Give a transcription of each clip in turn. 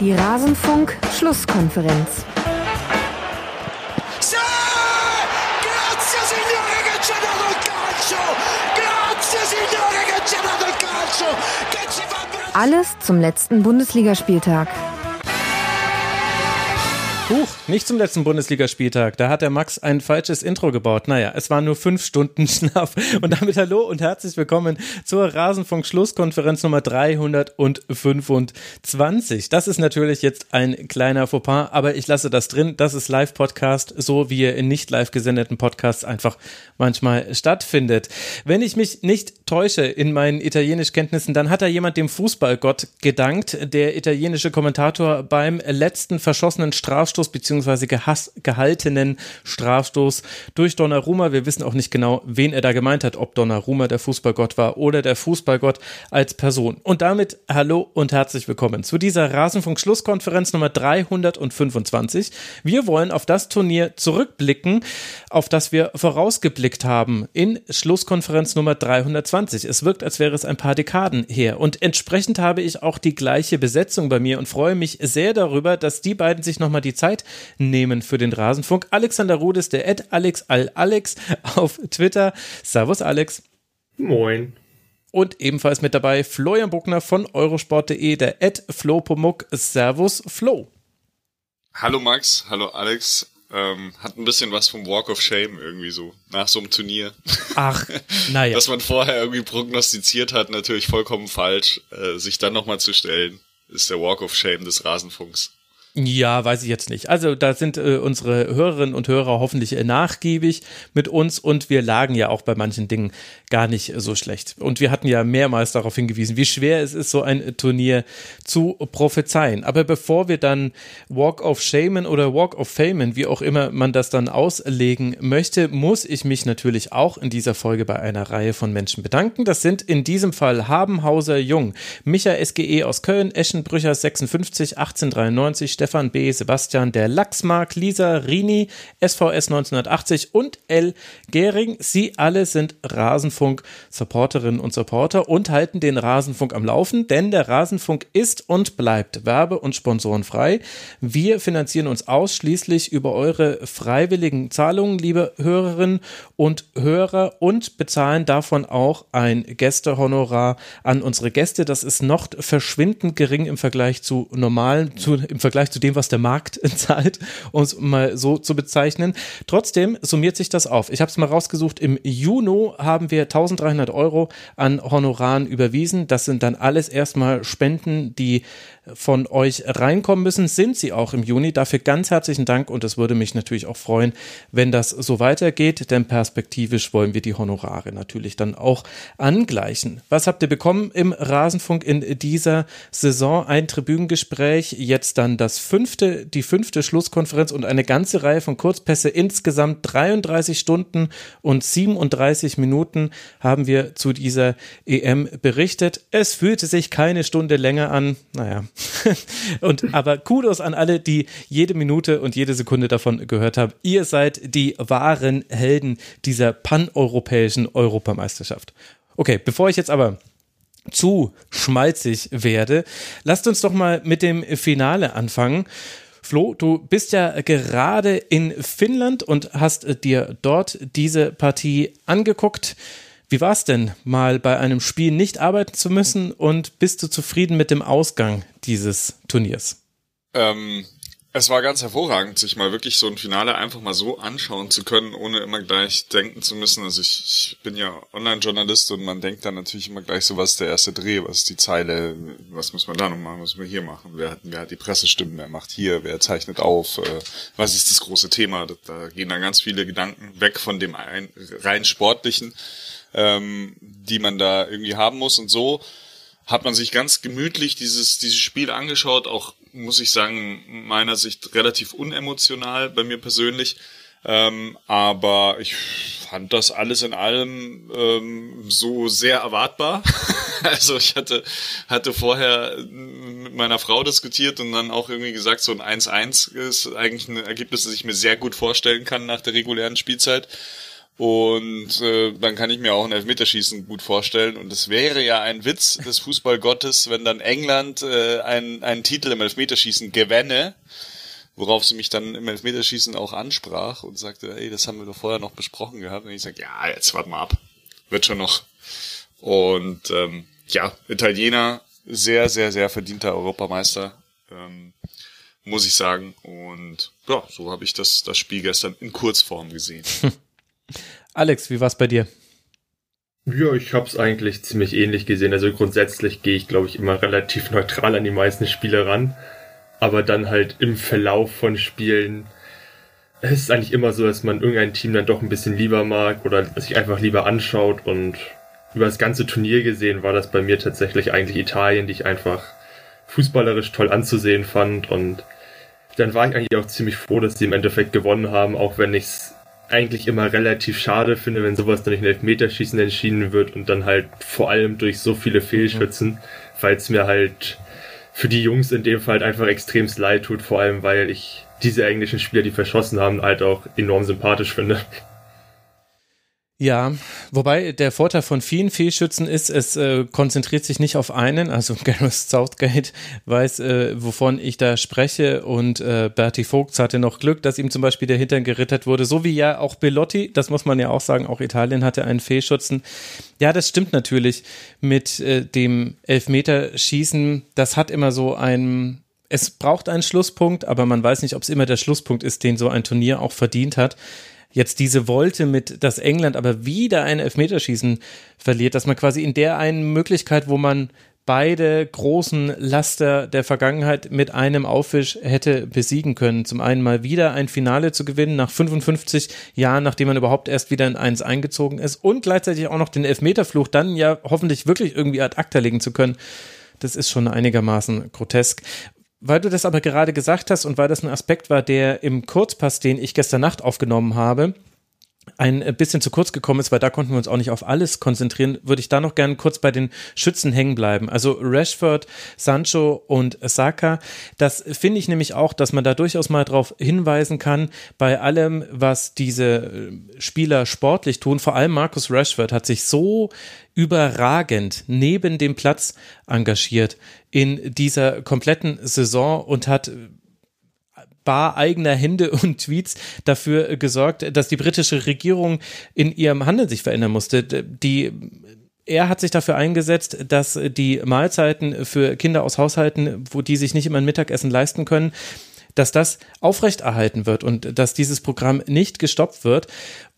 Die Rasenfunk-Schlusskonferenz. Alles zum letzten Bundesligaspieltag. Nicht zum letzten Bundesligaspieltag. Da hat der Max ein falsches Intro gebaut. Naja, es waren nur fünf Stunden Schlaf. Und damit hallo und herzlich willkommen zur Rasenfunk-Schlusskonferenz Nummer 325. Das ist natürlich jetzt ein kleiner Fauxpas, aber ich lasse das drin. Das ist Live-Podcast, so wie er in nicht live gesendeten Podcasts einfach manchmal stattfindet. Wenn ich mich nicht täusche in meinen Italienischkenntnissen, dann hat da jemand dem Fußballgott gedankt, der italienische Kommentator beim letzten verschossenen Strafstoß Strafstoß beziehungsweise gehaltenen Strafstoß durch Donnarumma. Wir wissen auch nicht genau, wen er da gemeint hat, ob Donnarumma der Fußballgott war oder der Fußballgott als Person. Und damit hallo und herzlich willkommen zu dieser Rasenfunk-Schlusskonferenz Nummer 325. Wir wollen auf das Turnier zurückblicken, auf das wir vorausgeblickt haben in Schlusskonferenz Nummer 320. Es wirkt, als wäre es ein paar Dekaden her. Und entsprechend habe ich auch die gleiche Besetzung bei mir und freue mich sehr darüber, dass die beiden sich nochmal die Zeit nehmen für den Rasenfunk. Alexander Rudes, der Ed Alex Al Alex auf Twitter. Servus Alex. Moin. Und ebenfalls mit dabei Florian Buckner von eurosport.de, der Ed Flo Pomuk. Servus Flo. Hallo Max, hallo Alex. Ähm, hat ein bisschen was vom Walk of Shame irgendwie so, nach so einem Turnier. Ach, naja. Was man vorher irgendwie prognostiziert hat, natürlich vollkommen falsch. Äh, sich dann nochmal zu stellen, ist der Walk of Shame des Rasenfunks. Ja, weiß ich jetzt nicht. Also da sind äh, unsere Hörerinnen und Hörer hoffentlich äh, nachgiebig mit uns und wir lagen ja auch bei manchen Dingen gar nicht so schlecht. Und wir hatten ja mehrmals darauf hingewiesen, wie schwer es ist, so ein Turnier zu prophezeien. Aber bevor wir dann Walk of Shamen oder Walk of Famen, wie auch immer man das dann auslegen möchte, muss ich mich natürlich auch in dieser Folge bei einer Reihe von Menschen bedanken. Das sind in diesem Fall Habenhauser Jung, Micha SGE aus Köln, Eschenbrücher 56 1893, Stefan B., Sebastian, der Lachsmark, Lisa, Rini, SVS 1980 und L. Gehring. Sie alle sind Rasenfunk-Supporterinnen und Supporter und halten den Rasenfunk am Laufen, denn der Rasenfunk ist und bleibt werbe- und sponsorenfrei. Wir finanzieren uns ausschließlich über eure freiwilligen Zahlungen, liebe Hörerinnen und Hörer, und bezahlen davon auch ein Gästehonorar an unsere Gäste. Das ist noch verschwindend gering im Vergleich zu normalen, zu, im Vergleich zu dem, was der Markt zahlt, um es mal so zu bezeichnen. Trotzdem summiert sich das auf. Ich habe es mal rausgesucht. Im Juni haben wir 1300 Euro an Honoraren überwiesen. Das sind dann alles erstmal Spenden, die von euch reinkommen müssen, sind sie auch im Juni. Dafür ganz herzlichen Dank und es würde mich natürlich auch freuen, wenn das so weitergeht, denn perspektivisch wollen wir die Honorare natürlich dann auch angleichen. Was habt ihr bekommen im Rasenfunk in dieser Saison? Ein Tribünengespräch, jetzt dann das fünfte, die fünfte Schlusskonferenz und eine ganze Reihe von Kurzpässe. Insgesamt 33 Stunden und 37 Minuten haben wir zu dieser EM berichtet. Es fühlte sich keine Stunde länger an. Naja, und aber Kudos an alle, die jede Minute und jede Sekunde davon gehört haben. Ihr seid die wahren Helden dieser paneuropäischen Europameisterschaft. Okay, bevor ich jetzt aber zu schmalzig werde, lasst uns doch mal mit dem Finale anfangen. Flo, du bist ja gerade in Finnland und hast dir dort diese Partie angeguckt. Wie war es denn, mal bei einem Spiel nicht arbeiten zu müssen und bist du zufrieden mit dem Ausgang dieses Turniers? Ähm, es war ganz hervorragend, sich mal wirklich so ein Finale einfach mal so anschauen zu können, ohne immer gleich denken zu müssen. Also ich, ich bin ja Online-Journalist und man denkt dann natürlich immer gleich so, was ist der erste Dreh, was ist die Zeile, was muss man da noch machen, was muss man hier machen, wer hat, wer hat die Pressestimmen, wer macht hier, wer zeichnet auf, äh, was ist das große Thema. Da, da gehen dann ganz viele Gedanken weg von dem ein, rein sportlichen ähm, die man da irgendwie haben muss. Und so hat man sich ganz gemütlich dieses, dieses Spiel angeschaut, auch, muss ich sagen, meiner Sicht relativ unemotional bei mir persönlich. Ähm, aber ich fand das alles in allem ähm, so sehr erwartbar. also ich hatte, hatte vorher mit meiner Frau diskutiert und dann auch irgendwie gesagt, so ein 1-1 ist eigentlich ein Ergebnis, das ich mir sehr gut vorstellen kann nach der regulären Spielzeit. Und äh, dann kann ich mir auch ein Elfmeterschießen gut vorstellen. Und es wäre ja ein Witz des Fußballgottes, wenn dann England äh, einen, einen Titel im Elfmeterschießen gewänne, worauf sie mich dann im Elfmeterschießen auch ansprach und sagte, ey, das haben wir doch vorher noch besprochen gehabt. Und ich sage, ja, jetzt warte mal ab. Wird schon noch. Und ähm, ja, Italiener, sehr, sehr, sehr verdienter Europameister. Ähm, muss ich sagen. Und ja, so habe ich das, das Spiel gestern in Kurzform gesehen. Alex, wie war's bei dir? Ja, ich habe es eigentlich ziemlich ähnlich gesehen. Also grundsätzlich gehe ich, glaube ich, immer relativ neutral an die meisten Spiele ran. Aber dann halt im Verlauf von Spielen es ist eigentlich immer so, dass man irgendein Team dann doch ein bisschen lieber mag oder sich einfach lieber anschaut. Und über das ganze Turnier gesehen war das bei mir tatsächlich eigentlich Italien, die ich einfach fußballerisch toll anzusehen fand. Und dann war ich eigentlich auch ziemlich froh, dass sie im Endeffekt gewonnen haben, auch wenn ich es eigentlich immer relativ schade finde, wenn sowas dann durch ein Elfmeterschießen entschieden wird und dann halt vor allem durch so viele Fehlschützen, weil es mir halt für die Jungs in dem Fall halt einfach extremst leid tut, vor allem weil ich diese englischen Spieler, die verschossen haben, halt auch enorm sympathisch finde. Ja, wobei der Vorteil von vielen Fehlschützen ist, es äh, konzentriert sich nicht auf einen, also Gareth Southgate weiß, äh, wovon ich da spreche. Und äh, Bertie Vogts hatte noch Glück, dass ihm zum Beispiel der Hintern gerittert wurde, so wie ja auch Bellotti, das muss man ja auch sagen, auch Italien hatte einen Fehlschützen. Ja, das stimmt natürlich mit äh, dem Elfmeterschießen, das hat immer so ein es braucht einen Schlusspunkt, aber man weiß nicht, ob es immer der Schlusspunkt ist, den so ein Turnier auch verdient hat jetzt diese Wolte mit, dass England aber wieder ein Elfmeterschießen verliert, dass man quasi in der einen Möglichkeit, wo man beide großen Laster der Vergangenheit mit einem Aufwisch hätte besiegen können. Zum einen mal wieder ein Finale zu gewinnen nach 55 Jahren, nachdem man überhaupt erst wieder in eins eingezogen ist und gleichzeitig auch noch den Elfmeterfluch dann ja hoffentlich wirklich irgendwie ad acta legen zu können. Das ist schon einigermaßen grotesk. Weil du das aber gerade gesagt hast und weil das ein Aspekt war, der im Kurzpass, den ich gestern Nacht aufgenommen habe, ein bisschen zu kurz gekommen ist, weil da konnten wir uns auch nicht auf alles konzentrieren, würde ich da noch gerne kurz bei den Schützen hängen bleiben. Also Rashford, Sancho und Saka, das finde ich nämlich auch, dass man da durchaus mal darauf hinweisen kann, bei allem, was diese Spieler sportlich tun, vor allem Markus Rashford hat sich so überragend neben dem Platz engagiert in dieser kompletten Saison und hat bar eigener Hände und Tweets dafür gesorgt, dass die britische Regierung in ihrem Handeln sich verändern musste. Die er hat sich dafür eingesetzt, dass die Mahlzeiten für Kinder aus Haushalten, wo die sich nicht immer ein Mittagessen leisten können, dass das aufrechterhalten wird und dass dieses Programm nicht gestoppt wird.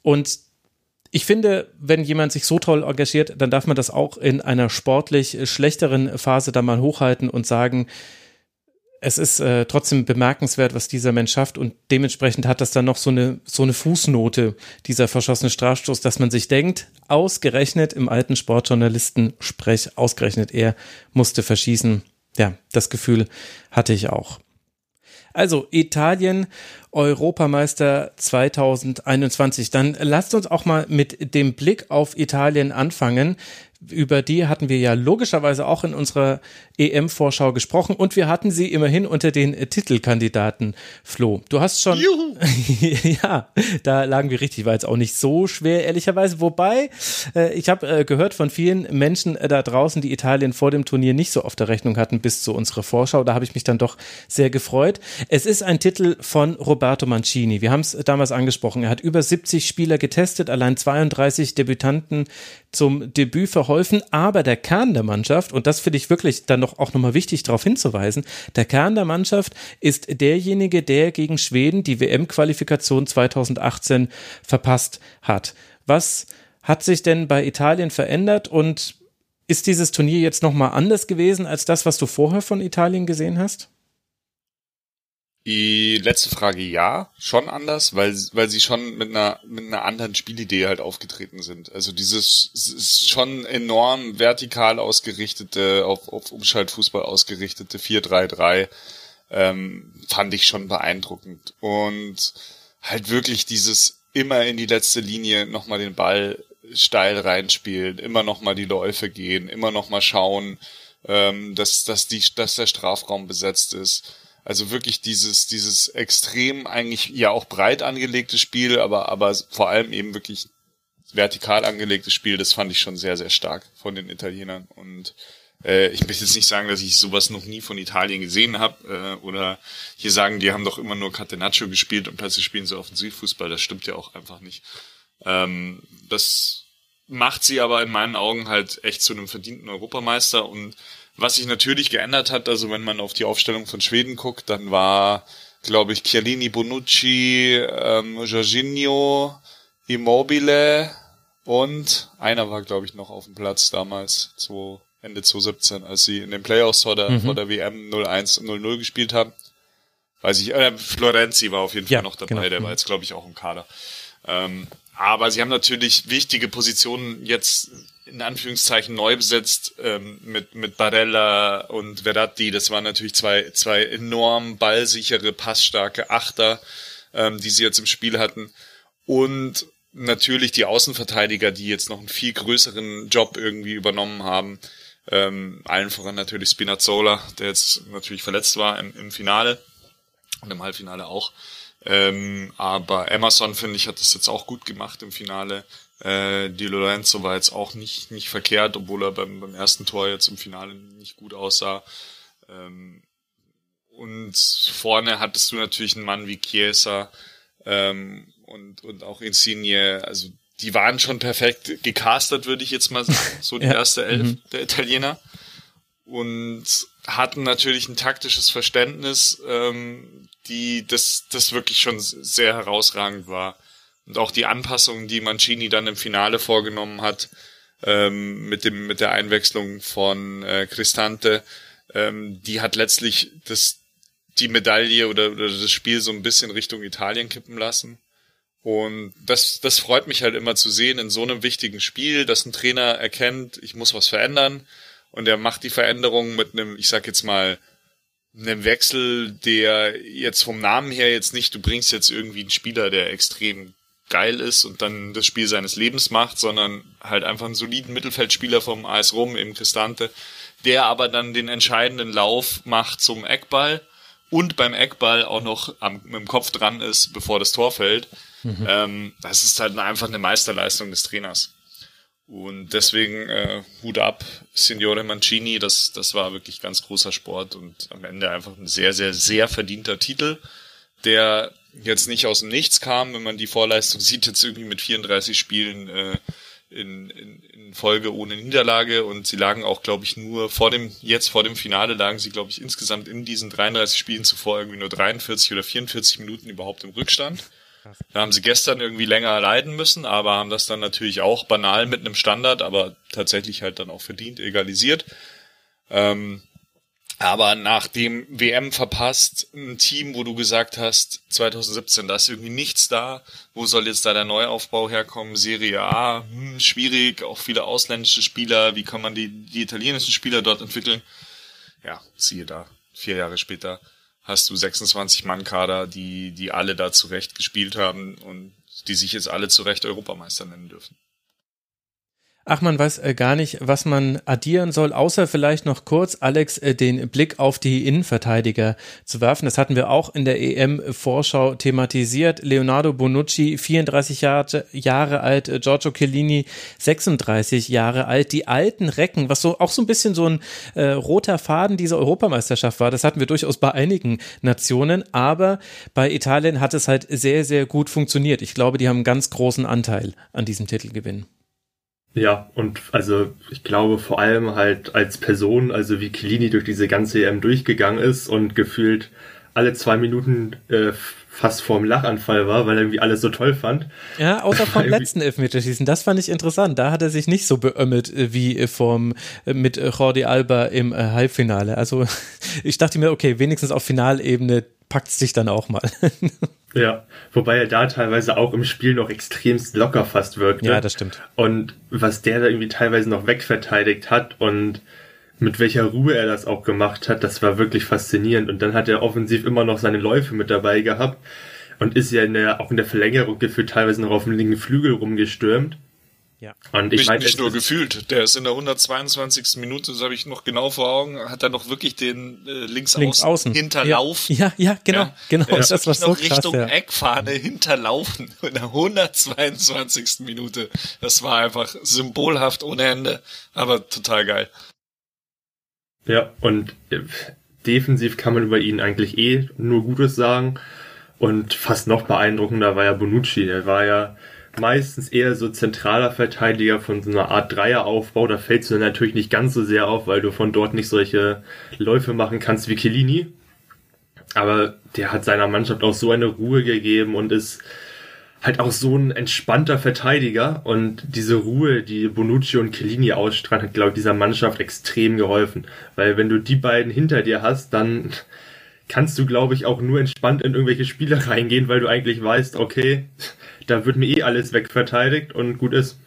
Und ich finde, wenn jemand sich so toll engagiert, dann darf man das auch in einer sportlich schlechteren Phase dann mal hochhalten und sagen, es ist äh, trotzdem bemerkenswert, was dieser Mensch schafft und dementsprechend hat das dann noch so eine so eine Fußnote dieser verschossene Strafstoß, dass man sich denkt, ausgerechnet im alten Sportjournalisten Sprech, ausgerechnet er musste verschießen. Ja, das Gefühl hatte ich auch. Also Italien Europameister 2021. Dann lasst uns auch mal mit dem Blick auf Italien anfangen über die hatten wir ja logischerweise auch in unserer EM-Vorschau gesprochen und wir hatten sie immerhin unter den Titelkandidaten, Flo. Du hast schon. Juhu. ja, da lagen wir richtig, war jetzt auch nicht so schwer, ehrlicherweise. Wobei, äh, ich habe äh, gehört von vielen Menschen äh, da draußen, die Italien vor dem Turnier nicht so auf der Rechnung hatten bis zu unserer Vorschau. Da habe ich mich dann doch sehr gefreut. Es ist ein Titel von Roberto Mancini. Wir haben es damals angesprochen. Er hat über 70 Spieler getestet, allein 32 Debütanten zum Debüt verholfen, aber der Kern der Mannschaft, und das finde ich wirklich dann noch auch nochmal wichtig darauf hinzuweisen, der Kern der Mannschaft ist derjenige, der gegen Schweden die WM-Qualifikation 2018 verpasst hat. Was hat sich denn bei Italien verändert und ist dieses Turnier jetzt nochmal anders gewesen als das, was du vorher von Italien gesehen hast? Die letzte Frage ja, schon anders, weil, weil sie schon mit einer, mit einer anderen Spielidee halt aufgetreten sind. Also dieses ist schon enorm vertikal ausgerichtete, auf, auf Umschaltfußball ausgerichtete 4-3-3 ähm, fand ich schon beeindruckend. Und halt wirklich dieses immer in die letzte Linie nochmal den Ball steil reinspielen, immer nochmal die Läufe gehen, immer nochmal schauen, ähm, dass, dass, die, dass der Strafraum besetzt ist also wirklich dieses, dieses extrem eigentlich ja auch breit angelegte Spiel, aber, aber vor allem eben wirklich vertikal angelegtes Spiel, das fand ich schon sehr, sehr stark von den Italienern. Und äh, ich möchte jetzt nicht sagen, dass ich sowas noch nie von Italien gesehen habe äh, oder hier sagen, die haben doch immer nur Catenaccio gespielt und plötzlich spielen sie Offensivfußball. Das stimmt ja auch einfach nicht. Ähm, das macht sie aber in meinen Augen halt echt zu einem verdienten Europameister und was sich natürlich geändert hat, also wenn man auf die Aufstellung von Schweden guckt, dann war, glaube ich, Chiellini, Bonucci, ähm, Jorginho, Immobile und einer war, glaube ich, noch auf dem Platz damals, so Ende 2017, als sie in den Playoffs vor der, mhm. vor der WM 0-1 0-0 gespielt haben. Weiß ich, äh, Florenzi war auf jeden Fall ja, noch dabei, genau. der war mhm. jetzt, glaube ich, auch im Kader. Ähm, aber sie haben natürlich wichtige Positionen jetzt in Anführungszeichen neu besetzt ähm, mit mit Barella und Verratti. Das waren natürlich zwei zwei enorm ballsichere, passstarke Achter, ähm, die sie jetzt im Spiel hatten und natürlich die Außenverteidiger, die jetzt noch einen viel größeren Job irgendwie übernommen haben. Ähm, allen voran natürlich Spinazzola, der jetzt natürlich verletzt war im, im Finale und im Halbfinale auch. Ähm, aber Emerson, finde ich, hat das jetzt auch gut gemacht im Finale. Äh, Di Lorenzo war jetzt auch nicht, nicht verkehrt, obwohl er beim, beim ersten Tor jetzt im Finale nicht gut aussah. Ähm, und vorne hattest du natürlich einen Mann wie Chiesa ähm, und, und auch Insigne. Also die waren schon perfekt gecastet, würde ich jetzt mal sagen. So die ja. erste Elf mhm. der Italiener. Und hatten natürlich ein taktisches Verständnis, ähm, die das, das wirklich schon sehr herausragend war. Und auch die Anpassungen, die Mancini dann im Finale vorgenommen hat, ähm, mit dem, mit der Einwechslung von äh, Cristante, ähm, die hat letztlich das, die Medaille oder, oder das Spiel so ein bisschen Richtung Italien kippen lassen. Und das, das freut mich halt immer zu sehen in so einem wichtigen Spiel, dass ein Trainer erkennt, ich muss was verändern und er macht die Veränderung mit einem, ich sag jetzt mal, einem Wechsel, der jetzt vom Namen her jetzt nicht, du bringst jetzt irgendwie einen Spieler, der extrem geil ist und dann das Spiel seines Lebens macht, sondern halt einfach einen soliden Mittelfeldspieler vom AS Rom im Cristante, der aber dann den entscheidenden Lauf macht zum Eckball und beim Eckball auch noch am, mit dem Kopf dran ist, bevor das Tor fällt. Mhm. Ähm, das ist halt einfach eine Meisterleistung des Trainers. Und deswegen äh, Hut ab, Signore Mancini, das, das war wirklich ganz großer Sport und am Ende einfach ein sehr, sehr, sehr verdienter Titel, der jetzt nicht aus dem Nichts kam, wenn man die Vorleistung sieht, jetzt irgendwie mit 34 Spielen äh, in, in, in Folge ohne Niederlage und sie lagen auch, glaube ich, nur vor dem, jetzt vor dem Finale lagen sie, glaube ich, insgesamt in diesen 33 Spielen zuvor irgendwie nur 43 oder 44 Minuten überhaupt im Rückstand. Da haben sie gestern irgendwie länger leiden müssen, aber haben das dann natürlich auch banal mit einem Standard, aber tatsächlich halt dann auch verdient, egalisiert. Ähm, aber nach dem WM verpasst, ein Team, wo du gesagt hast, 2017, da ist irgendwie nichts da. Wo soll jetzt da der Neuaufbau herkommen? Serie A, hm, schwierig, auch viele ausländische Spieler. Wie kann man die, die italienischen Spieler dort entwickeln? Ja, siehe da, vier Jahre später hast du 26 Mann Kader, die, die alle da zurecht gespielt haben und die sich jetzt alle zurecht Europameister nennen dürfen. Ach, man weiß äh, gar nicht, was man addieren soll, außer vielleicht noch kurz, Alex, äh, den Blick auf die Innenverteidiger zu werfen. Das hatten wir auch in der EM-Vorschau thematisiert. Leonardo Bonucci, 34 Jahre, Jahre alt, äh, Giorgio Chiellini, 36 Jahre alt. Die alten Recken, was so auch so ein bisschen so ein äh, roter Faden dieser Europameisterschaft war, das hatten wir durchaus bei einigen Nationen, aber bei Italien hat es halt sehr, sehr gut funktioniert. Ich glaube, die haben einen ganz großen Anteil an diesem Titelgewinn. Ja, und also ich glaube vor allem halt als Person, also wie Chiellini durch diese ganze EM durchgegangen ist und gefühlt alle zwei Minuten äh, fast vorm Lachanfall war, weil er irgendwie alles so toll fand. Ja, außer vom letzten Elfmeterschießen. Das fand ich interessant. Da hat er sich nicht so beömmelt äh, wie äh, vom, äh, mit Jordi Alba im Halbfinale. Also ich dachte mir, okay, wenigstens auf Finalebene packt es dich dann auch mal. Ja, wobei er da teilweise auch im Spiel noch extremst locker fast wirkte. Ja, das stimmt. Und was der da irgendwie teilweise noch wegverteidigt hat und mit welcher Ruhe er das auch gemacht hat, das war wirklich faszinierend. Und dann hat er offensiv immer noch seine Läufe mit dabei gehabt und ist ja in der, auch in der Verlängerung gefühlt teilweise noch auf dem linken Flügel rumgestürmt. Ja. Und ich nicht, meine, nicht nur gefühlt, der ist in der 122. Minute, das habe ich noch genau vor Augen, hat er noch wirklich den äh, links, links außen, hinterlaufen. Ja, ja, genau, ja, genau. Ja, das war so noch krass, Richtung ja. Eckfahne hinterlaufen in der 122. Minute. Das war einfach symbolhaft ohne Ende, aber total geil. Ja, und äh, defensiv kann man über ihn eigentlich eh nur Gutes sagen. Und fast noch beeindruckender war ja Bonucci. Der war ja meistens eher so zentraler Verteidiger von so einer Art Dreieraufbau. Da fällst du natürlich nicht ganz so sehr auf, weil du von dort nicht solche Läufe machen kannst wie Chiellini. Aber der hat seiner Mannschaft auch so eine Ruhe gegeben und ist halt auch so ein entspannter Verteidiger und diese Ruhe, die Bonucci und Chiellini ausstrahlen, hat, glaube ich, dieser Mannschaft extrem geholfen. Weil wenn du die beiden hinter dir hast, dann kannst du, glaube ich, auch nur entspannt in irgendwelche Spiele reingehen, weil du eigentlich weißt, okay, da wird mir eh alles wegverteidigt und gut ist.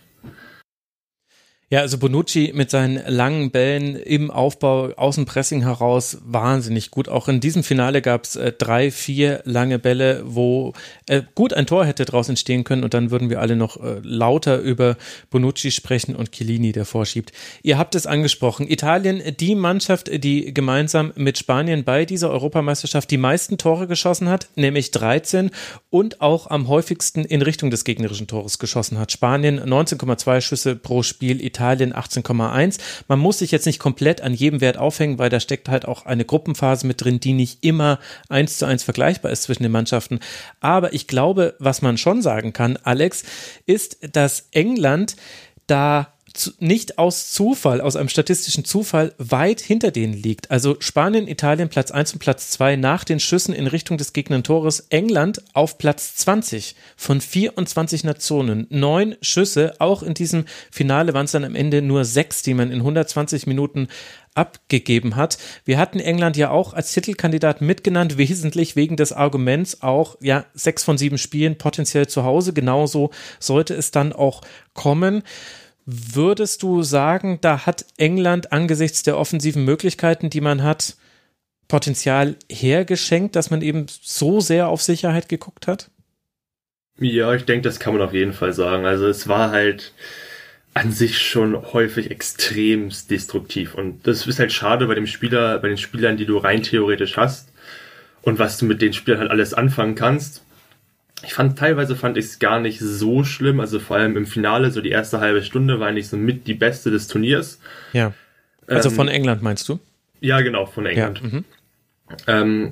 Ja, also Bonucci mit seinen langen Bällen im Aufbau aus dem Pressing heraus wahnsinnig gut. Auch in diesem Finale gab es äh, drei, vier lange Bälle, wo äh, gut ein Tor hätte draus entstehen können und dann würden wir alle noch äh, lauter über Bonucci sprechen und Chiellini, der vorschiebt. Ihr habt es angesprochen. Italien, die Mannschaft, die gemeinsam mit Spanien bei dieser Europameisterschaft die meisten Tore geschossen hat, nämlich 13 und auch am häufigsten in Richtung des gegnerischen Tores geschossen hat. Spanien 19,2 Schüsse pro Spiel, Italien 18,1. Man muss sich jetzt nicht komplett an jedem Wert aufhängen, weil da steckt halt auch eine Gruppenphase mit drin, die nicht immer eins zu eins vergleichbar ist zwischen den Mannschaften. Aber ich glaube, was man schon sagen kann, Alex, ist, dass England da nicht aus Zufall, aus einem statistischen Zufall weit hinter denen liegt. Also Spanien, Italien Platz 1 und Platz 2 nach den Schüssen in Richtung des gegnerischen Tores. England auf Platz 20 von 24 Nationen. Neun Schüsse, auch in diesem Finale waren es dann am Ende nur sechs, die man in 120 Minuten abgegeben hat. Wir hatten England ja auch als Titelkandidat mitgenannt, wesentlich wegen des Arguments auch, ja, sechs von sieben Spielen potenziell zu Hause. Genauso sollte es dann auch kommen. Würdest du sagen, da hat England angesichts der offensiven Möglichkeiten, die man hat, Potenzial hergeschenkt, dass man eben so sehr auf Sicherheit geguckt hat? Ja, ich denke, das kann man auf jeden Fall sagen. Also es war halt an sich schon häufig extrem destruktiv und das ist halt schade bei dem Spieler, bei den Spielern, die du rein theoretisch hast und was du mit den Spielern halt alles anfangen kannst. Ich fand, teilweise fand ich es gar nicht so schlimm, also vor allem im Finale, so die erste halbe Stunde war eigentlich so mit die beste des Turniers. Ja. Also ähm, von England meinst du? Ja, genau, von England. Ja, mhm. ähm,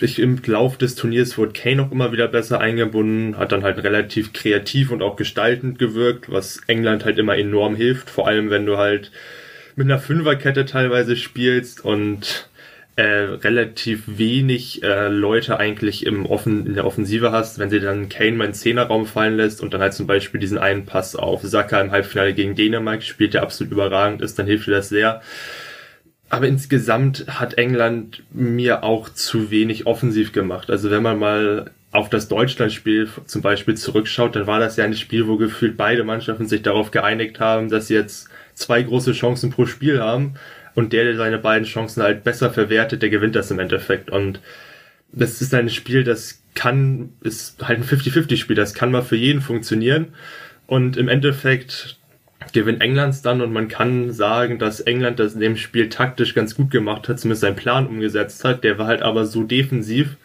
ich, Im Lauf des Turniers wurde Kane auch immer wieder besser eingebunden, hat dann halt relativ kreativ und auch gestaltend gewirkt, was England halt immer enorm hilft, vor allem wenn du halt mit einer Fünferkette teilweise spielst und äh, relativ wenig äh, Leute eigentlich im Offen, in der Offensive hast, wenn sie dann Kane mal in den Zehnerraum fallen lässt und dann halt zum Beispiel diesen einen Pass auf Saka im Halbfinale gegen Dänemark spielt, der absolut überragend ist, dann hilft dir das sehr. Aber insgesamt hat England mir auch zu wenig offensiv gemacht. Also wenn man mal auf das Deutschlandspiel zum Beispiel zurückschaut, dann war das ja ein Spiel, wo gefühlt beide Mannschaften sich darauf geeinigt haben, dass sie jetzt zwei große Chancen pro Spiel haben und der, der seine beiden Chancen halt besser verwertet, der gewinnt das im Endeffekt. Und das ist ein Spiel, das kann, ist halt ein 50-50-Spiel, das kann mal für jeden funktionieren. Und im Endeffekt gewinnt Englands dann und man kann sagen, dass England das in dem Spiel taktisch ganz gut gemacht hat, zumindest seinen Plan umgesetzt hat. Der war halt aber so defensiv,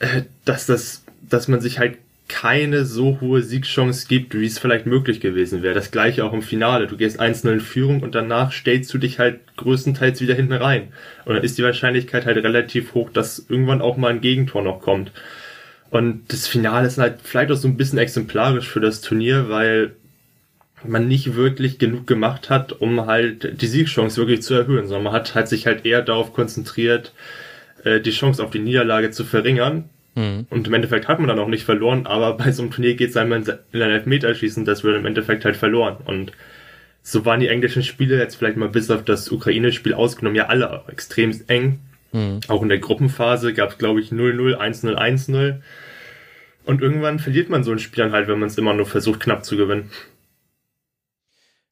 äh, dass das, dass man sich halt keine so hohe Siegchance gibt, wie es vielleicht möglich gewesen wäre. Das gleiche auch im Finale. Du gehst 1-0 in Führung und danach stellst du dich halt größtenteils wieder hinten rein. Und dann ist die Wahrscheinlichkeit halt relativ hoch, dass irgendwann auch mal ein Gegentor noch kommt. Und das Finale ist halt vielleicht auch so ein bisschen exemplarisch für das Turnier, weil man nicht wirklich genug gemacht hat, um halt die Siegchance wirklich zu erhöhen, sondern man hat halt sich halt eher darauf konzentriert, äh, die Chance auf die Niederlage zu verringern Mhm. Und im Endeffekt hat man dann auch nicht verloren, aber bei so einem Turnier geht es einmal in ein Elfmeterschießen, das wird im Endeffekt halt verloren. Und so waren die englischen Spiele jetzt vielleicht mal bis auf das Ukraine-Spiel ausgenommen ja alle extrem eng. Mhm. Auch in der Gruppenphase gab es, glaube ich, 0-0, 1-0, 1-0. Und irgendwann verliert man so ein Spiel dann halt, wenn man es immer nur versucht, knapp zu gewinnen.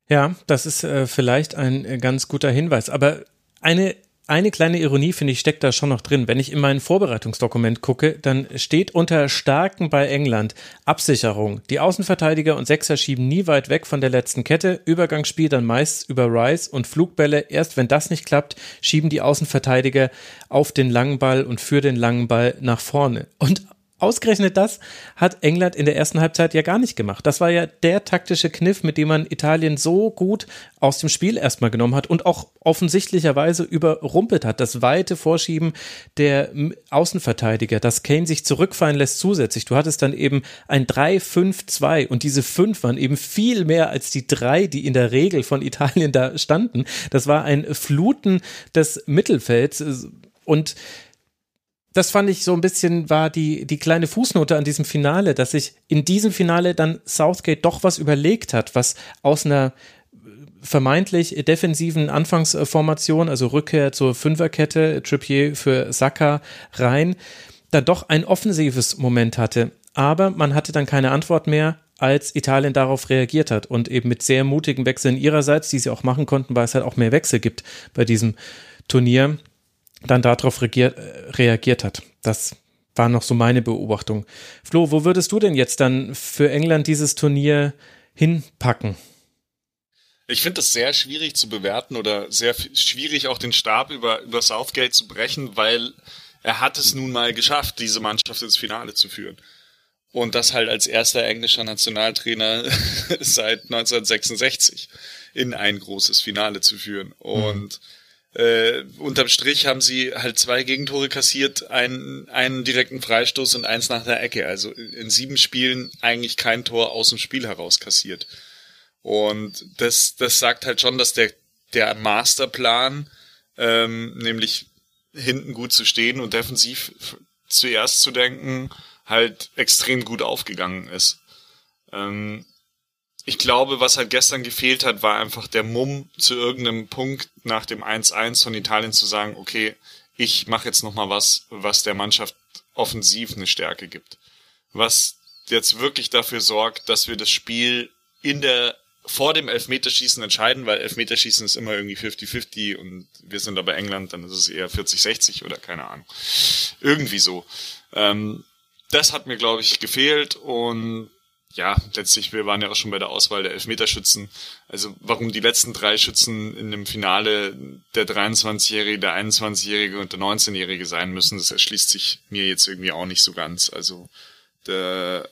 Ja, das ist äh, vielleicht ein äh, ganz guter Hinweis. Aber eine eine kleine Ironie, finde ich, steckt da schon noch drin. Wenn ich in mein Vorbereitungsdokument gucke, dann steht unter Starken bei England Absicherung. Die Außenverteidiger und Sechser schieben nie weit weg von der letzten Kette. Übergangsspiel dann meist über Rice und Flugbälle. Erst wenn das nicht klappt, schieben die Außenverteidiger auf den langen Ball und für den langen Ball nach vorne. Und Ausgerechnet das hat England in der ersten Halbzeit ja gar nicht gemacht. Das war ja der taktische Kniff, mit dem man Italien so gut aus dem Spiel erstmal genommen hat und auch offensichtlicherweise überrumpelt hat. Das weite Vorschieben der Außenverteidiger, dass Kane sich zurückfallen lässt zusätzlich. Du hattest dann eben ein 3-5-2 und diese 5 waren eben viel mehr als die drei, die in der Regel von Italien da standen. Das war ein Fluten des Mittelfelds und das fand ich so ein bisschen, war die, die kleine Fußnote an diesem Finale, dass sich in diesem Finale dann Southgate doch was überlegt hat, was aus einer vermeintlich defensiven Anfangsformation, also Rückkehr zur Fünferkette, Trippier für Saka rein, dann doch ein offensives Moment hatte. Aber man hatte dann keine Antwort mehr, als Italien darauf reagiert hat und eben mit sehr mutigen Wechseln ihrerseits, die sie auch machen konnten, weil es halt auch mehr Wechsel gibt bei diesem Turnier, dann darauf reagiert, reagiert hat. Das war noch so meine Beobachtung. Flo, wo würdest du denn jetzt dann für England dieses Turnier hinpacken? Ich finde das sehr schwierig zu bewerten oder sehr schwierig auch den Stab über, über Southgate zu brechen, weil er hat es nun mal geschafft, diese Mannschaft ins Finale zu führen. Und das halt als erster englischer Nationaltrainer seit 1966 in ein großes Finale zu führen. Und mhm äh, unterm Strich haben sie halt zwei Gegentore kassiert, einen, einen direkten Freistoß und eins nach der Ecke. Also in sieben Spielen eigentlich kein Tor aus dem Spiel heraus kassiert. Und das, das sagt halt schon, dass der, der Masterplan, ähm, nämlich hinten gut zu stehen und defensiv zuerst zu denken, halt extrem gut aufgegangen ist. Ähm, ich glaube, was halt gestern gefehlt hat, war einfach der Mumm zu irgendeinem Punkt nach dem 1-1 von Italien zu sagen, okay, ich mache jetzt noch mal was, was der Mannschaft offensiv eine Stärke gibt. Was jetzt wirklich dafür sorgt, dass wir das Spiel in der vor dem Elfmeterschießen entscheiden, weil Elfmeterschießen ist immer irgendwie 50-50 und wir sind aber England, dann ist es eher 40-60 oder keine Ahnung. Irgendwie so. Ähm, das hat mir, glaube ich, gefehlt und ja, letztlich, wir waren ja auch schon bei der Auswahl der Elfmeterschützen. Also warum die letzten drei Schützen in dem Finale der 23-Jährige, der 21-Jährige und der 19-Jährige sein müssen, das erschließt sich mir jetzt irgendwie auch nicht so ganz. Also da,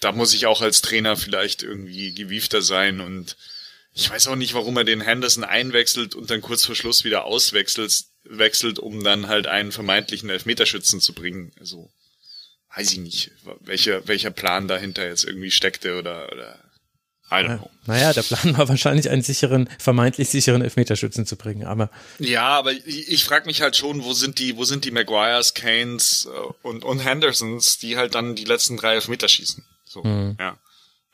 da muss ich auch als Trainer vielleicht irgendwie gewiefter sein und ich weiß auch nicht, warum er den Henderson einwechselt und dann kurz vor Schluss wieder auswechselt, wechselt, um dann halt einen vermeintlichen Elfmeterschützen zu bringen. Also weiß ich nicht, welcher, welcher Plan dahinter jetzt irgendwie steckte oder, oder I don't know. Naja, der Plan war wahrscheinlich einen sicheren, vermeintlich sicheren Elfmeterschützen zu bringen, aber. Ja, aber ich, ich frage mich halt schon, wo sind die, wo sind die Maguires, Kanes äh, und, und Hendersons, die halt dann die letzten drei Elfmeter schießen. So, mhm. ja.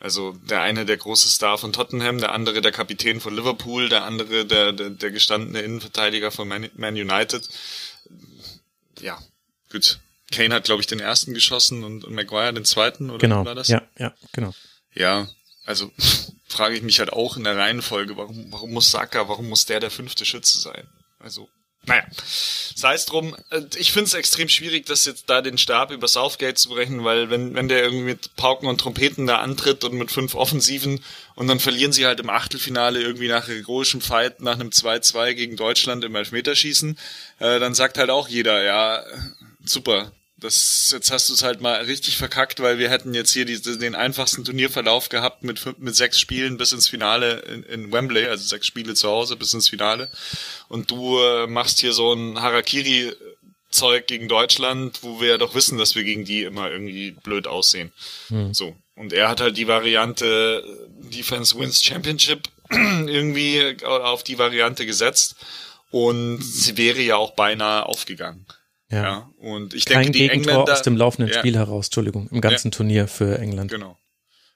Also der eine der große Star von Tottenham, der andere der Kapitän von Liverpool, der andere der, der, der gestandene Innenverteidiger von Man, Man United. Ja, gut. Kane hat, glaube ich, den ersten geschossen und, und Maguire den zweiten, oder genau. war das? Ja, ja, genau. Ja, also frage ich mich halt auch in der Reihenfolge, warum, warum muss Saka, warum muss der der fünfte Schütze sein? Also, naja, sei es drum. Äh, ich finde es extrem schwierig, das jetzt da den Stab über Southgate zu brechen, weil wenn, wenn der irgendwie mit Pauken und Trompeten da antritt und mit fünf Offensiven und dann verlieren sie halt im Achtelfinale irgendwie nach heroischem Fight nach einem 2-2 gegen Deutschland im Elfmeterschießen, äh, dann sagt halt auch jeder, ja, super, das, jetzt hast du es halt mal richtig verkackt, weil wir hätten jetzt hier die, den einfachsten Turnierverlauf gehabt mit, mit sechs Spielen bis ins Finale in, in Wembley, also sechs Spiele zu Hause bis ins Finale. Und du äh, machst hier so ein Harakiri Zeug gegen Deutschland, wo wir ja doch wissen, dass wir gegen die immer irgendwie blöd aussehen. Hm. So. Und er hat halt die Variante Defense Wins Championship irgendwie auf die Variante gesetzt. Und sie wäre ja auch beinahe aufgegangen. Ja. ja. Und ich Kein denke, die Gegentor Engländer aus dem laufenden ja. Spiel heraus, Entschuldigung, im ganzen ja. Turnier für England. Genau.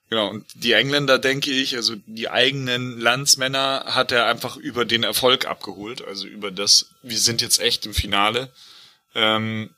Genau, und die Engländer, denke ich, also die eigenen Landsmänner hat er einfach über den Erfolg abgeholt, also über das, wir sind jetzt echt im Finale. Ähm,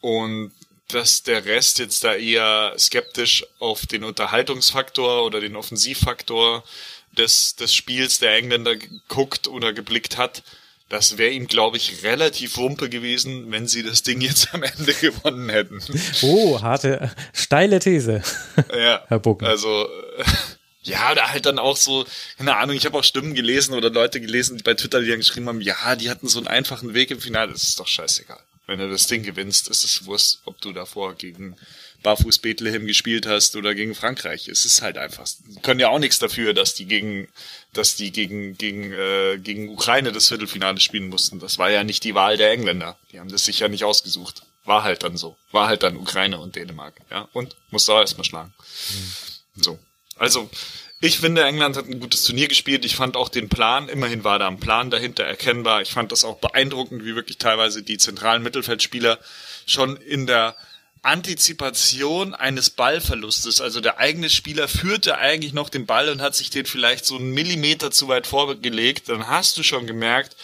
und dass der Rest jetzt da eher skeptisch auf den Unterhaltungsfaktor oder den Offensivfaktor des, des Spiels der Engländer guckt oder geblickt hat, das wäre ihm, glaube ich, relativ wumpe gewesen, wenn sie das Ding jetzt am Ende gewonnen hätten. Oh, harte, steile These. Ja, Herr Bucken. Also, ja, oder halt dann auch so, keine Ahnung, ich habe auch Stimmen gelesen oder Leute gelesen, die bei Twitter, die dann geschrieben haben, ja, die hatten so einen einfachen Weg im Finale, das ist doch scheißegal. Wenn du das Ding gewinnst, ist es wurscht, ob du davor gegen Barfuß Bethlehem gespielt hast oder gegen Frankreich. Es ist halt einfach. Die können ja auch nichts dafür, dass die gegen, dass die gegen gegen äh, gegen Ukraine das Viertelfinale spielen mussten. Das war ja nicht die Wahl der Engländer. Die haben das sich ja nicht ausgesucht. War halt dann so. War halt dann Ukraine und Dänemark. Ja und musste auch erstmal schlagen. Mhm. So. Also ich finde, England hat ein gutes Turnier gespielt. Ich fand auch den Plan, immerhin war da ein Plan dahinter erkennbar. Ich fand das auch beeindruckend, wie wirklich teilweise die zentralen Mittelfeldspieler schon in der Antizipation eines Ballverlustes. Also der eigene Spieler führte eigentlich noch den Ball und hat sich den vielleicht so einen Millimeter zu weit vorgelegt. Dann hast du schon gemerkt,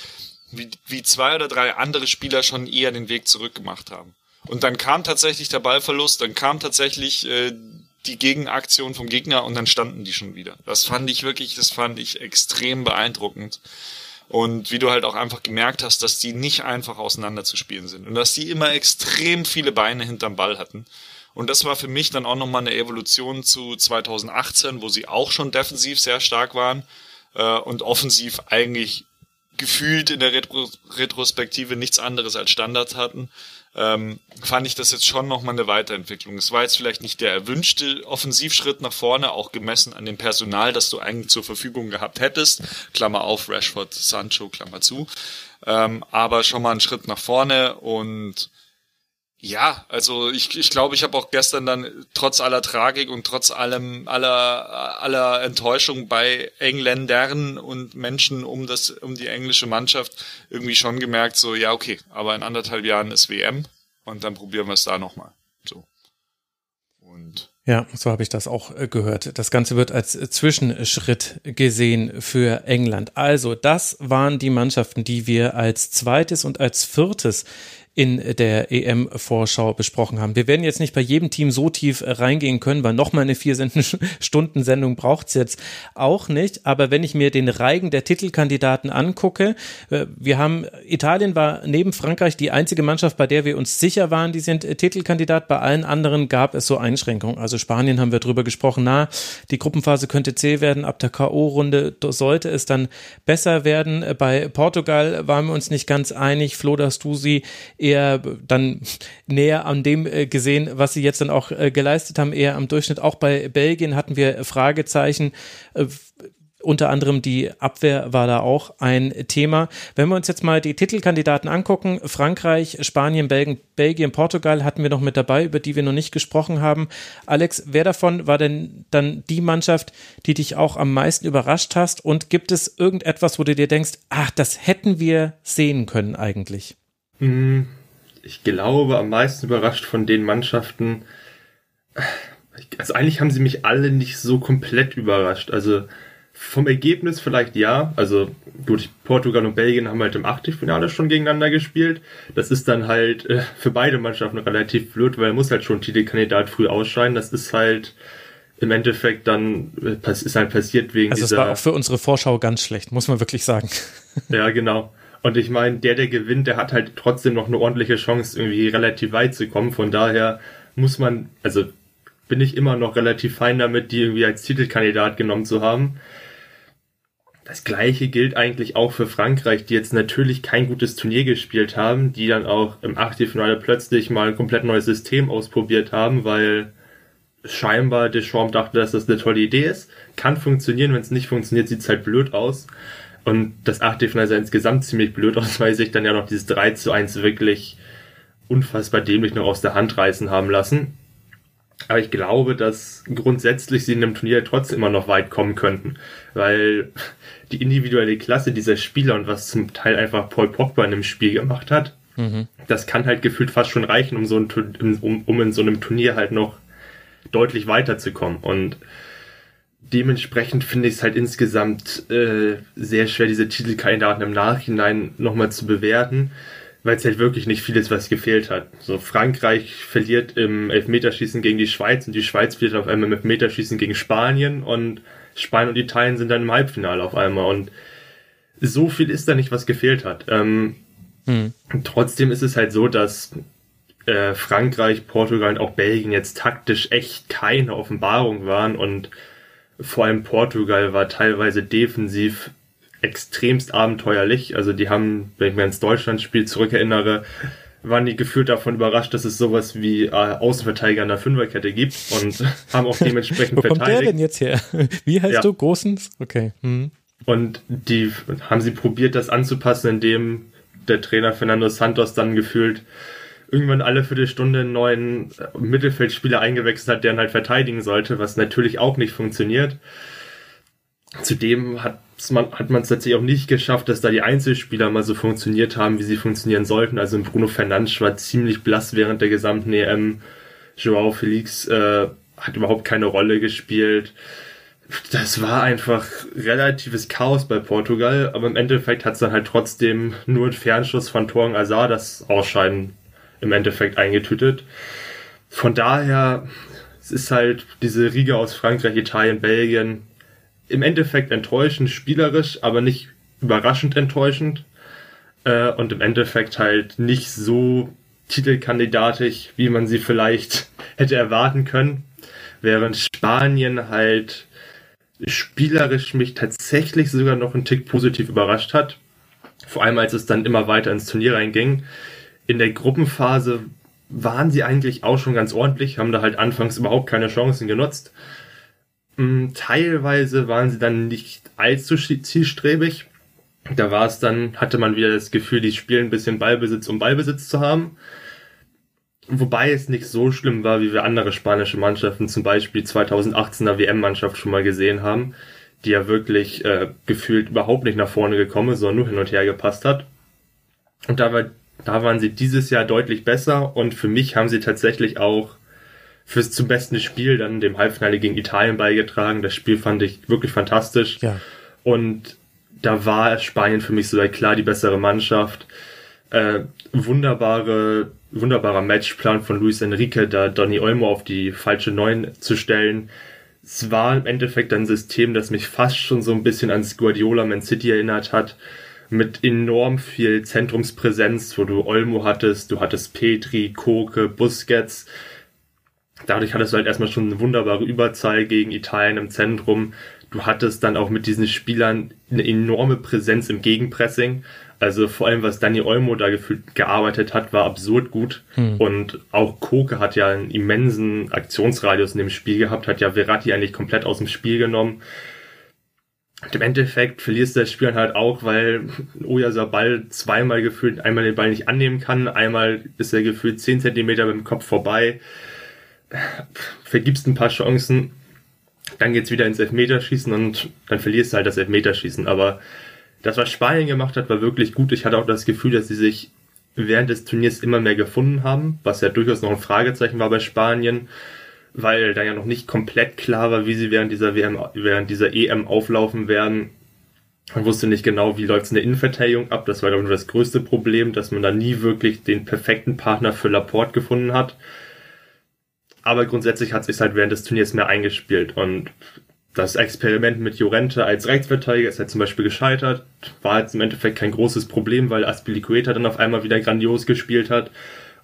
wie, wie zwei oder drei andere Spieler schon eher den Weg zurückgemacht haben. Und dann kam tatsächlich der Ballverlust, dann kam tatsächlich äh, die Gegenaktion vom Gegner und dann standen die schon wieder. Das fand ich wirklich, das fand ich extrem beeindruckend. Und wie du halt auch einfach gemerkt hast, dass die nicht einfach auseinanderzuspielen sind und dass die immer extrem viele Beine hinterm Ball hatten. Und das war für mich dann auch nochmal eine Evolution zu 2018, wo sie auch schon defensiv sehr stark waren äh, und offensiv eigentlich gefühlt in der Retro Retrospektive nichts anderes als Standards hatten ähm, fand ich das jetzt schon nochmal eine Weiterentwicklung. Es war jetzt vielleicht nicht der erwünschte Offensivschritt nach vorne, auch gemessen an dem Personal, das du eigentlich zur Verfügung gehabt hättest. Klammer auf, Rashford, Sancho, Klammer zu. Ähm, aber schon mal ein Schritt nach vorne und ja, also ich, ich glaube, ich habe auch gestern dann trotz aller Tragik und trotz allem aller aller Enttäuschung bei Engländern und Menschen um das um die englische Mannschaft irgendwie schon gemerkt, so ja okay, aber in anderthalb Jahren ist WM und dann probieren wir es da nochmal. So und ja, so habe ich das auch äh, gehört. Das Ganze wird als Zwischenschritt gesehen für England. Also, das waren die Mannschaften, die wir als zweites und als viertes in der EM-Vorschau besprochen haben. Wir werden jetzt nicht bei jedem Team so tief reingehen können, weil nochmal eine vier Stunden Sendung braucht es jetzt auch nicht. Aber wenn ich mir den Reigen der Titelkandidaten angucke, äh, wir haben, Italien war neben Frankreich die einzige Mannschaft, bei der wir uns sicher waren, die sind Titelkandidat. Bei allen anderen gab es so Einschränkungen. Also Spanien haben wir drüber gesprochen, na, die Gruppenphase könnte zäh werden. Ab der K.O.-Runde sollte es dann besser werden. Bei Portugal waren wir uns nicht ganz einig. Flo, dass du sie eher dann näher an dem äh, gesehen, was sie jetzt dann auch äh, geleistet haben, eher am Durchschnitt. Auch bei Belgien hatten wir Fragezeichen. Äh, unter anderem die Abwehr war da auch ein Thema. Wenn wir uns jetzt mal die Titelkandidaten angucken, Frankreich, Spanien, Belgien, Belgien, Portugal hatten wir noch mit dabei, über die wir noch nicht gesprochen haben. Alex, wer davon war denn dann die Mannschaft, die dich auch am meisten überrascht hast? Und gibt es irgendetwas, wo du dir denkst, ach, das hätten wir sehen können eigentlich? Ich glaube, am meisten überrascht von den Mannschaften. Also eigentlich haben sie mich alle nicht so komplett überrascht. Also vom Ergebnis vielleicht ja. Also gut, Portugal und Belgien haben halt im Achtelfinale schon gegeneinander gespielt. Das ist dann halt äh, für beide Mannschaften relativ blöd, weil er muss halt schon Titelkandidat früh ausscheiden. Das ist halt im Endeffekt dann äh, ist halt passiert wegen also dieser. Also es war auch für unsere Vorschau ganz schlecht, muss man wirklich sagen. Ja, genau. Und ich meine, der, der gewinnt, der hat halt trotzdem noch eine ordentliche Chance, irgendwie relativ weit zu kommen. Von daher muss man, also bin ich immer noch relativ fein damit, die irgendwie als Titelkandidat genommen zu haben. Das gleiche gilt eigentlich auch für Frankreich, die jetzt natürlich kein gutes Turnier gespielt haben, die dann auch im Achtelfinale plötzlich mal ein komplett neues System ausprobiert haben, weil scheinbar Deschamps dachte, dass das eine tolle Idee ist. Kann funktionieren, wenn es nicht funktioniert, sieht es halt blöd aus. Und das Achtelfinale sah insgesamt ziemlich blöd aus, weil sich dann ja noch dieses 3 zu 1 wirklich unfassbar dämlich noch aus der Hand reißen haben lassen. Aber ich glaube, dass grundsätzlich sie in dem Turnier trotzdem immer noch weit kommen könnten, weil die individuelle Klasse dieser Spieler und was zum Teil einfach Paul Pogba in dem Spiel gemacht hat, mhm. das kann halt gefühlt fast schon reichen, um, so ein, um, um in so einem Turnier halt noch deutlich weiterzukommen. Und dementsprechend finde ich es halt insgesamt äh, sehr schwer, diese Titelkandidaten im Nachhinein nochmal zu bewerten, weil es halt wirklich nicht vieles, was gefehlt hat. So Frankreich verliert im Elfmeterschießen gegen die Schweiz und die Schweiz verliert auf einmal im Elfmeterschießen gegen Spanien und Spanien und Italien sind dann im Halbfinale auf einmal und so viel ist da nicht, was gefehlt hat. Ähm, hm. Trotzdem ist es halt so, dass äh, Frankreich, Portugal und auch Belgien jetzt taktisch echt keine Offenbarung waren und vor allem Portugal war teilweise defensiv extremst abenteuerlich. Also die haben, wenn ich mir ans Deutschlandspiel zurückerinnere, waren die gefühlt davon überrascht, dass es sowas wie äh, Außenverteidiger in der Fünferkette gibt und haben auch dementsprechend Wo verteidigt. Wo kommt der denn jetzt her? Wie heißt ja. du? Großens? Okay. Hm. Und die haben sie probiert, das anzupassen, indem der Trainer Fernando Santos dann gefühlt irgendwann alle Viertelstunde einen neuen Mittelfeldspieler eingewechselt hat, der ihn halt verteidigen sollte, was natürlich auch nicht funktioniert. Zudem hat man hat man es tatsächlich auch nicht geschafft, dass da die Einzelspieler mal so funktioniert haben, wie sie funktionieren sollten. Also Bruno Fernandes war ziemlich blass während der gesamten EM. Joao Felix äh, hat überhaupt keine Rolle gespielt. Das war einfach relatives Chaos bei Portugal, aber im Endeffekt hat es dann halt trotzdem nur ein Fernschuss von Torgen Azar das Ausscheiden im Endeffekt eingetütet. Von daher, es ist halt diese Riege aus Frankreich, Italien, Belgien, im Endeffekt enttäuschend, spielerisch, aber nicht überraschend enttäuschend. Äh, und im Endeffekt halt nicht so titelkandidatisch, wie man sie vielleicht hätte erwarten können. Während Spanien halt spielerisch mich tatsächlich sogar noch einen Tick positiv überrascht hat. Vor allem als es dann immer weiter ins Turnier reinging. In der Gruppenphase waren sie eigentlich auch schon ganz ordentlich, haben da halt anfangs überhaupt keine Chancen genutzt. Hm, teilweise waren sie dann nicht allzu zielstrebig. Da war es dann, hatte man wieder das Gefühl, die spielen ein bisschen Ballbesitz, um Ballbesitz zu haben. Wobei es nicht so schlimm war, wie wir andere spanische Mannschaften, zum Beispiel 2018er WM-Mannschaft schon mal gesehen haben, die ja wirklich äh, gefühlt überhaupt nicht nach vorne gekommen ist, sondern nur hin und her gepasst hat. Und da, war, da waren sie dieses Jahr deutlich besser und für mich haben sie tatsächlich auch fürs zum besten Spiel dann dem Halbfinale gegen Italien beigetragen. Das Spiel fand ich wirklich fantastisch. Ja. Und da war Spanien für mich so klar die bessere Mannschaft. Äh, wunderbare, wunderbarer Matchplan von Luis Enrique, da Donny Olmo auf die falsche Neun zu stellen. Es war im Endeffekt ein System, das mich fast schon so ein bisschen ans Guardiola Man City erinnert hat. Mit enorm viel Zentrumspräsenz, wo du Olmo hattest, du hattest Petri, Koke, Busquets, Dadurch hattest du halt erstmal schon eine wunderbare Überzahl gegen Italien im Zentrum. Du hattest dann auch mit diesen Spielern eine enorme Präsenz im Gegenpressing. Also vor allem, was Dani Olmo da gefühlt gearbeitet hat, war absurd gut. Hm. Und auch Koke hat ja einen immensen Aktionsradius in dem Spiel gehabt, hat ja Verratti eigentlich komplett aus dem Spiel genommen. Und im Endeffekt verlierst du das Spiel halt auch, weil Oyasabal zweimal gefühlt einmal den Ball nicht annehmen kann, einmal ist er gefühlt zehn Zentimeter mit dem Kopf vorbei vergibst ein paar Chancen, dann geht's wieder ins Elfmeterschießen und dann verlierst du halt das Elfmeterschießen. Aber das, was Spanien gemacht hat, war wirklich gut. Ich hatte auch das Gefühl, dass sie sich während des Turniers immer mehr gefunden haben, was ja durchaus noch ein Fragezeichen war bei Spanien, weil da ja noch nicht komplett klar war, wie sie während dieser WM, während dieser EM auflaufen werden. Man wusste nicht genau, wie läuft's in der Innenverteidigung ab. Das war, glaube ich, das größte Problem, dass man da nie wirklich den perfekten Partner für Laporte gefunden hat. Aber grundsätzlich hat sich halt während des Turniers mehr eingespielt und das Experiment mit Jorente als Rechtsverteidiger ist halt zum Beispiel gescheitert. War jetzt im Endeffekt kein großes Problem, weil Aspilicueta dann auf einmal wieder grandios gespielt hat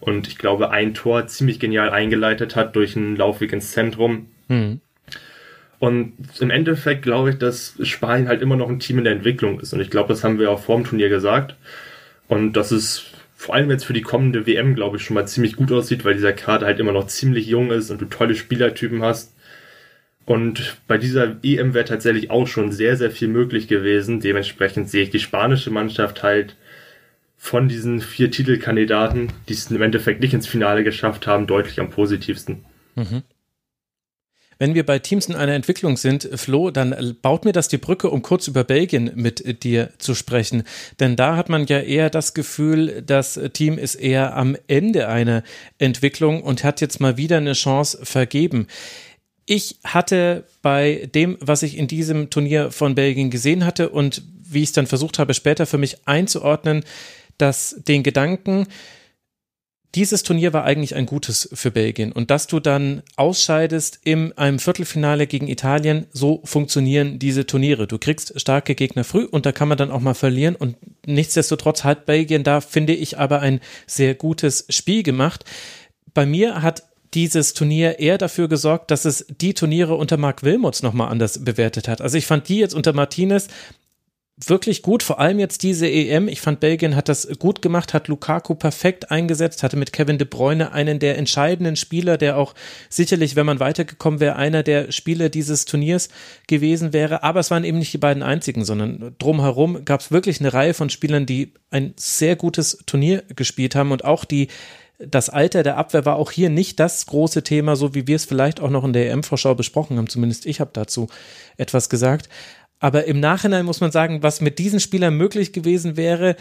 und ich glaube ein Tor ziemlich genial eingeleitet hat durch einen Laufweg ins Zentrum. Mhm. Und im Endeffekt glaube ich, dass Spanien halt immer noch ein Team in der Entwicklung ist. Und ich glaube, das haben wir auch vor dem Turnier gesagt. Und das ist vor allem jetzt für die kommende WM, glaube ich, schon mal ziemlich gut aussieht, weil dieser Kader halt immer noch ziemlich jung ist und du tolle Spielertypen hast. Und bei dieser EM wäre tatsächlich auch schon sehr, sehr viel möglich gewesen. Dementsprechend sehe ich die spanische Mannschaft halt von diesen vier Titelkandidaten, die es im Endeffekt nicht ins Finale geschafft haben, deutlich am positivsten. Mhm. Wenn wir bei Teams in einer Entwicklung sind, Flo, dann baut mir das die Brücke, um kurz über Belgien mit dir zu sprechen. Denn da hat man ja eher das Gefühl, das Team ist eher am Ende einer Entwicklung und hat jetzt mal wieder eine Chance vergeben. Ich hatte bei dem, was ich in diesem Turnier von Belgien gesehen hatte und wie ich es dann versucht habe, später für mich einzuordnen, dass den Gedanken, dieses Turnier war eigentlich ein gutes für Belgien und dass du dann ausscheidest in einem Viertelfinale gegen Italien, so funktionieren diese Turniere. Du kriegst starke Gegner früh und da kann man dann auch mal verlieren und nichtsdestotrotz hat Belgien da, finde ich, aber ein sehr gutes Spiel gemacht. Bei mir hat dieses Turnier eher dafür gesorgt, dass es die Turniere unter Mark Wilmots nochmal anders bewertet hat. Also ich fand die jetzt unter Martinez wirklich gut, vor allem jetzt diese EM. Ich fand, Belgien hat das gut gemacht, hat Lukaku perfekt eingesetzt, hatte mit Kevin de Bruyne einen der entscheidenden Spieler, der auch sicherlich, wenn man weitergekommen wäre, einer der Spieler dieses Turniers gewesen wäre. Aber es waren eben nicht die beiden einzigen, sondern drumherum gab es wirklich eine Reihe von Spielern, die ein sehr gutes Turnier gespielt haben und auch die das Alter der Abwehr war auch hier nicht das große Thema, so wie wir es vielleicht auch noch in der EM-Vorschau besprochen haben. Zumindest ich habe dazu etwas gesagt. Aber im Nachhinein muss man sagen, was mit diesen Spielern möglich gewesen wäre,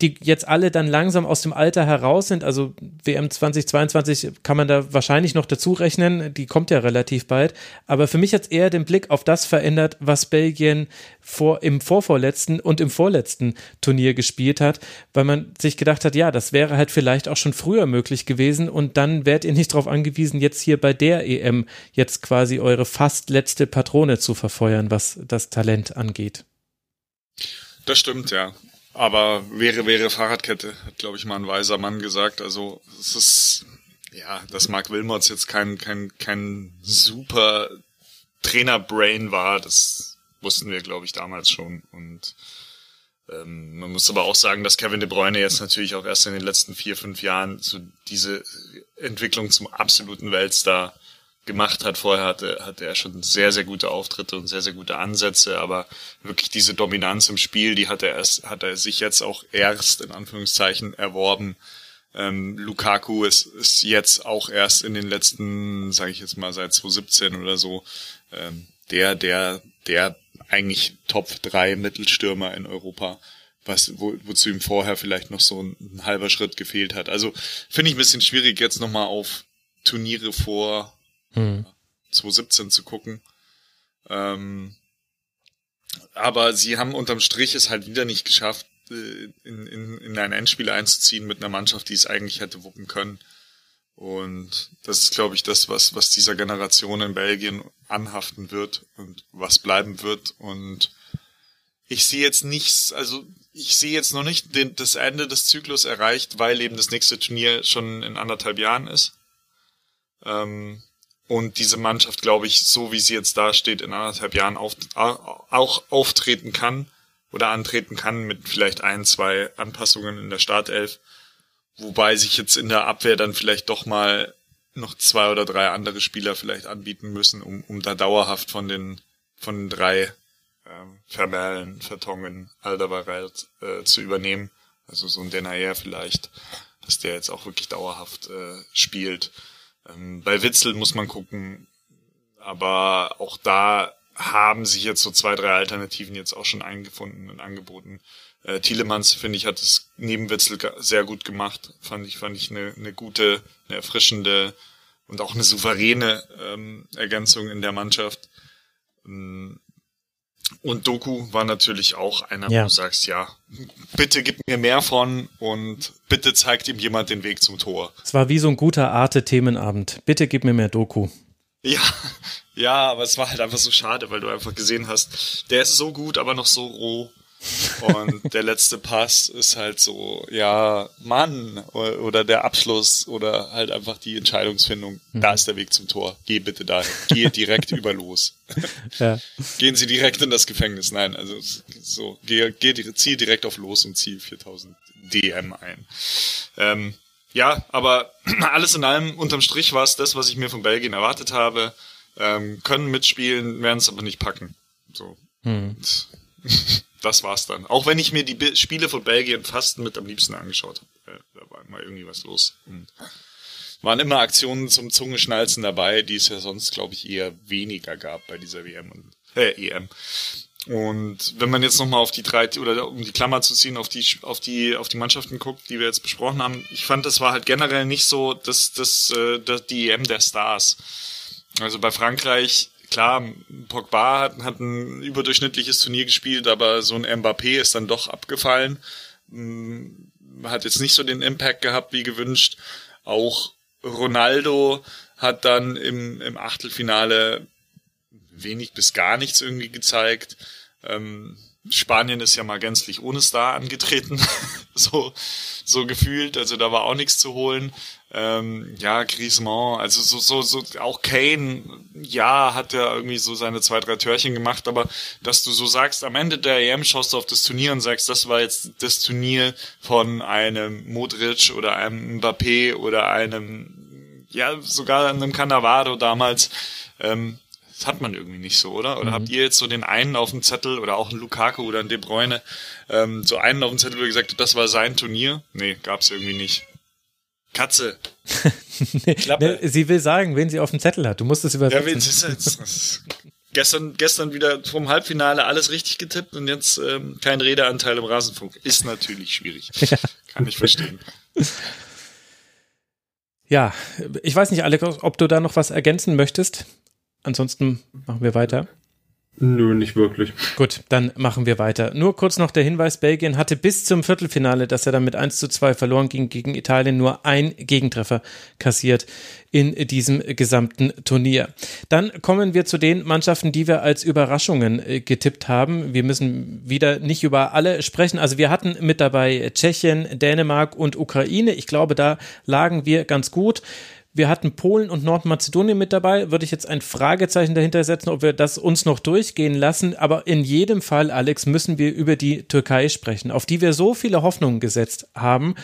die jetzt alle dann langsam aus dem Alter heraus sind. Also WM 2022 kann man da wahrscheinlich noch dazu rechnen. Die kommt ja relativ bald. Aber für mich hat es eher den Blick auf das verändert, was Belgien vor, im vorvorletzten und im vorletzten Turnier gespielt hat, weil man sich gedacht hat, ja, das wäre halt vielleicht auch schon früher möglich gewesen und dann wärt ihr nicht darauf angewiesen, jetzt hier bei der EM jetzt quasi eure fast letzte Patrone zu verfeuern, was das Talent angeht. Das stimmt, ja. Aber wäre, wäre Fahrradkette, hat, glaube ich, mal ein weiser Mann gesagt. Also es ist, ja, dass Mark Wilmots jetzt kein, kein, kein super Trainer-Brain war, das wussten wir, glaube ich, damals schon. Und ähm, man muss aber auch sagen, dass Kevin De Bruyne jetzt natürlich auch erst in den letzten vier, fünf Jahren so diese Entwicklung zum absoluten Weltstar gemacht hat. Vorher hatte, hatte er schon sehr, sehr gute Auftritte und sehr, sehr gute Ansätze, aber wirklich diese Dominanz im Spiel, die hat er erst, hat er sich jetzt auch erst in Anführungszeichen erworben. Ähm, Lukaku ist, ist jetzt auch erst in den letzten, sage ich jetzt mal seit 2017 oder so, ähm, der, der, der eigentlich Top 3 Mittelstürmer in Europa, was, wo, wozu ihm vorher vielleicht noch so ein, ein halber Schritt gefehlt hat. Also finde ich ein bisschen schwierig, jetzt nochmal auf Turniere vor hm. 2017 zu gucken. Ähm, aber sie haben unterm Strich es halt wieder nicht geschafft, äh, in, in, in ein Endspiel einzuziehen mit einer Mannschaft, die es eigentlich hätte wuppen können. Und das ist, glaube ich, das, was, was dieser Generation in Belgien anhaften wird und was bleiben wird. Und ich sehe jetzt nichts, also ich sehe jetzt noch nicht den, das Ende des Zyklus erreicht, weil eben das nächste Turnier schon in anderthalb Jahren ist. Ähm, und diese Mannschaft, glaube ich, so wie sie jetzt dasteht, in anderthalb Jahren auf, auch auftreten kann oder antreten kann mit vielleicht ein, zwei Anpassungen in der Startelf. Wobei sich jetzt in der Abwehr dann vielleicht doch mal noch zwei oder drei andere Spieler vielleicht anbieten müssen, um, um da dauerhaft von den, von den drei ähm, Vermerlen, Vertongen, Alderweireld äh, zu übernehmen. Also so ein Denayer vielleicht, dass der jetzt auch wirklich dauerhaft äh, spielt. Ähm, bei Witzel muss man gucken, aber auch da haben sich jetzt so zwei, drei Alternativen jetzt auch schon eingefunden und angeboten. Äh, Thielemanns, finde ich, hat es neben Witzel sehr gut gemacht. Fand ich, fand ich eine, eine gute, eine erfrischende und auch eine souveräne ähm, Ergänzung in der Mannschaft. Ähm, und Doku war natürlich auch einer, ja. wo du sagst, ja, bitte gib mir mehr von und bitte zeigt ihm jemand den Weg zum Tor. Es war wie so ein guter Arte-Themenabend. Bitte gib mir mehr Doku. Ja, ja, aber es war halt einfach so schade, weil du einfach gesehen hast, der ist so gut, aber noch so roh. Und der letzte Pass ist halt so, ja, Mann, oder der Abschluss oder halt einfach die Entscheidungsfindung. Mhm. Da ist der Weg zum Tor. Geh bitte dahin. Geh direkt über los. Ja. Gehen Sie direkt in das Gefängnis. Nein, also so, geh, geh, zieh direkt auf los und zieh 4000 DM ein. Ähm, ja, aber alles in allem, unterm Strich war es das, was ich mir von Belgien erwartet habe. Ähm, können mitspielen, werden es aber nicht packen. So. Hm. das war's dann. Auch wenn ich mir die Spiele von Belgien fast mit am liebsten angeschaut habe. Äh, da war immer irgendwie was los. Und waren immer Aktionen zum Zungeschnalzen dabei, die es ja sonst, glaube ich, eher weniger gab bei dieser WM und äh, EM. Und wenn man jetzt nochmal auf die drei, oder um die Klammer zu ziehen, auf die, auf die, auf die Mannschaften guckt, die wir jetzt besprochen haben, ich fand, das war halt generell nicht so das, das, äh, das, die EM der Stars. Also bei Frankreich klar, Pogba hat, hat ein überdurchschnittliches Turnier gespielt, aber so ein Mbappé ist dann doch abgefallen. Mm, hat jetzt nicht so den Impact gehabt wie gewünscht. Auch Ronaldo hat dann im, im Achtelfinale wenig bis gar nichts irgendwie gezeigt. Ähm, Spanien ist ja mal gänzlich ohne Star angetreten, so, so gefühlt, also da war auch nichts zu holen. Ähm, ja, Griezmann, also so, so, so, auch Kane, ja, hat ja irgendwie so seine zwei, drei Törchen gemacht, aber dass du so sagst, am Ende der EM schaust du auf das Turnier und sagst, das war jetzt das Turnier von einem Modric oder einem Mbappé oder einem, ja, sogar einem Cannavaro damals, ähm, das hat man irgendwie nicht so, oder? Oder mhm. habt ihr jetzt so den einen auf dem Zettel oder auch einen Lukaku oder einen De Bruyne, ähm, so einen auf dem Zettel, wo ihr gesagt habt, das war sein Turnier? Nee, gab's irgendwie nicht. Katze. nee, sie will sagen, wen sie auf dem Zettel hat. Du musst es übersetzen. Ja, das ist, das gestern, gestern wieder vom Halbfinale alles richtig getippt und jetzt ähm, kein Redeanteil im Rasenfunk. Ist natürlich schwierig. Ja. Kann ich verstehen. Ja, ich weiß nicht, Alex, ob du da noch was ergänzen möchtest. Ansonsten machen wir weiter. Nö, nicht wirklich. Gut, dann machen wir weiter. Nur kurz noch der Hinweis, Belgien hatte bis zum Viertelfinale, dass er dann mit 1 zu 2 verloren ging gegen Italien, nur ein Gegentreffer kassiert in diesem gesamten Turnier. Dann kommen wir zu den Mannschaften, die wir als Überraschungen äh, getippt haben. Wir müssen wieder nicht über alle sprechen. Also wir hatten mit dabei Tschechien, Dänemark und Ukraine. Ich glaube, da lagen wir ganz gut. Wir hatten Polen und Nordmazedonien mit dabei. Würde ich jetzt ein Fragezeichen dahinter setzen, ob wir das uns noch durchgehen lassen. Aber in jedem Fall, Alex, müssen wir über die Türkei sprechen, auf die wir so viele Hoffnungen gesetzt haben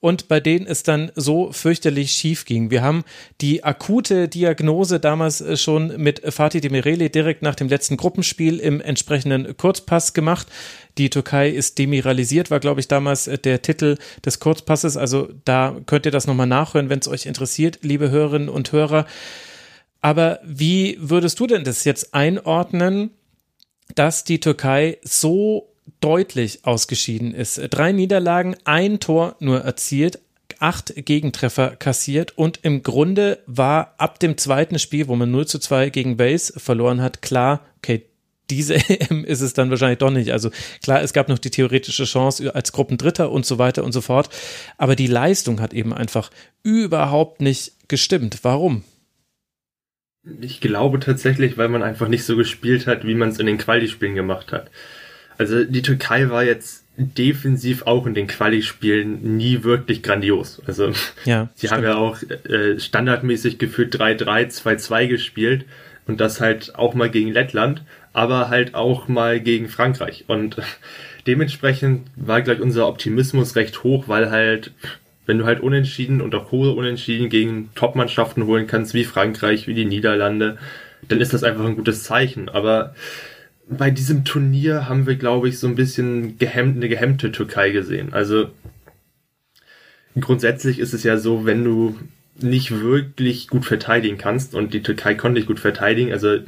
und bei denen es dann so fürchterlich schief ging. Wir haben die akute Diagnose damals äh, schon mit Fatih Demireli direkt nach dem letzten Gruppenspiel im entsprechenden Kurzpass gemacht. Die Türkei ist demiralisiert, war, glaube ich, damals äh, der Titel des Kurzpasses. Also da könnt ihr das nochmal nachhören, wenn es euch interessiert, liebe Hörerinnen und Hörer. Aber wie würdest du denn das jetzt einordnen, dass die Türkei so deutlich ausgeschieden ist. Drei Niederlagen, ein Tor nur erzielt, acht Gegentreffer kassiert und im Grunde war ab dem zweiten Spiel, wo man 0 zu 2 gegen Wales verloren hat, klar, okay, diese EM ist es dann wahrscheinlich doch nicht. Also klar, es gab noch die theoretische Chance als Gruppendritter und so weiter und so fort, aber die Leistung hat eben einfach überhaupt nicht gestimmt. Warum? Ich glaube tatsächlich, weil man einfach nicht so gespielt hat, wie man es in den Quali-Spielen gemacht hat. Also die Türkei war jetzt defensiv auch in den Quali-Spielen nie wirklich grandios. Also ja, sie haben ja auch äh, standardmäßig gefühlt 3-3, 2-2 gespielt und das halt auch mal gegen Lettland, aber halt auch mal gegen Frankreich. Und dementsprechend war gleich unser Optimismus recht hoch, weil halt, wenn du halt unentschieden und auch hohe Unentschieden gegen Top-Mannschaften holen kannst, wie Frankreich, wie die Niederlande, dann ist das einfach ein gutes Zeichen. Aber bei diesem Turnier haben wir, glaube ich, so ein bisschen gehemmt, eine gehemmte Türkei gesehen. Also grundsätzlich ist es ja so, wenn du nicht wirklich gut verteidigen kannst und die Türkei konnte nicht gut verteidigen, also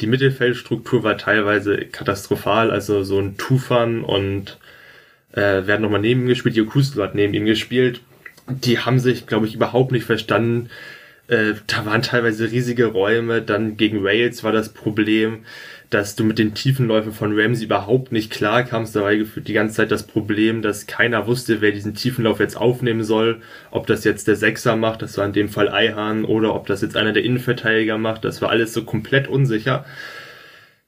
die Mittelfeldstruktur war teilweise katastrophal, also so ein Tufan und äh, werden nochmal neben ihm gespielt, Jokuslu hat neben ihm gespielt. Die haben sich, glaube ich, überhaupt nicht verstanden. Äh, da waren teilweise riesige Räume, dann gegen Wales war das Problem dass du mit den Tiefenläufen von Ramsey überhaupt nicht klar kamst. Da war die ganze Zeit das Problem, dass keiner wusste, wer diesen Tiefenlauf jetzt aufnehmen soll. Ob das jetzt der Sechser macht, das war in dem Fall Eihan, oder ob das jetzt einer der Innenverteidiger macht. Das war alles so komplett unsicher.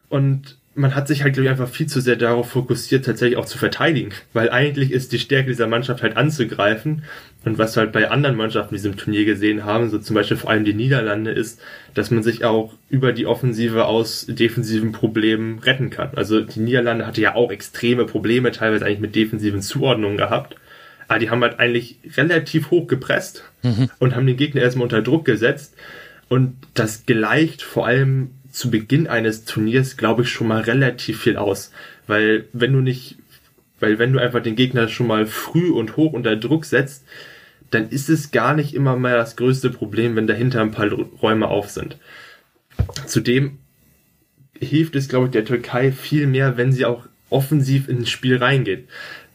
Und man hat sich halt, glaube ich, einfach viel zu sehr darauf fokussiert, tatsächlich auch zu verteidigen. Weil eigentlich ist die Stärke dieser Mannschaft halt anzugreifen. Und was wir halt bei anderen Mannschaften in diesem Turnier gesehen haben, so zum Beispiel vor allem die Niederlande, ist, dass man sich auch über die Offensive aus defensiven Problemen retten kann. Also die Niederlande hatte ja auch extreme Probleme, teilweise eigentlich mit defensiven Zuordnungen gehabt. Aber die haben halt eigentlich relativ hoch gepresst mhm. und haben den Gegner erstmal unter Druck gesetzt. Und das gleicht vor allem zu Beginn eines Turniers, glaube ich, schon mal relativ viel aus. Weil wenn du nicht, weil wenn du einfach den Gegner schon mal früh und hoch unter Druck setzt, dann ist es gar nicht immer mal das größte Problem, wenn dahinter ein paar Räume auf sind. Zudem hilft es, glaube ich, der Türkei viel mehr, wenn sie auch offensiv ins Spiel reingeht.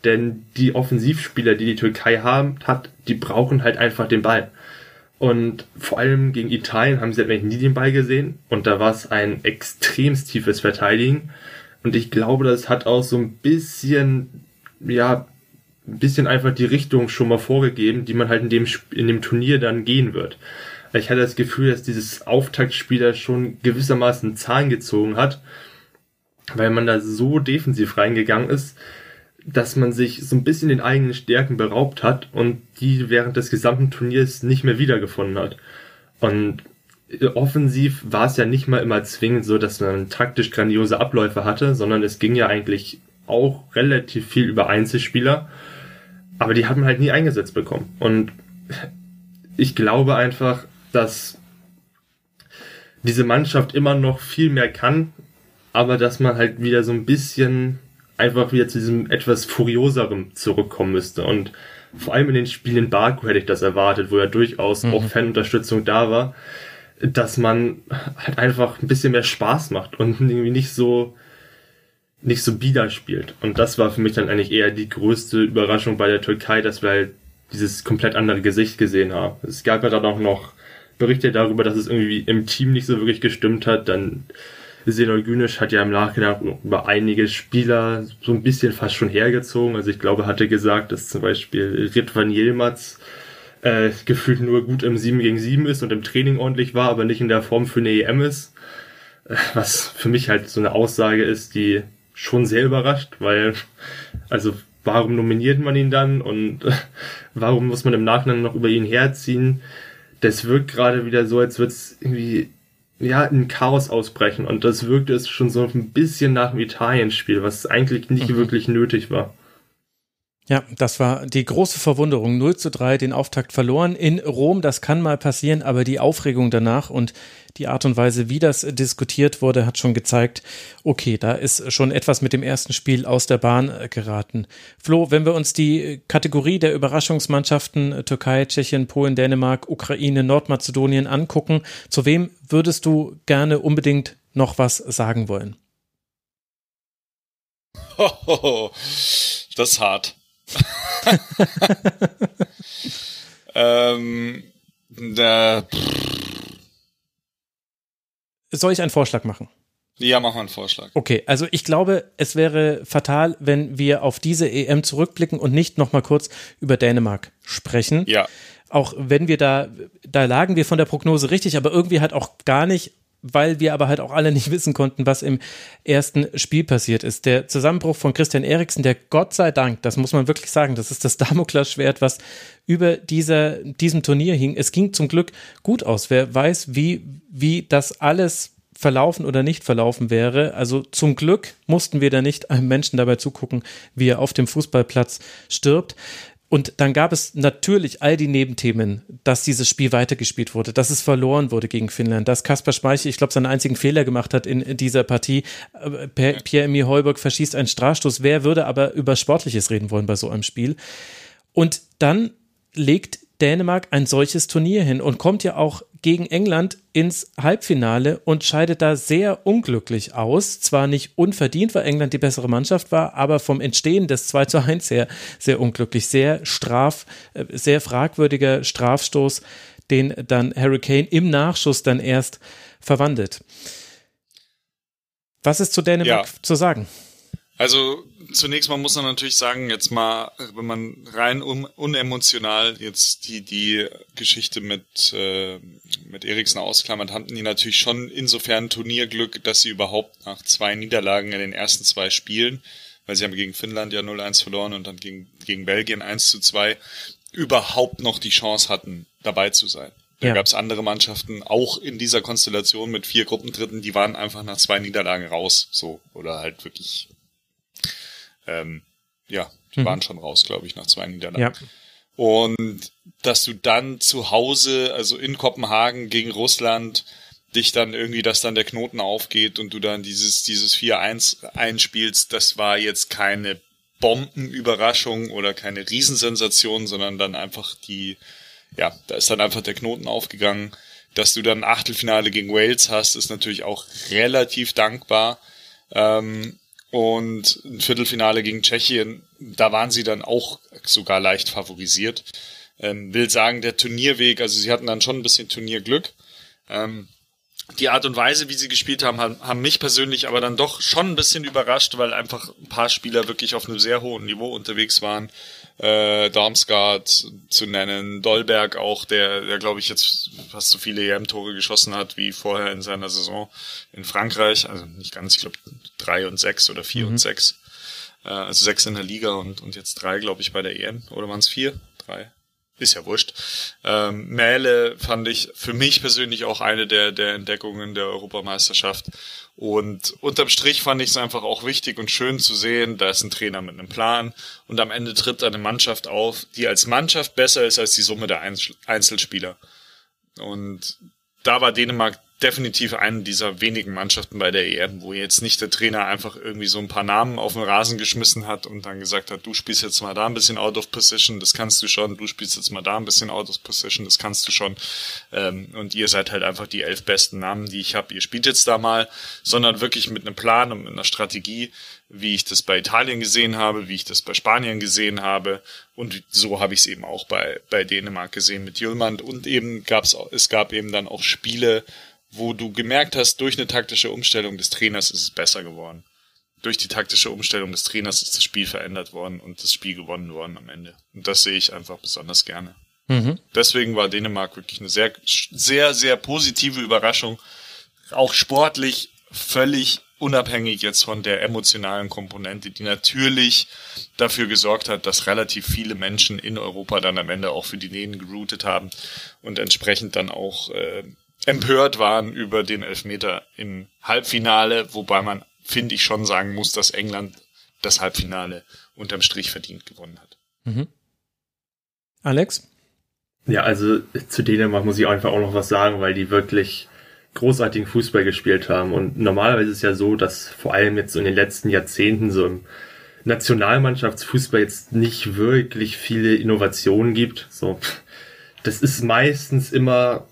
Denn die Offensivspieler, die die Türkei haben, hat, die brauchen halt einfach den Ball. Und vor allem gegen Italien haben sie halt nie den Ball gesehen. Und da war es ein extrem tiefes Verteidigen. Und ich glaube, das hat auch so ein bisschen, ja, ein bisschen einfach die Richtung schon mal vorgegeben, die man halt in dem, in dem Turnier dann gehen wird. Ich hatte das Gefühl, dass dieses Auftaktspiel da schon gewissermaßen Zahlen gezogen hat, weil man da so defensiv reingegangen ist, dass man sich so ein bisschen den eigenen Stärken beraubt hat und die während des gesamten Turniers nicht mehr wiedergefunden hat. Und offensiv war es ja nicht mal immer zwingend so, dass man taktisch grandiose Abläufe hatte, sondern es ging ja eigentlich auch relativ viel über Einzelspieler, aber die haben halt nie eingesetzt bekommen. Und ich glaube einfach, dass diese Mannschaft immer noch viel mehr kann, aber dass man halt wieder so ein bisschen einfach wieder zu diesem etwas furioserem zurückkommen müsste. Und vor allem in den Spielen in Baku hätte ich das erwartet, wo ja durchaus mhm. auch Fanunterstützung da war, dass man halt einfach ein bisschen mehr Spaß macht und irgendwie nicht so nicht so bieder spielt. Und das war für mich dann eigentlich eher die größte Überraschung bei der Türkei, dass wir halt dieses komplett andere Gesicht gesehen haben. Es gab ja dann auch noch Berichte darüber, dass es irgendwie im Team nicht so wirklich gestimmt hat. Dann Senol Günisch hat ja im Nachhinein über einige Spieler so ein bisschen fast schon hergezogen. Also ich glaube, hatte gesagt, dass zum Beispiel Ritvan Yilmaz äh, gefühlt nur gut im 7 gegen 7 ist und im Training ordentlich war, aber nicht in der Form für eine EM ist. Äh, was für mich halt so eine Aussage ist, die schon sehr überrascht, weil, also warum nominiert man ihn dann und äh, warum muss man im Nachhinein noch über ihn herziehen? Das wirkt gerade wieder so, als würde es irgendwie ja, ein Chaos ausbrechen und das wirkte es schon so ein bisschen nach dem Italien-Spiel, was eigentlich nicht mhm. wirklich nötig war. Ja, das war die große Verwunderung. 0 zu 3 den Auftakt verloren in Rom. Das kann mal passieren, aber die Aufregung danach und die Art und Weise, wie das diskutiert wurde, hat schon gezeigt, okay, da ist schon etwas mit dem ersten Spiel aus der Bahn äh, geraten. Flo, wenn wir uns die Kategorie der Überraschungsmannschaften äh, Türkei, Tschechien, Polen, Dänemark, Ukraine, Nordmazedonien angucken, zu wem würdest du gerne unbedingt noch was sagen wollen? das ist hart. ähm, da, Soll ich einen Vorschlag machen? Ja, mach mal einen Vorschlag. Okay, also ich glaube, es wäre fatal, wenn wir auf diese EM zurückblicken und nicht nochmal kurz über Dänemark sprechen. Ja. Auch wenn wir da, da lagen wir von der Prognose richtig, aber irgendwie halt auch gar nicht weil wir aber halt auch alle nicht wissen konnten, was im ersten Spiel passiert ist. Der Zusammenbruch von Christian Eriksen, der Gott sei Dank, das muss man wirklich sagen, das ist das Damoklesschwert, was über dieser, diesem Turnier hing. Es ging zum Glück gut aus. Wer weiß, wie, wie das alles verlaufen oder nicht verlaufen wäre. Also zum Glück mussten wir da nicht einem Menschen dabei zugucken, wie er auf dem Fußballplatz stirbt. Und dann gab es natürlich all die Nebenthemen, dass dieses Spiel weitergespielt wurde, dass es verloren wurde gegen Finnland, dass Kaspar Schmeichel, ich glaube, seinen einzigen Fehler gemacht hat in dieser Partie. Äh, Pierre-Emile Heuberg verschießt einen Strafstoß. Wer würde aber über Sportliches reden wollen bei so einem Spiel? Und dann legt Dänemark ein solches Turnier hin und kommt ja auch gegen England ins Halbfinale und scheidet da sehr unglücklich aus. Zwar nicht unverdient, weil England die bessere Mannschaft war, aber vom Entstehen des 2 zu 1 her sehr unglücklich. Sehr straf, äh, sehr fragwürdiger Strafstoß, den dann Harry Kane im Nachschuss dann erst verwandelt. Was ist zu Dänemark ja. zu sagen? Also zunächst mal muss man natürlich sagen, jetzt mal, wenn man rein un unemotional jetzt die die Geschichte mit äh, mit Eriksen ausklammert, hatten die natürlich schon insofern Turnierglück, dass sie überhaupt nach zwei Niederlagen in den ersten zwei Spielen, weil sie haben gegen Finnland ja 0-1 verloren und dann gegen gegen Belgien 1 zu 2, überhaupt noch die Chance hatten, dabei zu sein. Da ja. gab es andere Mannschaften, auch in dieser Konstellation mit vier Gruppendritten, die waren einfach nach zwei Niederlagen raus, so oder halt wirklich ähm, ja, die mhm. waren schon raus, glaube ich, nach zwei Niederlagen. Ja. Und dass du dann zu Hause, also in Kopenhagen gegen Russland, dich dann irgendwie, dass dann der Knoten aufgeht und du dann dieses, dieses 4-1 einspielst, das war jetzt keine Bombenüberraschung oder keine Riesensensation, sondern dann einfach die, ja, da ist dann einfach der Knoten aufgegangen. Dass du dann Achtelfinale gegen Wales hast, ist natürlich auch relativ dankbar. Ähm, und ein Viertelfinale gegen Tschechien, da waren sie dann auch sogar leicht favorisiert. Ähm, will sagen, der Turnierweg, also sie hatten dann schon ein bisschen Turnierglück. Ähm, die Art und Weise, wie sie gespielt haben, haben mich persönlich aber dann doch schon ein bisschen überrascht, weil einfach ein paar Spieler wirklich auf einem sehr hohen Niveau unterwegs waren. Äh, Darmstadt zu nennen, Dolberg auch, der, der glaube ich jetzt fast so viele EM-Tore geschossen hat wie vorher in seiner Saison in Frankreich. Also nicht ganz, ich glaube drei und sechs oder vier mhm. und sechs. Äh, also sechs in der Liga und, und jetzt drei, glaube ich, bei der EM. Oder waren es vier? Drei ist ja wurscht. Ähm, Mähle fand ich für mich persönlich auch eine der, der Entdeckungen der Europameisterschaft. Und unterm Strich fand ich es einfach auch wichtig und schön zu sehen, da ist ein Trainer mit einem Plan und am Ende tritt eine Mannschaft auf, die als Mannschaft besser ist als die Summe der Einzelspieler. Und da war Dänemark definitiv eine dieser wenigen Mannschaften bei der EM, wo jetzt nicht der Trainer einfach irgendwie so ein paar Namen auf den Rasen geschmissen hat und dann gesagt hat, du spielst jetzt mal da ein bisschen out of position, das kannst du schon, du spielst jetzt mal da ein bisschen out of position, das kannst du schon. Ähm, und ihr seid halt einfach die elf besten Namen, die ich habe. Ihr spielt jetzt da mal, sondern wirklich mit einem Plan und mit einer Strategie, wie ich das bei Italien gesehen habe, wie ich das bei Spanien gesehen habe. Und so habe ich es eben auch bei, bei Dänemark gesehen mit Jülmand. Und eben gab's, es gab eben dann auch Spiele, wo du gemerkt hast, durch eine taktische Umstellung des Trainers ist es besser geworden. Durch die taktische Umstellung des Trainers ist das Spiel verändert worden und das Spiel gewonnen worden am Ende. Und das sehe ich einfach besonders gerne. Mhm. Deswegen war Dänemark wirklich eine sehr, sehr, sehr positive Überraschung. Auch sportlich völlig unabhängig jetzt von der emotionalen Komponente, die natürlich dafür gesorgt hat, dass relativ viele Menschen in Europa dann am Ende auch für die Dänen geroutet haben und entsprechend dann auch äh, empört waren über den Elfmeter im Halbfinale, wobei man, finde ich, schon sagen muss, dass England das Halbfinale unterm Strich verdient gewonnen hat. Mhm. Alex? Ja, also zu Dänemark muss ich einfach auch noch was sagen, weil die wirklich großartigen Fußball gespielt haben. Und normalerweise ist es ja so, dass vor allem jetzt in den letzten Jahrzehnten so im Nationalmannschaftsfußball jetzt nicht wirklich viele Innovationen gibt. So, das ist meistens immer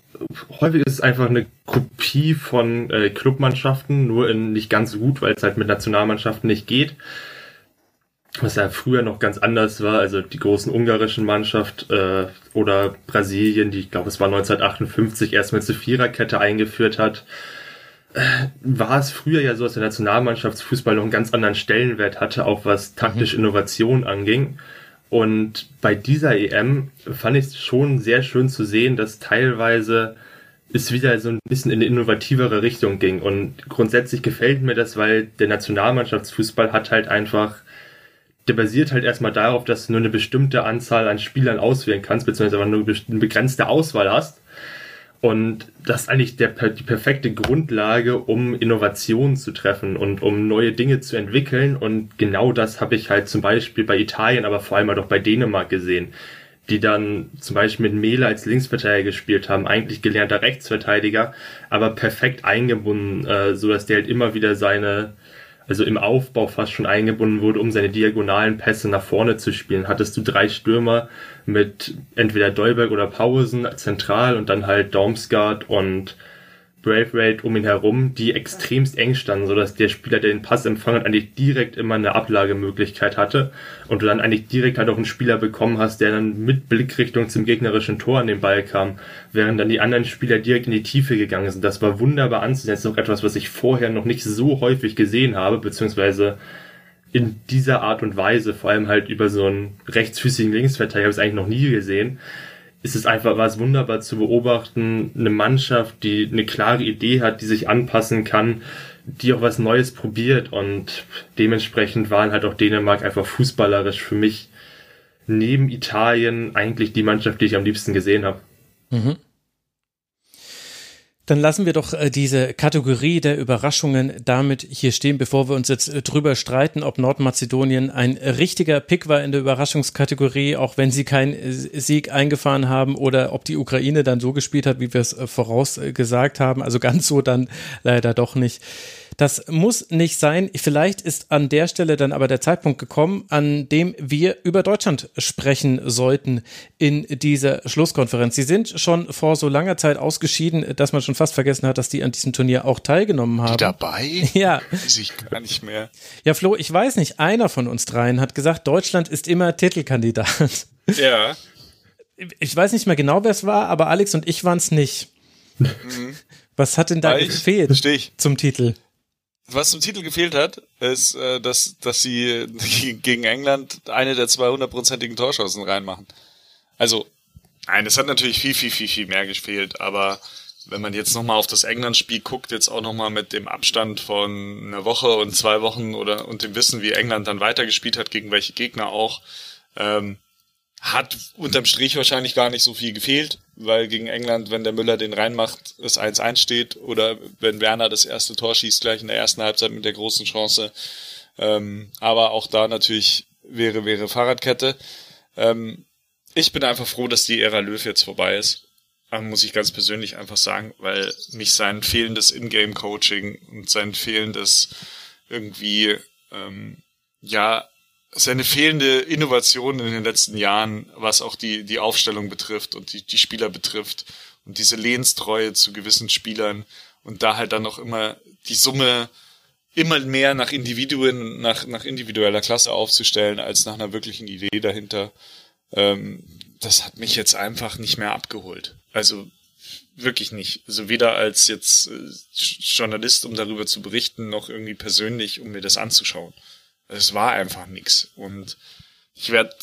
häufig ist es einfach eine Kopie von äh, Clubmannschaften, nur in nicht ganz so gut, weil es halt mit Nationalmannschaften nicht geht. Was ja früher noch ganz anders war, also die großen ungarischen Mannschaft äh, oder Brasilien, die ich glaube es war 1958 erstmal zur Viererkette eingeführt hat, äh, war es früher ja so, dass der Nationalmannschaftsfußball noch einen ganz anderen Stellenwert hatte, auch was taktische mhm. Innovation anging. Und bei dieser EM fand ich es schon sehr schön zu sehen, dass teilweise es wieder so ein bisschen in eine innovativere Richtung ging. Und grundsätzlich gefällt mir das, weil der Nationalmannschaftsfußball hat halt einfach, der basiert halt erstmal darauf, dass du nur eine bestimmte Anzahl an Spielern auswählen kannst, beziehungsweise nur eine begrenzte Auswahl hast. Und das ist eigentlich der, die perfekte Grundlage, um Innovationen zu treffen und um neue Dinge zu entwickeln. Und genau das habe ich halt zum Beispiel bei Italien, aber vor allem halt auch bei Dänemark gesehen, die dann zum Beispiel mit Mele als Linksverteidiger gespielt haben, eigentlich gelernter Rechtsverteidiger, aber perfekt eingebunden, äh, so dass der halt immer wieder seine also im Aufbau fast schon eingebunden wurde, um seine diagonalen Pässe nach vorne zu spielen. Hattest du drei Stürmer mit entweder Dolberg oder Pausen zentral und dann halt Dormsgaard und Braithwaite um ihn herum, die extremst eng standen, sodass der Spieler, der den Pass empfangen hat, eigentlich direkt immer eine Ablagemöglichkeit hatte und du dann eigentlich direkt halt auch einen Spieler bekommen hast, der dann mit Blickrichtung zum gegnerischen Tor an den Ball kam, während dann die anderen Spieler direkt in die Tiefe gegangen sind. Das war wunderbar anzusehen. Das ist auch etwas, was ich vorher noch nicht so häufig gesehen habe, beziehungsweise in dieser Art und Weise, vor allem halt über so einen rechtsfüßigen Linksverteidiger, habe ich es eigentlich noch nie gesehen ist es einfach was wunderbar zu beobachten, eine Mannschaft, die eine klare Idee hat, die sich anpassen kann, die auch was Neues probiert und dementsprechend waren halt auch Dänemark einfach fußballerisch für mich neben Italien eigentlich die Mannschaft, die ich am liebsten gesehen habe. Mhm. Dann lassen wir doch äh, diese Kategorie der Überraschungen damit hier stehen, bevor wir uns jetzt äh, drüber streiten, ob Nordmazedonien ein richtiger Pick war in der Überraschungskategorie, auch wenn sie keinen äh, Sieg eingefahren haben, oder ob die Ukraine dann so gespielt hat, wie wir es vorausgesagt haben. Also ganz so dann leider doch nicht. Das muss nicht sein. Vielleicht ist an der Stelle dann aber der Zeitpunkt gekommen, an dem wir über Deutschland sprechen sollten in dieser Schlusskonferenz. Sie sind schon vor so langer Zeit ausgeschieden, dass man schon fast vergessen hat, dass die an diesem Turnier auch teilgenommen haben. Die dabei? Ja. Weiß ich gar nicht mehr. Ja, Flo, ich weiß nicht, einer von uns dreien hat gesagt, Deutschland ist immer Titelkandidat. Ja. Ich weiß nicht mehr genau, wer es war, aber Alex und ich waren es nicht. Mhm. Was hat denn da gefehlt ich? zum Titel? Was zum Titel gefehlt hat, ist, äh, dass, dass sie gegen England eine der 200-prozentigen Torschancen reinmachen. Also, nein, es hat natürlich viel, viel, viel, viel mehr gefehlt, aber wenn man jetzt nochmal auf das England-Spiel guckt, jetzt auch nochmal mit dem Abstand von einer Woche und zwei Wochen oder und dem Wissen, wie England dann weitergespielt hat, gegen welche Gegner auch, ähm, hat unterm Strich wahrscheinlich gar nicht so viel gefehlt, weil gegen England, wenn der Müller den reinmacht, es 1-1 steht oder wenn Werner das erste Tor schießt gleich in der ersten Halbzeit mit der großen Chance. Ähm, aber auch da natürlich wäre, wäre Fahrradkette. Ähm, ich bin einfach froh, dass die Ära Löw jetzt vorbei ist. Muss ich ganz persönlich einfach sagen, weil mich sein fehlendes Ingame-Coaching und sein fehlendes irgendwie, ähm, ja, seine fehlende Innovation in den letzten Jahren, was auch die, die Aufstellung betrifft und die, die Spieler betrifft und diese Lehnstreue zu gewissen Spielern und da halt dann noch immer die Summe immer mehr nach Individuen, nach, nach individueller Klasse aufzustellen, als nach einer wirklichen Idee dahinter. Ähm, das hat mich jetzt einfach nicht mehr abgeholt. Also wirklich nicht. Also weder als jetzt äh, Journalist, um darüber zu berichten, noch irgendwie persönlich, um mir das anzuschauen. Es war einfach nix. Und ich werde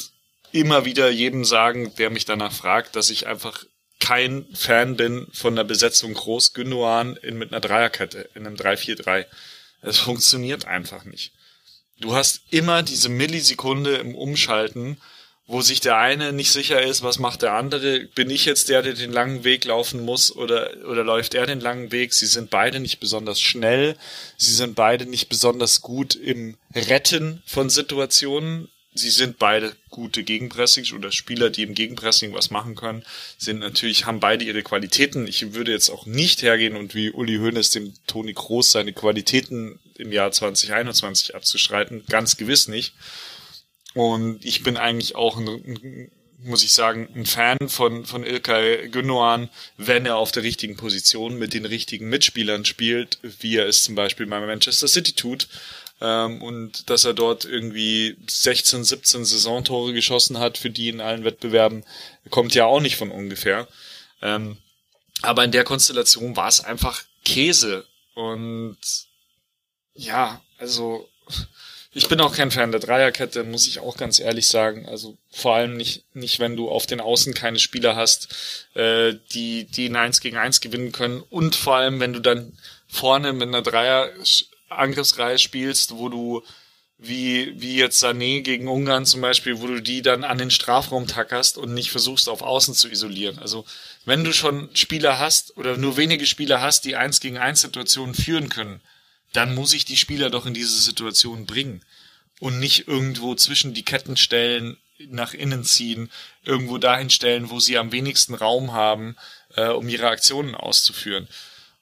immer wieder jedem sagen, der mich danach fragt, dass ich einfach kein Fan bin von der Besetzung Groß Gündogan in, mit einer Dreierkette, in einem 3-4-3. Es funktioniert einfach nicht. Du hast immer diese Millisekunde im Umschalten, wo sich der eine nicht sicher ist, was macht der andere. Bin ich jetzt der, der den langen Weg laufen muss oder, oder läuft er den langen Weg? Sie sind beide nicht besonders schnell. Sie sind beide nicht besonders gut im Retten von Situationen. Sie sind beide gute Gegenpressing oder Spieler, die im Gegenpressing was machen können, sind natürlich, haben beide ihre Qualitäten. Ich würde jetzt auch nicht hergehen und wie Uli Hoeneß dem Toni Kroos seine Qualitäten im Jahr 2021 abzustreiten. Ganz gewiss nicht. Und ich bin eigentlich auch, ein, muss ich sagen, ein Fan von, von Ilkay Gündoğan, wenn er auf der richtigen Position mit den richtigen Mitspielern spielt, wie er es zum Beispiel bei Manchester City tut. Ähm, und dass er dort irgendwie 16, 17 Saisontore geschossen hat für die in allen Wettbewerben, kommt ja auch nicht von ungefähr. Ähm, aber in der Konstellation war es einfach Käse. Und ja, also ich bin auch kein Fan der Dreierkette, muss ich auch ganz ehrlich sagen. Also vor allem nicht, nicht wenn du auf den Außen keine Spieler hast, äh, die, die in 1 gegen 1 gewinnen können. Und vor allem, wenn du dann vorne mit einer Dreier-Angriffsreihe spielst, wo du wie, wie jetzt Sané gegen Ungarn zum Beispiel, wo du die dann an den Strafraum tackerst und nicht versuchst, auf Außen zu isolieren. Also wenn du schon Spieler hast oder nur wenige Spieler hast, die eins gegen eins Situationen führen können, dann muss ich die Spieler doch in diese Situation bringen und nicht irgendwo zwischen die Ketten stellen, nach innen ziehen, irgendwo dahin stellen, wo sie am wenigsten Raum haben, äh, um ihre Aktionen auszuführen.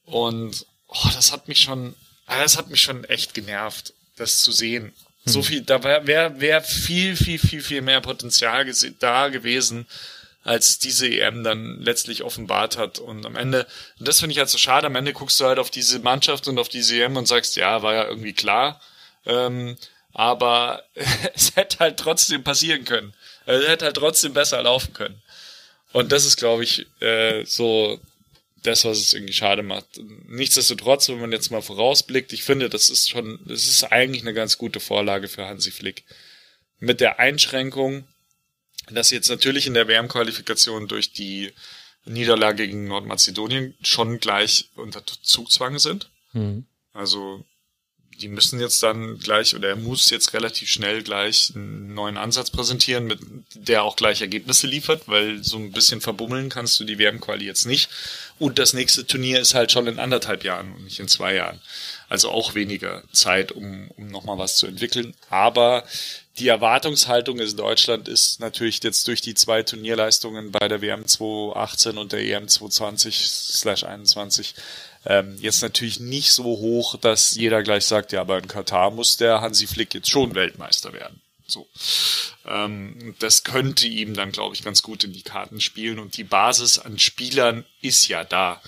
Und oh, das hat mich schon, ah, das hat mich schon echt genervt, das zu sehen. Hm. So viel, da wäre wär, wär viel, viel, viel, viel mehr Potenzial da gewesen, als diese EM dann letztlich offenbart hat. Und am Ende, und das finde ich halt so schade, am Ende guckst du halt auf diese Mannschaft und auf diese EM und sagst, ja, war ja irgendwie klar. Ähm, aber es hätte halt trotzdem passieren können. Es hätte halt trotzdem besser laufen können. Und das ist, glaube ich, äh, so das, was es irgendwie schade macht. Nichtsdestotrotz, wenn man jetzt mal vorausblickt, ich finde, das ist schon, das ist eigentlich eine ganz gute Vorlage für Hansi Flick. Mit der Einschränkung, dass sie jetzt natürlich in der WM-Qualifikation durch die Niederlage gegen Nordmazedonien schon gleich unter Zugzwang sind. Mhm. Also die müssen jetzt dann gleich oder er muss jetzt relativ schnell gleich einen neuen Ansatz präsentieren, mit der auch gleich Ergebnisse liefert, weil so ein bisschen verbummeln kannst du die WM-Quali jetzt nicht. Und das nächste Turnier ist halt schon in anderthalb Jahren und nicht in zwei Jahren. Also auch weniger Zeit, um, um nochmal was zu entwickeln. Aber die Erwartungshaltung in Deutschland ist natürlich jetzt durch die zwei Turnierleistungen bei der WM 2018 und der EM 2020/21 ähm, jetzt natürlich nicht so hoch, dass jeder gleich sagt, ja, aber in Katar muss der Hansi Flick jetzt schon Weltmeister werden. So. Ähm, das könnte ihm dann, glaube ich, ganz gut in die Karten spielen und die Basis an Spielern ist ja da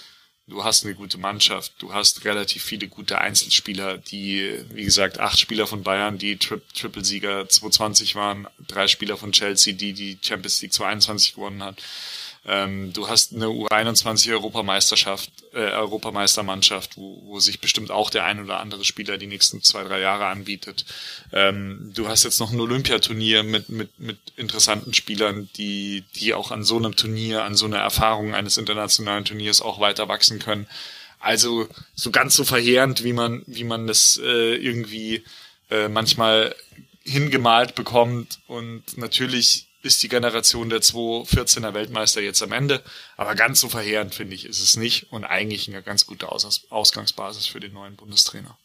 du hast eine gute Mannschaft, du hast relativ viele gute Einzelspieler, die, wie gesagt, acht Spieler von Bayern, die Tri Triple-Sieger 2020 waren, drei Spieler von Chelsea, die die Champions League 2021 gewonnen hat. Ähm, du hast eine U21 Europameisterschaft, äh, Europameistermannschaft, wo, wo sich bestimmt auch der ein oder andere Spieler die nächsten zwei, drei Jahre anbietet. Ähm, du hast jetzt noch ein Olympiaturnier mit, mit, mit interessanten Spielern, die, die auch an so einem Turnier, an so einer Erfahrung eines internationalen Turniers auch weiter wachsen können. Also so ganz so verheerend, wie man, wie man das äh, irgendwie äh, manchmal hingemalt bekommt. Und natürlich ist die Generation der 2014er Weltmeister jetzt am Ende. Aber ganz so verheerend, finde ich, ist es nicht. Und eigentlich eine ganz gute Aus Ausgangsbasis für den neuen Bundestrainer.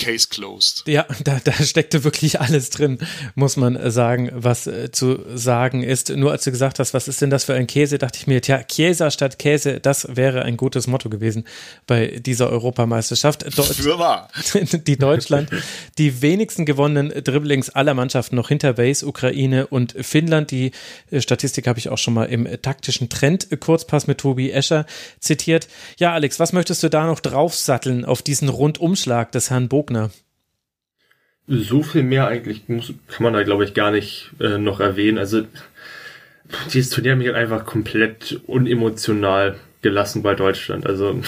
Case closed. Ja, da, da steckte wirklich alles drin, muss man äh, sagen, was äh, zu sagen ist. Nur als du gesagt hast, was ist denn das für ein Käse, dachte ich mir, tja, Chiesa statt Käse, das wäre ein gutes Motto gewesen bei dieser Europameisterschaft. Für wahr. die Deutschland die wenigsten gewonnenen Dribblings aller Mannschaften noch hinter Wales, Ukraine und Finnland. Die äh, Statistik habe ich auch schon mal im taktischen Trend Kurzpass mit Tobi Escher zitiert. Ja, Alex, was möchtest du da noch draufsatteln auf diesen Rundumschlag des Herrn Bog Wagner. So viel mehr eigentlich muss, kann man da, glaube ich, gar nicht äh, noch erwähnen. Also, dieses Turnier hat mich halt einfach komplett unemotional gelassen bei Deutschland. Also,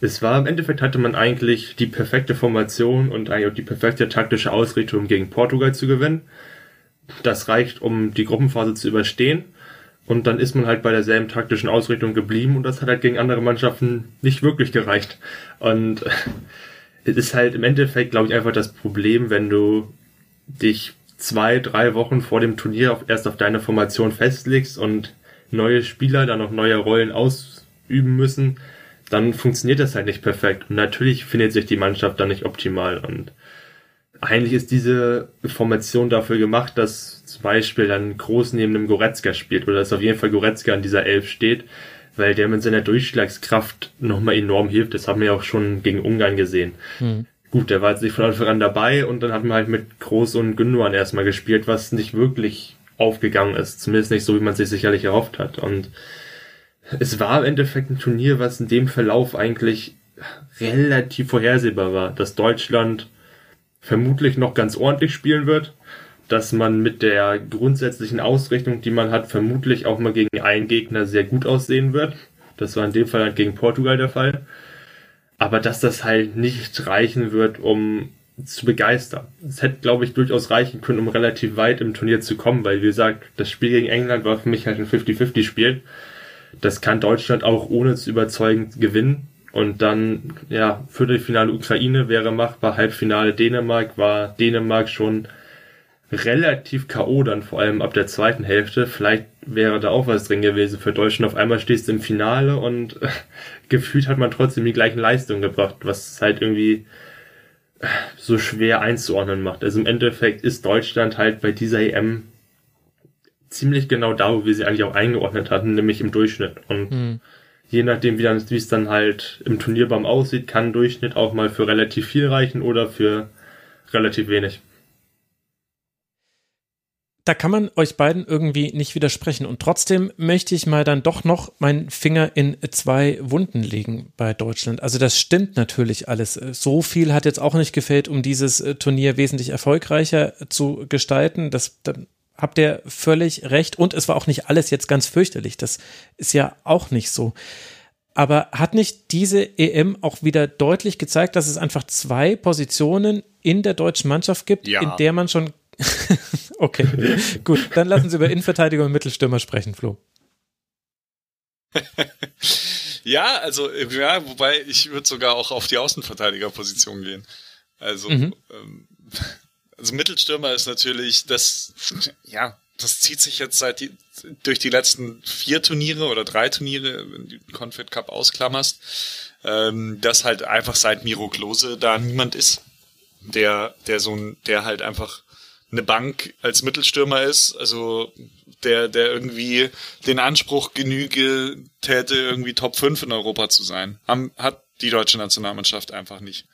es war im Endeffekt hatte man eigentlich die perfekte Formation und eigentlich auch die perfekte taktische Ausrichtung gegen Portugal zu gewinnen. Das reicht, um die Gruppenphase zu überstehen. Und dann ist man halt bei derselben taktischen Ausrichtung geblieben und das hat halt gegen andere Mannschaften nicht wirklich gereicht. Und es ist halt im Endeffekt, glaube ich, einfach das Problem, wenn du dich zwei, drei Wochen vor dem Turnier auf, erst auf deine Formation festlegst und neue Spieler dann noch neue Rollen ausüben müssen, dann funktioniert das halt nicht perfekt. Und natürlich findet sich die Mannschaft dann nicht optimal. Und eigentlich ist diese Formation dafür gemacht, dass zum Beispiel dann Groß neben einem Goretzka spielt oder dass auf jeden Fall Goretzka in dieser Elf steht, weil der mit seiner Durchschlagskraft nochmal enorm hilft. Das haben wir ja auch schon gegen Ungarn gesehen. Mhm. Gut, der war jetzt nicht von Anfang an dabei und dann hat man halt mit Groß und Gündogan erstmal gespielt, was nicht wirklich aufgegangen ist. Zumindest nicht so, wie man sich sicherlich erhofft hat. Und es war im Endeffekt ein Turnier, was in dem Verlauf eigentlich relativ vorhersehbar war, dass Deutschland vermutlich noch ganz ordentlich spielen wird dass man mit der grundsätzlichen Ausrichtung, die man hat, vermutlich auch mal gegen einen Gegner sehr gut aussehen wird. Das war in dem Fall halt gegen Portugal der Fall. Aber dass das halt nicht reichen wird, um zu begeistern. Es hätte, glaube ich, durchaus reichen können, um relativ weit im Turnier zu kommen, weil, wie gesagt, das Spiel gegen England war für mich halt ein 50-50-Spiel. Das kann Deutschland auch ohne zu überzeugen gewinnen. Und dann, ja, Viertelfinale Ukraine wäre machbar, Halbfinale Dänemark war Dänemark schon relativ K.O. dann, vor allem ab der zweiten Hälfte. Vielleicht wäre da auch was drin gewesen für Deutschland. Auf einmal stehst du im Finale und äh, gefühlt hat man trotzdem die gleichen Leistungen gebracht, was halt irgendwie äh, so schwer einzuordnen macht. Also im Endeffekt ist Deutschland halt bei dieser EM ziemlich genau da, wo wir sie eigentlich auch eingeordnet hatten, nämlich im Durchschnitt. Und mhm. je nachdem, wie, dann, wie es dann halt im Turnierbaum aussieht, kann Durchschnitt auch mal für relativ viel reichen oder für relativ wenig da kann man euch beiden irgendwie nicht widersprechen. Und trotzdem möchte ich mal dann doch noch meinen Finger in zwei Wunden legen bei Deutschland. Also das stimmt natürlich alles. So viel hat jetzt auch nicht gefällt, um dieses äh, Turnier wesentlich erfolgreicher zu gestalten. Das, da habt ihr völlig recht. Und es war auch nicht alles jetzt ganz fürchterlich. Das ist ja auch nicht so. Aber hat nicht diese EM auch wieder deutlich gezeigt, dass es einfach zwei Positionen in der deutschen Mannschaft gibt, ja. in der man schon okay, gut. Dann lassen Sie über Innenverteidiger und Mittelstürmer sprechen, Flo. ja, also, ja, wobei ich würde sogar auch auf die Außenverteidigerposition gehen. Also, mhm. ähm, also Mittelstürmer ist natürlich das, ja, das zieht sich jetzt seit die, durch die letzten vier Turniere oder drei Turniere, wenn du den Confed Cup ausklammerst, ähm, dass halt einfach seit Miro Klose da niemand ist, der, der so ein, der halt einfach eine Bank als Mittelstürmer ist, also der, der irgendwie den Anspruch genüge täte, irgendwie Top 5 in Europa zu sein. Hat die deutsche Nationalmannschaft einfach nicht.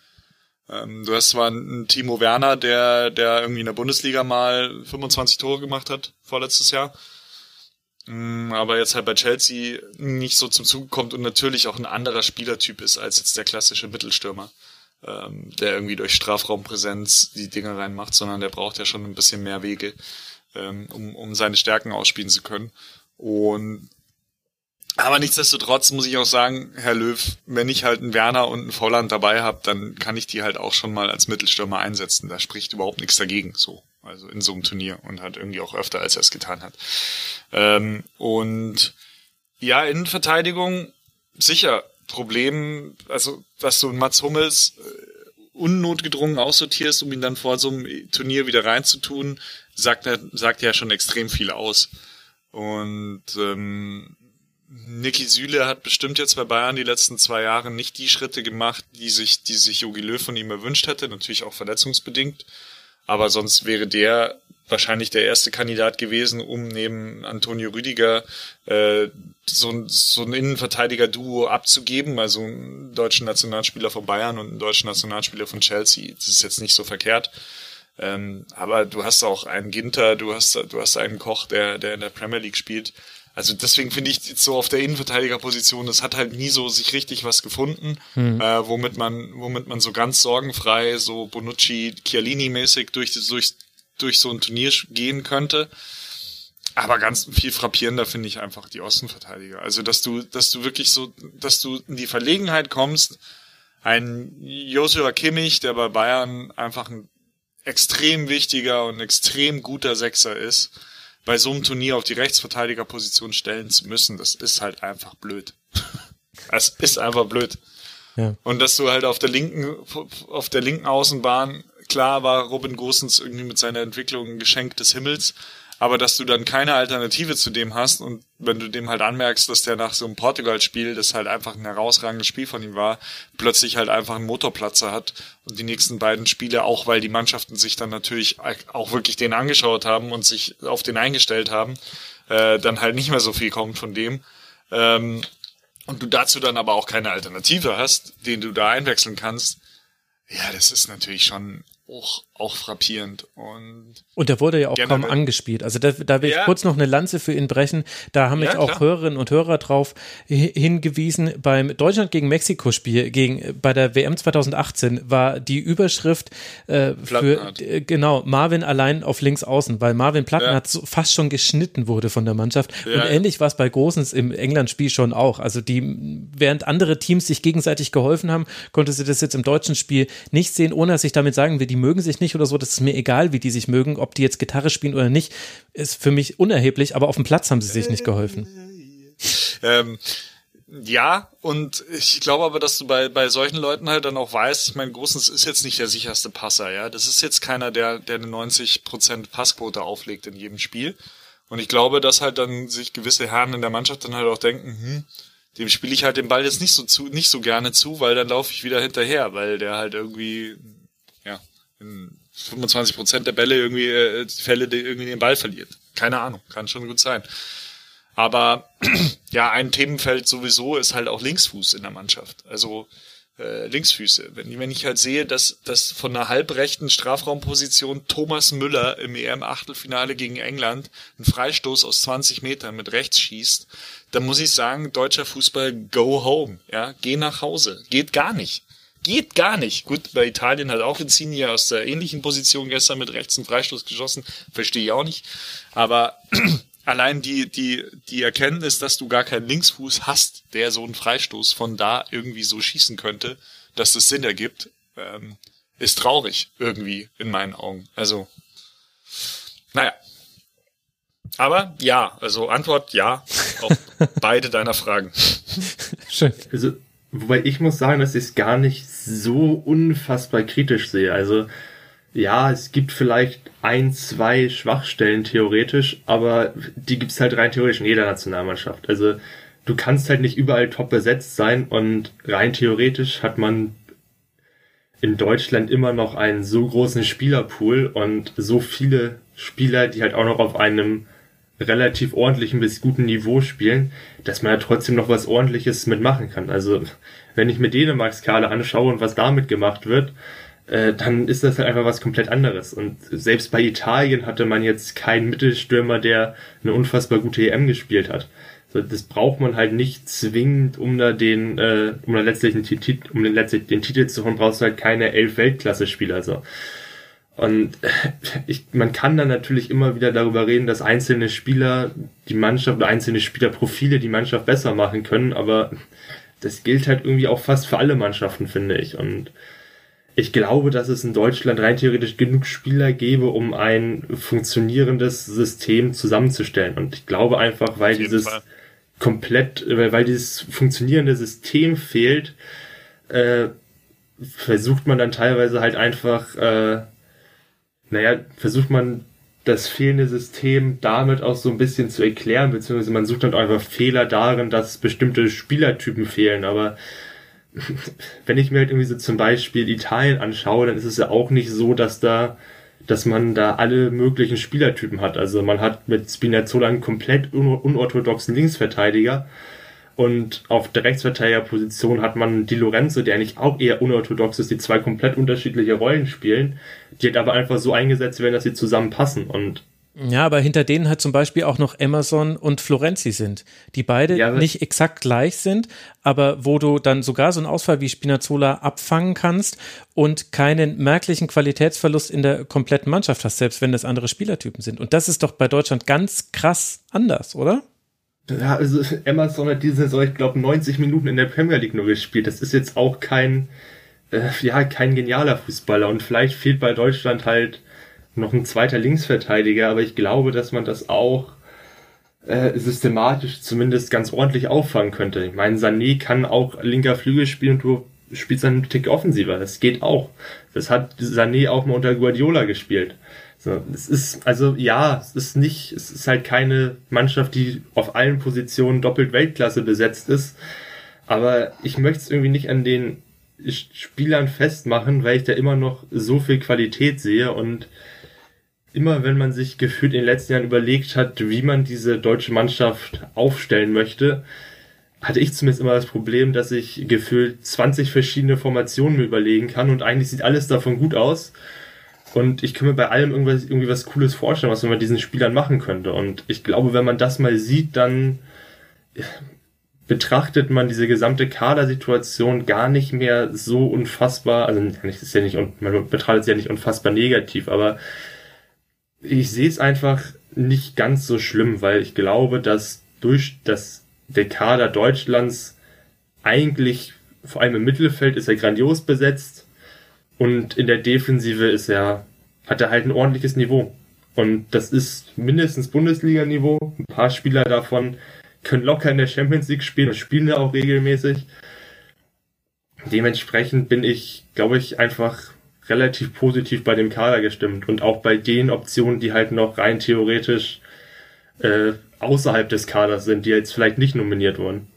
Ähm, du hast zwar einen Timo Werner, der, der irgendwie in der Bundesliga mal 25 Tore gemacht hat, vorletztes Jahr. Mm, aber jetzt halt bei Chelsea nicht so zum Zug kommt und natürlich auch ein anderer Spielertyp ist als jetzt der klassische Mittelstürmer ähm, der irgendwie durch Strafraumpräsenz die Dinge reinmacht, sondern der braucht ja schon ein bisschen mehr Wege, ähm, um, um seine Stärken ausspielen zu können. Und Aber nichtsdestotrotz muss ich auch sagen, Herr Löw, wenn ich halt einen Werner und einen Volland dabei habe, dann kann ich die halt auch schon mal als Mittelstürmer einsetzen. Da spricht überhaupt nichts dagegen, so. Also in so einem Turnier und halt irgendwie auch öfter, als er es getan hat. Ähm, und ja, Innenverteidigung, sicher, Problem, also dass du Mats Hummels äh, unnotgedrungen aussortierst, um ihn dann vor so einem Turnier wieder reinzutun, sagt, sagt ja schon extrem viel aus. Und ähm, Niki Süle hat bestimmt jetzt bei Bayern die letzten zwei Jahre nicht die Schritte gemacht, die sich, die sich Jogi Löw von ihm erwünscht hätte, natürlich auch verletzungsbedingt. Aber sonst wäre der wahrscheinlich der erste Kandidat gewesen, um neben Antonio Rüdiger äh, so, so ein Innenverteidiger-Duo abzugeben, also einen deutschen Nationalspieler von Bayern und einen deutschen Nationalspieler von Chelsea. Das ist jetzt nicht so verkehrt. Ähm, aber du hast auch einen Ginter, du hast, du hast einen Koch, der, der in der Premier League spielt. Also deswegen finde ich so auf der Innenverteidigerposition, das hat halt nie so sich richtig was gefunden, mhm. äh, womit man, womit man so ganz sorgenfrei, so Bonucci, Chiellini-mäßig durch, durch, durch so ein Turnier gehen könnte. Aber ganz viel frappierender finde ich einfach die Außenverteidiger. Also, dass du, dass du wirklich so, dass du in die Verlegenheit kommst, ein Joshua Kimmich, der bei Bayern einfach ein extrem wichtiger und extrem guter Sechser ist, bei so einem Turnier auf die Rechtsverteidigerposition stellen zu müssen, das ist halt einfach blöd. Es ist einfach blöd. Ja. Und dass du halt auf der linken, auf der linken Außenbahn, klar war Robin Gosens irgendwie mit seiner Entwicklung ein Geschenk des Himmels, aber dass du dann keine Alternative zu dem hast und wenn du dem halt anmerkst, dass der nach so einem Portugal-Spiel, das halt einfach ein herausragendes Spiel von ihm war, plötzlich halt einfach einen Motorplatzer hat und die nächsten beiden Spiele, auch weil die Mannschaften sich dann natürlich auch wirklich den angeschaut haben und sich auf den eingestellt haben, äh, dann halt nicht mehr so viel kommt von dem. Ähm, und du dazu dann aber auch keine Alternative hast, den du da einwechseln kannst, ja, das ist natürlich schon auch, auch frappierend. Und, und der wurde ja auch kaum angespielt. Also da, da will ja. ich kurz noch eine Lanze für ihn brechen. Da haben mich ja, auch klar. Hörerinnen und Hörer drauf hingewiesen. Beim Deutschland gegen Mexiko-Spiel gegen bei der WM 2018 war die Überschrift äh, für äh, genau Marvin allein auf links außen, weil Marvin Plattenhardt ja. so fast schon geschnitten wurde von der Mannschaft. Und ähnlich war es bei Großens im England-Spiel schon auch. Also die, während andere Teams sich gegenseitig geholfen haben, konnte sie das jetzt im deutschen Spiel nicht sehen, ohne dass ich damit sagen will, die mögen sich nicht oder so, das ist mir egal, wie die sich mögen, ob die jetzt Gitarre spielen oder nicht, ist für mich unerheblich, aber auf dem Platz haben sie sich nicht geholfen. Ähm, ja, und ich glaube aber, dass du bei, bei solchen Leuten halt dann auch weißt, ich meine, Großens ist jetzt nicht der sicherste Passer, ja. Das ist jetzt keiner, der, der eine 90% Passquote auflegt in jedem Spiel. Und ich glaube, dass halt dann sich gewisse Herren in der Mannschaft dann halt auch denken, hm, dem spiele ich halt den Ball jetzt nicht so zu, nicht so gerne zu, weil dann laufe ich wieder hinterher, weil der halt irgendwie in 25 Prozent der Bälle irgendwie äh, Fälle die irgendwie den Ball verliert. Keine Ahnung, kann schon gut sein. Aber ja, ein Themenfeld sowieso ist halt auch Linksfuß in der Mannschaft. Also äh, Linksfüße. Wenn, wenn ich halt sehe, dass, dass von einer halbrechten Strafraumposition Thomas Müller im EM-Achtelfinale gegen England einen Freistoß aus 20 Metern mit rechts schießt, dann muss ich sagen, deutscher Fußball, go home. Ja, geh nach Hause. Geht gar nicht. Geht gar nicht. Gut, bei Italien hat auch Insigne aus der ähnlichen Position gestern mit rechts einen Freistoß geschossen. Verstehe ich auch nicht. Aber allein die, die, die Erkenntnis, dass du gar keinen Linksfuß hast, der so einen Freistoß von da irgendwie so schießen könnte, dass das Sinn ergibt, ähm, ist traurig irgendwie in meinen Augen. Also, naja. Aber ja, also Antwort ja auf beide deiner Fragen. Schön. Also Wobei ich muss sagen, dass ich es gar nicht so unfassbar kritisch sehe. Also ja, es gibt vielleicht ein, zwei Schwachstellen theoretisch, aber die gibt's halt rein theoretisch in jeder Nationalmannschaft. Also du kannst halt nicht überall top besetzt sein und rein theoretisch hat man in Deutschland immer noch einen so großen Spielerpool und so viele Spieler, die halt auch noch auf einem relativ ordentlichen bis guten Niveau spielen, dass man ja trotzdem noch was ordentliches mitmachen kann. Also wenn ich mir Dänemarks Kader anschaue und was damit gemacht wird, äh, dann ist das halt einfach was komplett anderes. Und selbst bei Italien hatte man jetzt keinen Mittelstürmer, der eine unfassbar gute EM gespielt hat. So, das braucht man halt nicht zwingend, um da den, äh, um da letztlich den, Titel, um den, letztlich den Titel zu holen, brauchst du halt keine elf Weltklasse-Spieler. So. Und ich, man kann dann natürlich immer wieder darüber reden, dass einzelne Spieler die Mannschaft oder einzelne Spielerprofile die Mannschaft besser machen können, aber das gilt halt irgendwie auch fast für alle Mannschaften, finde ich. Und ich glaube, dass es in Deutschland rein theoretisch genug Spieler gäbe, um ein funktionierendes System zusammenzustellen. Und ich glaube einfach, weil dieses Fall. komplett, weil dieses funktionierende System fehlt, äh, versucht man dann teilweise halt einfach, äh, naja, versucht man das fehlende System damit auch so ein bisschen zu erklären, beziehungsweise man sucht dann einfach Fehler darin, dass bestimmte Spielertypen fehlen, aber wenn ich mir halt irgendwie so zum Beispiel Italien anschaue, dann ist es ja auch nicht so, dass da, dass man da alle möglichen Spielertypen hat. Also man hat mit Spinazzola einen komplett unorthodoxen Linksverteidiger und auf der Rechtsverteidigerposition hat man Di Lorenzo, der eigentlich auch eher unorthodox ist, die zwei komplett unterschiedliche Rollen spielen, die halt aber einfach so eingesetzt werden, dass sie zusammenpassen. Und ja, aber hinter denen halt zum Beispiel auch noch Emerson und Florenzi sind, die beide ja, nicht exakt gleich sind, aber wo du dann sogar so einen Ausfall wie Spinazzola abfangen kannst und keinen merklichen Qualitätsverlust in der kompletten Mannschaft hast, selbst wenn das andere Spielertypen sind. Und das ist doch bei Deutschland ganz krass anders, oder? Ja, also Emerson hat diese Saison, ich glaube, 90 Minuten in der Premier League nur gespielt. Das ist jetzt auch kein, äh, ja, kein genialer Fußballer. Und vielleicht fehlt bei Deutschland halt noch ein zweiter Linksverteidiger, aber ich glaube, dass man das auch äh, systematisch zumindest ganz ordentlich auffangen könnte. Ich meine, Sané kann auch linker Flügel spielen und du spielst dann einen Tick offensiver. Das geht auch. Das hat Sané auch mal unter Guardiola gespielt. So, es ist, also ja, es ist nicht, es ist halt keine Mannschaft, die auf allen Positionen doppelt Weltklasse besetzt ist. Aber ich möchte es irgendwie nicht an den Spielern festmachen, weil ich da immer noch so viel Qualität sehe und immer wenn man sich gefühlt in den letzten Jahren überlegt hat, wie man diese deutsche Mannschaft aufstellen möchte, hatte ich zumindest immer das Problem, dass ich gefühlt 20 verschiedene Formationen mir überlegen kann und eigentlich sieht alles davon gut aus. Und ich kann mir bei allem irgendwas, irgendwie was Cooles vorstellen, was man mit diesen Spielern machen könnte. Und ich glaube, wenn man das mal sieht, dann betrachtet man diese gesamte Kadersituation gar nicht mehr so unfassbar, also das ist ja nicht, man betrachtet es ja nicht unfassbar negativ, aber ich sehe es einfach nicht ganz so schlimm, weil ich glaube, dass durch das der Kader Deutschlands eigentlich vor allem im Mittelfeld ist er grandios besetzt und in der Defensive ist er hat er halt ein ordentliches Niveau und das ist mindestens Bundesliga-Niveau. Ein paar Spieler davon können locker in der Champions League spielen und spielen da auch regelmäßig. Dementsprechend bin ich, glaube ich, einfach relativ positiv bei dem Kader gestimmt und auch bei den Optionen, die halt noch rein theoretisch äh, außerhalb des Kaders sind, die jetzt vielleicht nicht nominiert wurden.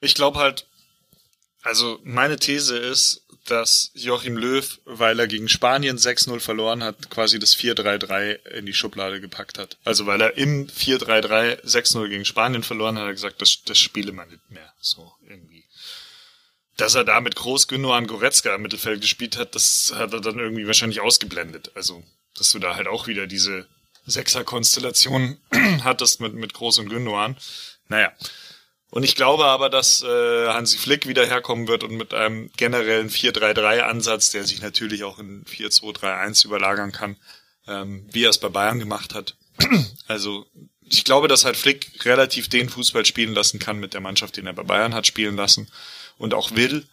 Ich glaube halt, also meine These ist, dass Joachim Löw, weil er gegen Spanien 6-0 verloren hat, quasi das 4-3-3 in die Schublade gepackt hat. Also weil er im 4-3-3 6-0 gegen Spanien verloren hat, hat er gesagt, das, das spiele man nicht mehr. So irgendwie dass er da mit Groß Gündogan Goretzka im Mittelfeld gespielt hat, das hat er dann irgendwie wahrscheinlich ausgeblendet. Also, dass du da halt auch wieder diese Sechser-Konstellation hattest mit, mit Groß und Gündogan. Naja. Und ich glaube aber, dass äh, Hansi Flick wieder herkommen wird und mit einem generellen 4-3-3-Ansatz, der sich natürlich auch in 4-2-3-1 überlagern kann, ähm, wie er es bei Bayern gemacht hat. also ich glaube, dass halt Flick relativ den Fußball spielen lassen kann mit der Mannschaft, den er bei Bayern hat spielen lassen und auch will.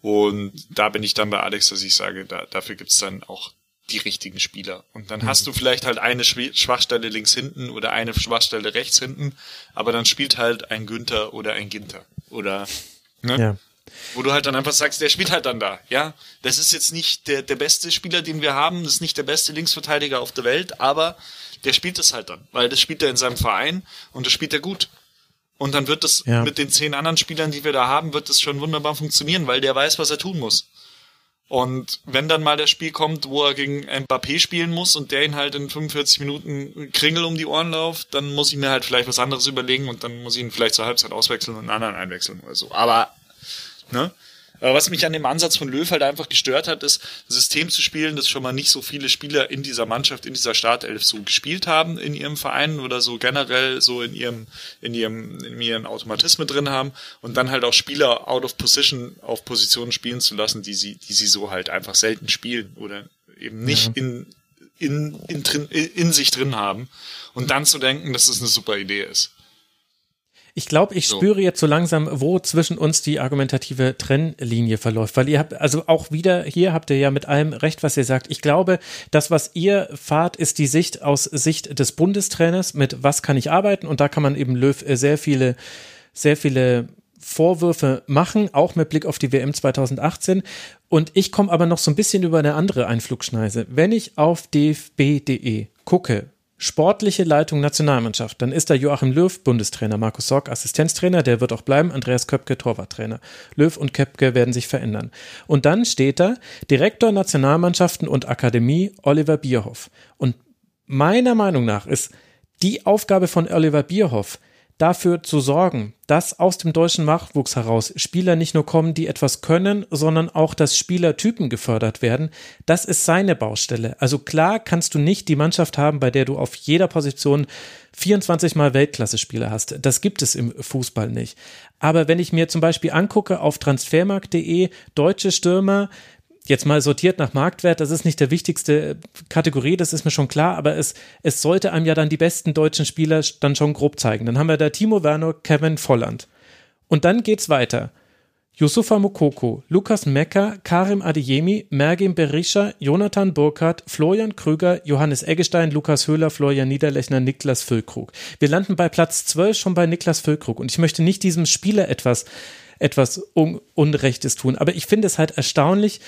Und da bin ich dann bei Alex, dass ich sage, da, dafür gibt's dann auch die richtigen Spieler. Und dann mhm. hast du vielleicht halt eine Schwachstelle links hinten oder eine Schwachstelle rechts hinten, aber dann spielt halt ein Günther oder ein Ginter. Oder, ne? Ja. Wo du halt dann einfach sagst, der spielt halt dann da, ja. Das ist jetzt nicht der, der beste Spieler, den wir haben, das ist nicht der beste Linksverteidiger auf der Welt, aber der spielt es halt dann, weil das spielt er in seinem Verein und das spielt er gut. Und dann wird das ja. mit den zehn anderen Spielern, die wir da haben, wird das schon wunderbar funktionieren, weil der weiß, was er tun muss. Und wenn dann mal das Spiel kommt, wo er gegen Mbappé spielen muss und der ihn halt in 45 Minuten Kringel um die Ohren läuft, dann muss ich mir halt vielleicht was anderes überlegen und dann muss ich ihn vielleicht zur Halbzeit auswechseln und einen anderen einwechseln oder so. Aber, ne? Aber was mich an dem Ansatz von Löw halt einfach gestört hat, ist, ein System zu spielen, das schon mal nicht so viele Spieler in dieser Mannschaft, in dieser Startelf so gespielt haben in ihrem Verein oder so generell so in ihrem, in ihrem, in ihren Automatismen drin haben und dann halt auch Spieler out of position auf Positionen spielen zu lassen, die sie, die sie so halt einfach selten spielen oder eben nicht in, in, in, in, in sich drin haben und dann zu denken, dass das eine super Idee ist. Ich glaube, ich so. spüre jetzt so langsam, wo zwischen uns die argumentative Trennlinie verläuft, weil ihr habt, also auch wieder hier habt ihr ja mit allem recht, was ihr sagt. Ich glaube, das, was ihr fahrt, ist die Sicht aus Sicht des Bundestrainers mit was kann ich arbeiten und da kann man eben Löw äh, sehr viele, sehr viele Vorwürfe machen, auch mit Blick auf die WM 2018. Und ich komme aber noch so ein bisschen über eine andere Einflugschneise. Wenn ich auf dfb.de gucke, sportliche Leitung Nationalmannschaft. Dann ist da Joachim Löw, Bundestrainer, Markus Sorg, Assistenztrainer, der wird auch bleiben, Andreas Köpke, Torwarttrainer. Löw und Köpke werden sich verändern. Und dann steht da Direktor Nationalmannschaften und Akademie Oliver Bierhoff. Und meiner Meinung nach ist die Aufgabe von Oliver Bierhoff, dafür zu sorgen, dass aus dem deutschen Nachwuchs heraus Spieler nicht nur kommen, die etwas können, sondern auch, dass Spielertypen gefördert werden. Das ist seine Baustelle. Also klar kannst du nicht die Mannschaft haben, bei der du auf jeder Position 24 mal Weltklasse-Spieler hast. Das gibt es im Fußball nicht. Aber wenn ich mir zum Beispiel angucke auf transfermarkt.de deutsche Stürmer, jetzt mal sortiert nach Marktwert, das ist nicht der wichtigste Kategorie, das ist mir schon klar, aber es, es sollte einem ja dann die besten deutschen Spieler dann schon grob zeigen. Dann haben wir da Timo Werner, Kevin Volland. Und dann geht's weiter. Yusufa Mokoko, Lukas Mecker, Karim Adeyemi, Mergim Berisha, Jonathan Burkhardt, Florian Krüger, Johannes Eggestein, Lukas Höhler, Florian Niederlechner, Niklas Füllkrug. Wir landen bei Platz 12 schon bei Niklas Füllkrug und ich möchte nicht diesem Spieler etwas etwas Un Unrechtes tun. Aber ich finde es halt erstaunlich,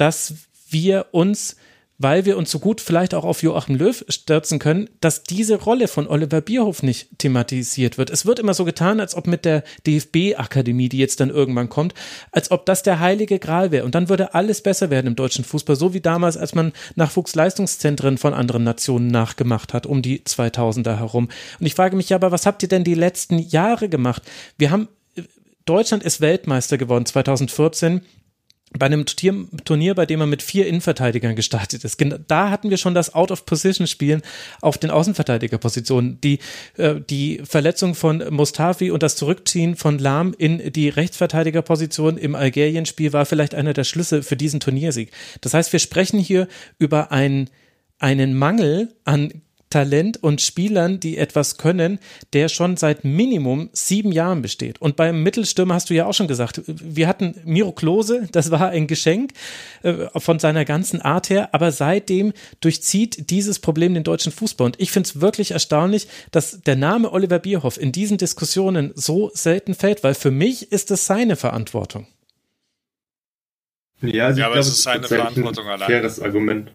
dass wir uns weil wir uns so gut vielleicht auch auf Joachim Löw stürzen können, dass diese Rolle von Oliver Bierhoff nicht thematisiert wird. Es wird immer so getan, als ob mit der DFB-Akademie, die jetzt dann irgendwann kommt, als ob das der heilige Gral wäre. Und dann würde alles besser werden im deutschen Fußball, so wie damals, als man Nachwuchsleistungszentren von anderen Nationen nachgemacht hat, um die 2000er herum. Und ich frage mich ja, aber was habt ihr denn die letzten Jahre gemacht? Wir haben Deutschland ist Weltmeister geworden 2014 bei einem Turnier, bei dem er mit vier Innenverteidigern gestartet ist. Da hatten wir schon das Out-of-Position-Spielen auf den Außenverteidigerpositionen. Die, äh, die Verletzung von Mustafi und das Zurückziehen von Lahm in die Rechtsverteidigerposition im Algerien-Spiel war vielleicht einer der Schlüsse für diesen Turniersieg. Das heißt, wir sprechen hier über einen, einen Mangel an Talent und Spielern, die etwas können, der schon seit Minimum sieben Jahren besteht. Und beim Mittelstürmer hast du ja auch schon gesagt, wir hatten Miro Klose, das war ein Geschenk äh, von seiner ganzen Art her, aber seitdem durchzieht dieses Problem den deutschen Fußball. Und ich finde es wirklich erstaunlich, dass der Name Oliver Bierhoff in diesen Diskussionen so selten fällt, weil für mich ist es seine Verantwortung. Ja, also ja aber glaub, es ist seine Verantwortung allein. Faires Argument.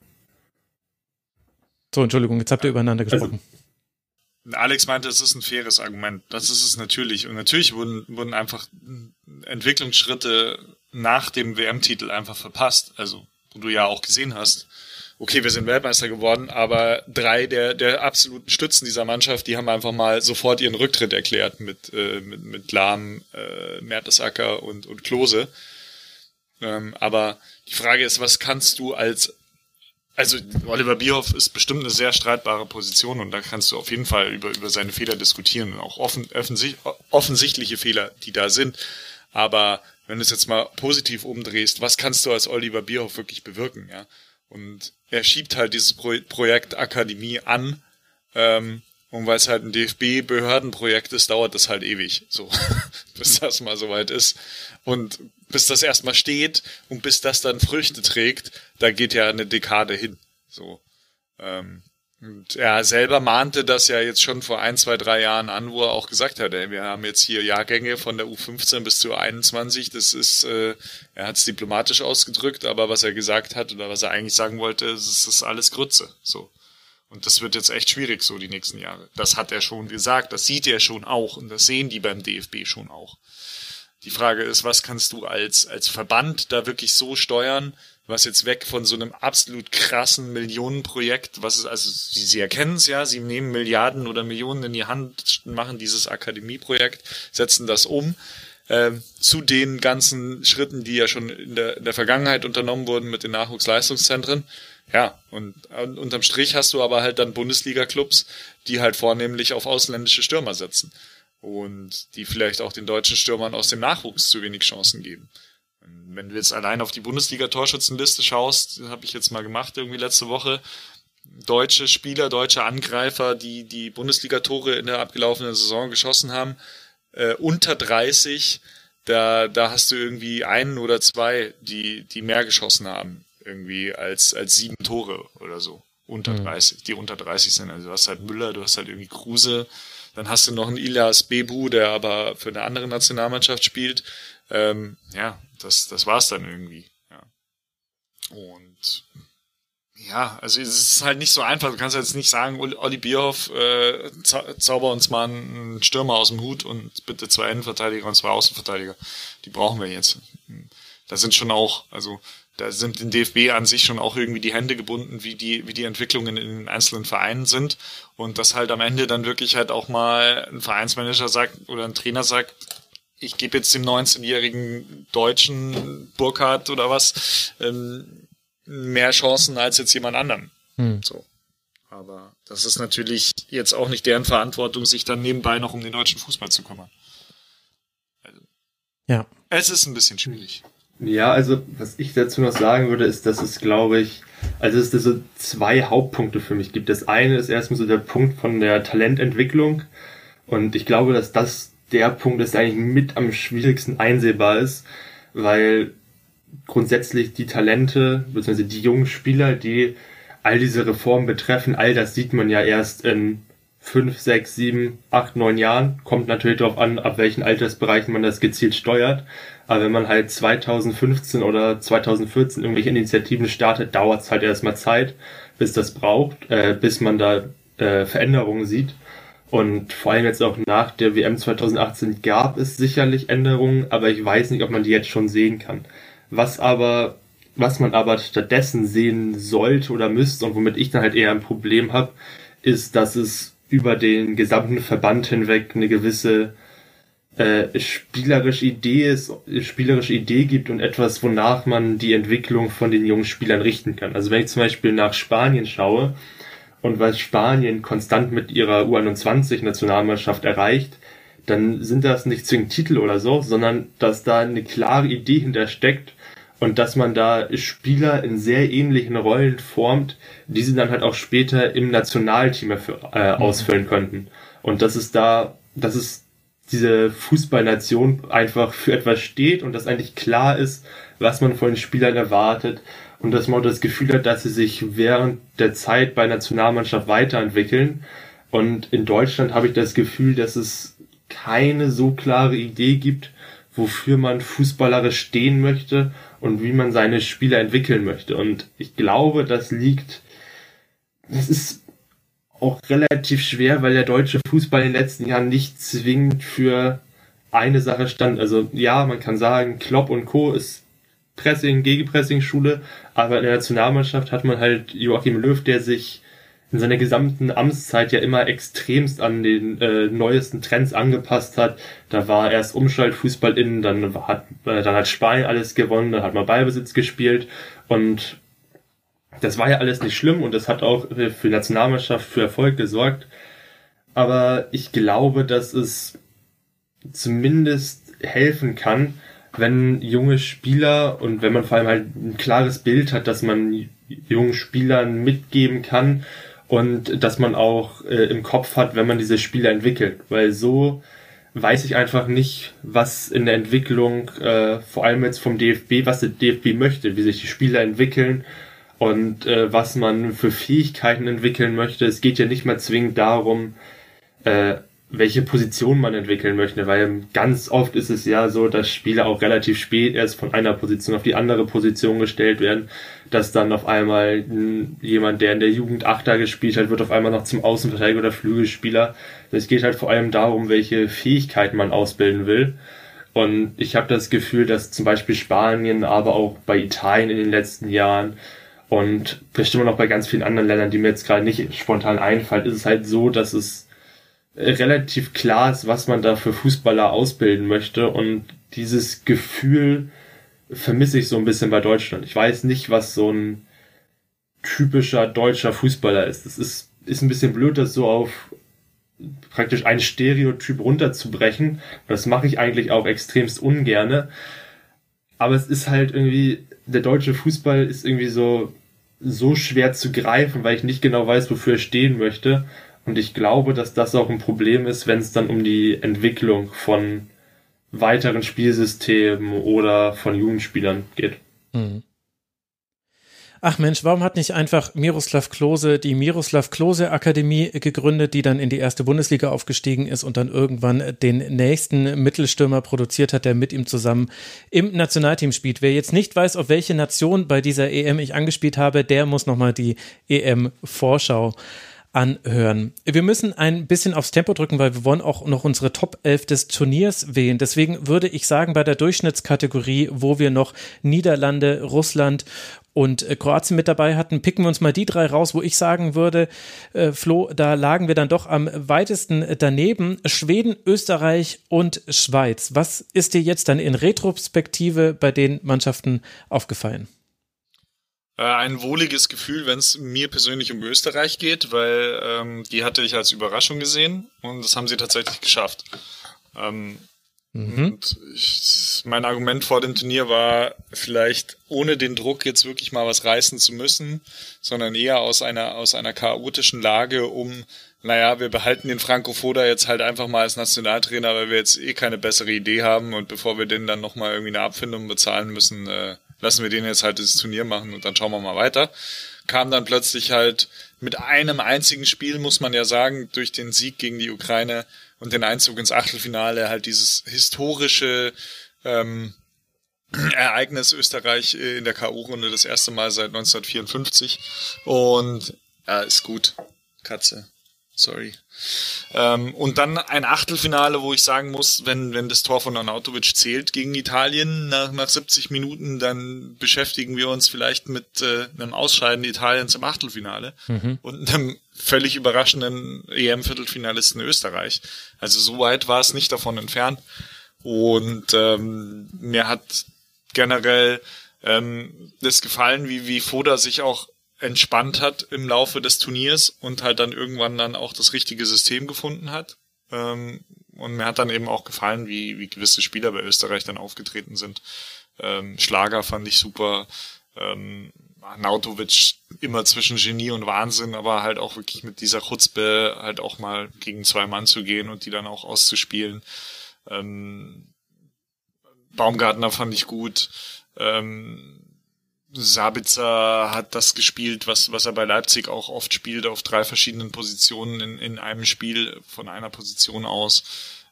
So, Entschuldigung, jetzt habt ihr übereinander also, gesprochen. Alex meinte, es ist ein faires Argument. Das ist es natürlich. Und natürlich wurden, wurden einfach Entwicklungsschritte nach dem WM-Titel einfach verpasst. Also, wo du ja auch gesehen hast, okay, wir sind Weltmeister geworden, aber drei der, der absoluten Stützen dieser Mannschaft, die haben einfach mal sofort ihren Rücktritt erklärt mit, äh, mit, mit Lahm, äh, Mertesacker und, und Klose. Ähm, aber die Frage ist, was kannst du als also Oliver Bierhoff ist bestimmt eine sehr streitbare Position und da kannst du auf jeden Fall über, über seine Fehler diskutieren und auch offen, offensicht, offensichtliche Fehler, die da sind. Aber wenn du es jetzt mal positiv umdrehst, was kannst du als Oliver Bierhoff wirklich bewirken? Ja? Und er schiebt halt dieses Pro Projekt Akademie an. Ähm, und weil es halt ein DFB-Behördenprojekt ist, dauert das halt ewig, so, bis das mal soweit ist. Und bis das erstmal steht und bis das dann Früchte trägt, da geht ja eine Dekade hin. So. Ähm, und er selber mahnte das ja jetzt schon vor ein, zwei, drei Jahren an, wo er auch gesagt hat, ey, wir haben jetzt hier Jahrgänge von der U15 bis zur 21. Das ist, äh, er hat es diplomatisch ausgedrückt, aber was er gesagt hat oder was er eigentlich sagen wollte, es ist alles Grütze. So. Und das wird jetzt echt schwierig so die nächsten Jahre. Das hat er schon gesagt, das sieht er schon auch und das sehen die beim DFB schon auch. Die Frage ist, was kannst du als, als Verband da wirklich so steuern, was jetzt weg von so einem absolut krassen Millionenprojekt, was ist, also sie, sie erkennen es ja, sie nehmen Milliarden oder Millionen in die Hand, machen dieses Akademieprojekt, setzen das um, äh, zu den ganzen Schritten, die ja schon in der, in der Vergangenheit unternommen wurden mit den Nachwuchsleistungszentren. Ja, und, und unterm Strich hast du aber halt dann Bundesliga-Clubs, die halt vornehmlich auf ausländische Stürmer setzen und die vielleicht auch den deutschen Stürmern aus dem Nachwuchs zu wenig Chancen geben. Wenn du jetzt allein auf die Bundesliga-Torschützenliste schaust, habe ich jetzt mal gemacht irgendwie letzte Woche, deutsche Spieler, deutsche Angreifer, die die Bundesliga-Tore in der abgelaufenen Saison geschossen haben, äh, unter 30, da, da hast du irgendwie einen oder zwei, die, die mehr geschossen haben, irgendwie als, als sieben Tore oder so. Unter mhm. 30, die unter 30 sind. Also du hast halt Müller, du hast halt irgendwie Kruse, dann hast du noch einen Ilias Bebu, der aber für eine andere Nationalmannschaft spielt. Ähm, ja, das, das war's dann irgendwie. Ja. Und ja, also es ist halt nicht so einfach. Du kannst jetzt nicht sagen, Olli Bierhoff, äh, zauber uns mal einen Stürmer aus dem Hut und bitte zwei Innenverteidiger und zwei Außenverteidiger. Die brauchen wir jetzt. Da sind schon auch, also da sind den DFB an sich schon auch irgendwie die Hände gebunden, wie die, wie die Entwicklungen in den einzelnen Vereinen sind. Und dass halt am Ende dann wirklich halt auch mal ein Vereinsmanager sagt oder ein Trainer sagt, ich gebe jetzt dem 19-jährigen deutschen Burkhardt oder was ähm, mehr Chancen als jetzt jemand anderen. Hm. So. Aber das ist natürlich jetzt auch nicht deren Verantwortung, sich dann nebenbei noch um den deutschen Fußball zu kümmern. Also, ja. Es ist ein bisschen schwierig. Ja, also was ich dazu noch sagen würde, ist, dass es, glaube ich, also es so zwei Hauptpunkte für mich gibt. Das eine ist erstmal so der Punkt von der Talententwicklung. Und ich glaube, dass das der Punkt ist, der eigentlich mit am schwierigsten einsehbar ist, weil grundsätzlich die Talente, beziehungsweise die jungen Spieler, die all diese Reformen betreffen, all das sieht man ja erst in fünf, sechs, sieben, acht, neun Jahren. Kommt natürlich darauf an, ab welchen Altersbereichen man das gezielt steuert. Aber wenn man halt 2015 oder 2014 irgendwelche Initiativen startet, dauert es halt erstmal Zeit, bis das braucht, äh, bis man da äh, Veränderungen sieht. Und vor allem jetzt auch nach der WM 2018 gab es sicherlich Änderungen, aber ich weiß nicht, ob man die jetzt schon sehen kann. Was aber, was man aber stattdessen sehen sollte oder müsste und womit ich dann halt eher ein Problem habe, ist, dass es über den gesamten Verband hinweg eine gewisse äh, spielerische Idee ist, spielerische Idee gibt und etwas, wonach man die Entwicklung von den jungen Spielern richten kann. Also wenn ich zum Beispiel nach Spanien schaue und was Spanien konstant mit ihrer U21-Nationalmannschaft erreicht, dann sind das nicht zwingend Titel oder so, sondern dass da eine klare Idee hintersteckt und dass man da Spieler in sehr ähnlichen Rollen formt, die sie dann halt auch später im Nationalteam äh, mhm. ausfüllen könnten. Und dass es da, dass es diese Fußballnation einfach für etwas steht und dass eigentlich klar ist, was man von den Spielern erwartet und dass man auch das Gefühl hat, dass sie sich während der Zeit bei Nationalmannschaft weiterentwickeln. Und in Deutschland habe ich das Gefühl, dass es keine so klare Idee gibt, wofür man fußballerisch stehen möchte und wie man seine Spieler entwickeln möchte. Und ich glaube, das liegt, das ist auch relativ schwer, weil der deutsche Fußball in den letzten Jahren nicht zwingend für eine Sache stand. Also ja, man kann sagen, Klopp und Co. ist Pressing, Gegenpressing-Schule, aber in der Nationalmannschaft hat man halt Joachim Löw, der sich in seiner gesamten Amtszeit ja immer extremst an den äh, neuesten Trends angepasst hat. Da war erst Umschaltfußball innen, dann hat, äh, dann hat Spanien alles gewonnen, dann hat man Ballbesitz gespielt und das war ja alles nicht schlimm und das hat auch für Nationalmannschaft für Erfolg gesorgt. Aber ich glaube, dass es zumindest helfen kann, wenn junge Spieler und wenn man vor allem halt ein klares Bild hat, dass man jungen Spielern mitgeben kann und dass man auch äh, im Kopf hat, wenn man diese Spieler entwickelt. Weil so weiß ich einfach nicht, was in der Entwicklung, äh, vor allem jetzt vom DFB, was der DFB möchte, wie sich die Spieler entwickeln und äh, was man für Fähigkeiten entwickeln möchte. Es geht ja nicht mal zwingend darum, äh, welche Position man entwickeln möchte, weil ganz oft ist es ja so, dass Spieler auch relativ spät erst von einer Position auf die andere Position gestellt werden, dass dann auf einmal jemand, der in der Jugend Achter gespielt hat, wird auf einmal noch zum Außenverteidiger oder Flügelspieler. Es geht halt vor allem darum, welche Fähigkeiten man ausbilden will. Und ich habe das Gefühl, dass zum Beispiel Spanien, aber auch bei Italien in den letzten Jahren und bestimmt auch bei ganz vielen anderen Ländern, die mir jetzt gerade nicht spontan einfallen, ist es halt so, dass es relativ klar ist, was man da für Fußballer ausbilden möchte. Und dieses Gefühl vermisse ich so ein bisschen bei Deutschland. Ich weiß nicht, was so ein typischer deutscher Fußballer ist. Das ist, ist ein bisschen blöd, das so auf praktisch ein Stereotyp runterzubrechen. Das mache ich eigentlich auch extremst ungerne. aber es ist halt irgendwie, der deutsche Fußball ist irgendwie so, so schwer zu greifen, weil ich nicht genau weiß, wofür er stehen möchte. Und ich glaube, dass das auch ein Problem ist, wenn es dann um die Entwicklung von weiteren Spielsystemen oder von Jugendspielern geht. Mhm. Ach Mensch, warum hat nicht einfach Miroslav Klose die Miroslav Klose Akademie gegründet, die dann in die erste Bundesliga aufgestiegen ist und dann irgendwann den nächsten Mittelstürmer produziert hat, der mit ihm zusammen im Nationalteam spielt. Wer jetzt nicht weiß, auf welche Nation bei dieser EM ich angespielt habe, der muss nochmal die EM-Vorschau anhören. Wir müssen ein bisschen aufs Tempo drücken, weil wir wollen auch noch unsere Top 11 des Turniers wählen. Deswegen würde ich sagen, bei der Durchschnittskategorie, wo wir noch Niederlande, Russland und äh, Kroatien mit dabei hatten, picken wir uns mal die drei raus, wo ich sagen würde, äh, Flo, da lagen wir dann doch am weitesten daneben. Schweden, Österreich und Schweiz. Was ist dir jetzt dann in Retrospektive bei den Mannschaften aufgefallen? Äh, ein wohliges Gefühl, wenn es mir persönlich um Österreich geht, weil ähm, die hatte ich als Überraschung gesehen und das haben sie tatsächlich geschafft. Ähm, mhm. Ich, mein Argument vor dem Turnier war vielleicht ohne den Druck jetzt wirklich mal was reißen zu müssen, sondern eher aus einer aus einer chaotischen Lage, um naja, wir behalten den Franco Foda jetzt halt einfach mal als Nationaltrainer, weil wir jetzt eh keine bessere Idee haben und bevor wir den dann nochmal irgendwie eine Abfindung bezahlen müssen, äh, lassen wir den jetzt halt das Turnier machen und dann schauen wir mal weiter. Kam dann plötzlich halt mit einem einzigen Spiel, muss man ja sagen, durch den Sieg gegen die Ukraine und den Einzug ins Achtelfinale halt dieses historische ähm, Ereignis Österreich in der K.O.-Runde das erste Mal seit 1954. Und ja, ist gut. Katze. Sorry. Ähm, und dann ein Achtelfinale, wo ich sagen muss, wenn, wenn das Tor von Arnautovic zählt gegen Italien nach, nach 70 Minuten, dann beschäftigen wir uns vielleicht mit äh, einem Ausscheiden Italiens im Achtelfinale mhm. und einem völlig überraschenden EM-Viertelfinalisten Österreich. Also so weit war es nicht davon entfernt. Und ähm, mir hat generell ähm, das gefallen, wie, wie Foda sich auch entspannt hat im Laufe des Turniers und halt dann irgendwann dann auch das richtige System gefunden hat. Ähm, und mir hat dann eben auch gefallen, wie, wie gewisse Spieler bei Österreich dann aufgetreten sind. Ähm, Schlager fand ich super. Ähm, Nautovic immer zwischen Genie und Wahnsinn, aber halt auch wirklich mit dieser Chutzpe halt auch mal gegen zwei Mann zu gehen und die dann auch auszuspielen. Ähm, Baumgartner fand ich gut. Ähm, Sabitzer hat das gespielt, was, was er bei Leipzig auch oft spielt, auf drei verschiedenen Positionen in, in einem Spiel von einer Position aus.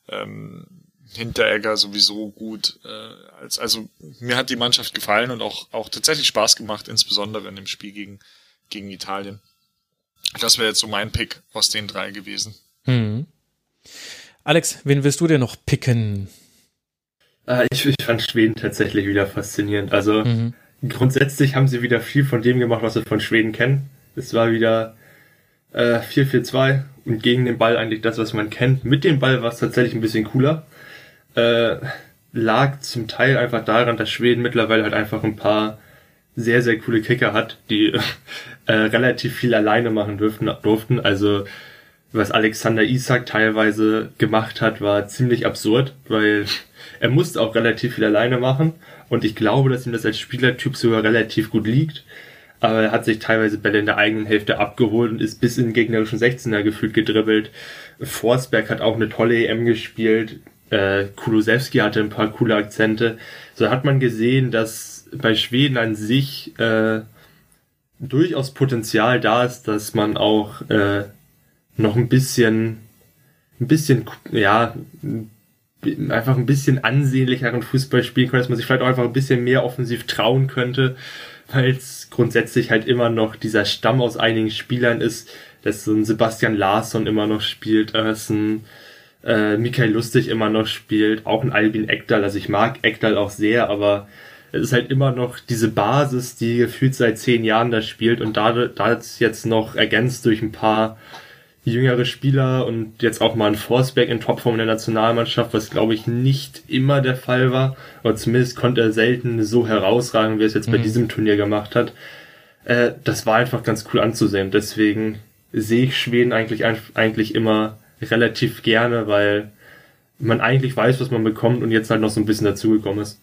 Ähm, Hinteregger sowieso gut. Äh, als, also mir hat die Mannschaft gefallen und auch, auch tatsächlich Spaß gemacht, insbesondere in dem Spiel gegen, gegen Italien. Das wäre jetzt so mein Pick aus den drei gewesen. Hm. Alex, wen willst du dir noch picken? Äh, ich, ich fand Schweden tatsächlich wieder faszinierend. Also mhm grundsätzlich haben sie wieder viel von dem gemacht, was wir von Schweden kennen. Es war wieder äh, 4-4-2 und gegen den Ball eigentlich das, was man kennt. Mit dem Ball war es tatsächlich ein bisschen cooler. Äh, lag zum Teil einfach daran, dass Schweden mittlerweile halt einfach ein paar sehr, sehr coole Kicker hat, die äh, relativ viel alleine machen dürften, durften. Also was Alexander Isak teilweise gemacht hat, war ziemlich absurd, weil er musste auch relativ viel alleine machen und ich glaube, dass ihm das als Spielertyp sogar relativ gut liegt. Aber er hat sich teilweise Bälle in der eigenen Hälfte abgeholt und ist bis in den gegnerischen 16er gefühlt gedribbelt. Forsberg hat auch eine tolle EM gespielt. Äh, Kulusewski hatte ein paar coole Akzente. So hat man gesehen, dass bei Schweden an sich äh, durchaus Potenzial da ist, dass man auch äh, noch ein bisschen, ein bisschen, ja, einfach ein bisschen ansehnlicheren Fußball spielen könnte, dass man sich vielleicht auch einfach ein bisschen mehr offensiv trauen könnte, weil es grundsätzlich halt immer noch dieser Stamm aus einigen Spielern ist, dass so ein Sebastian Larsson immer noch spielt, dass ein äh, Michael Lustig immer noch spielt, auch ein Albin Ekdal, also ich mag Ekdal auch sehr, aber es ist halt immer noch diese Basis, die gefühlt seit zehn Jahren da spielt und da, da jetzt noch ergänzt durch ein paar jüngere Spieler und jetzt auch mal ein Forsberg in Topform in der Nationalmannschaft, was glaube ich nicht immer der Fall war, aber zumindest konnte er selten so herausragen, wie er es jetzt mhm. bei diesem Turnier gemacht hat. Äh, das war einfach ganz cool anzusehen. Deswegen sehe ich Schweden eigentlich eigentlich immer relativ gerne, weil man eigentlich weiß, was man bekommt und jetzt halt noch so ein bisschen dazugekommen ist.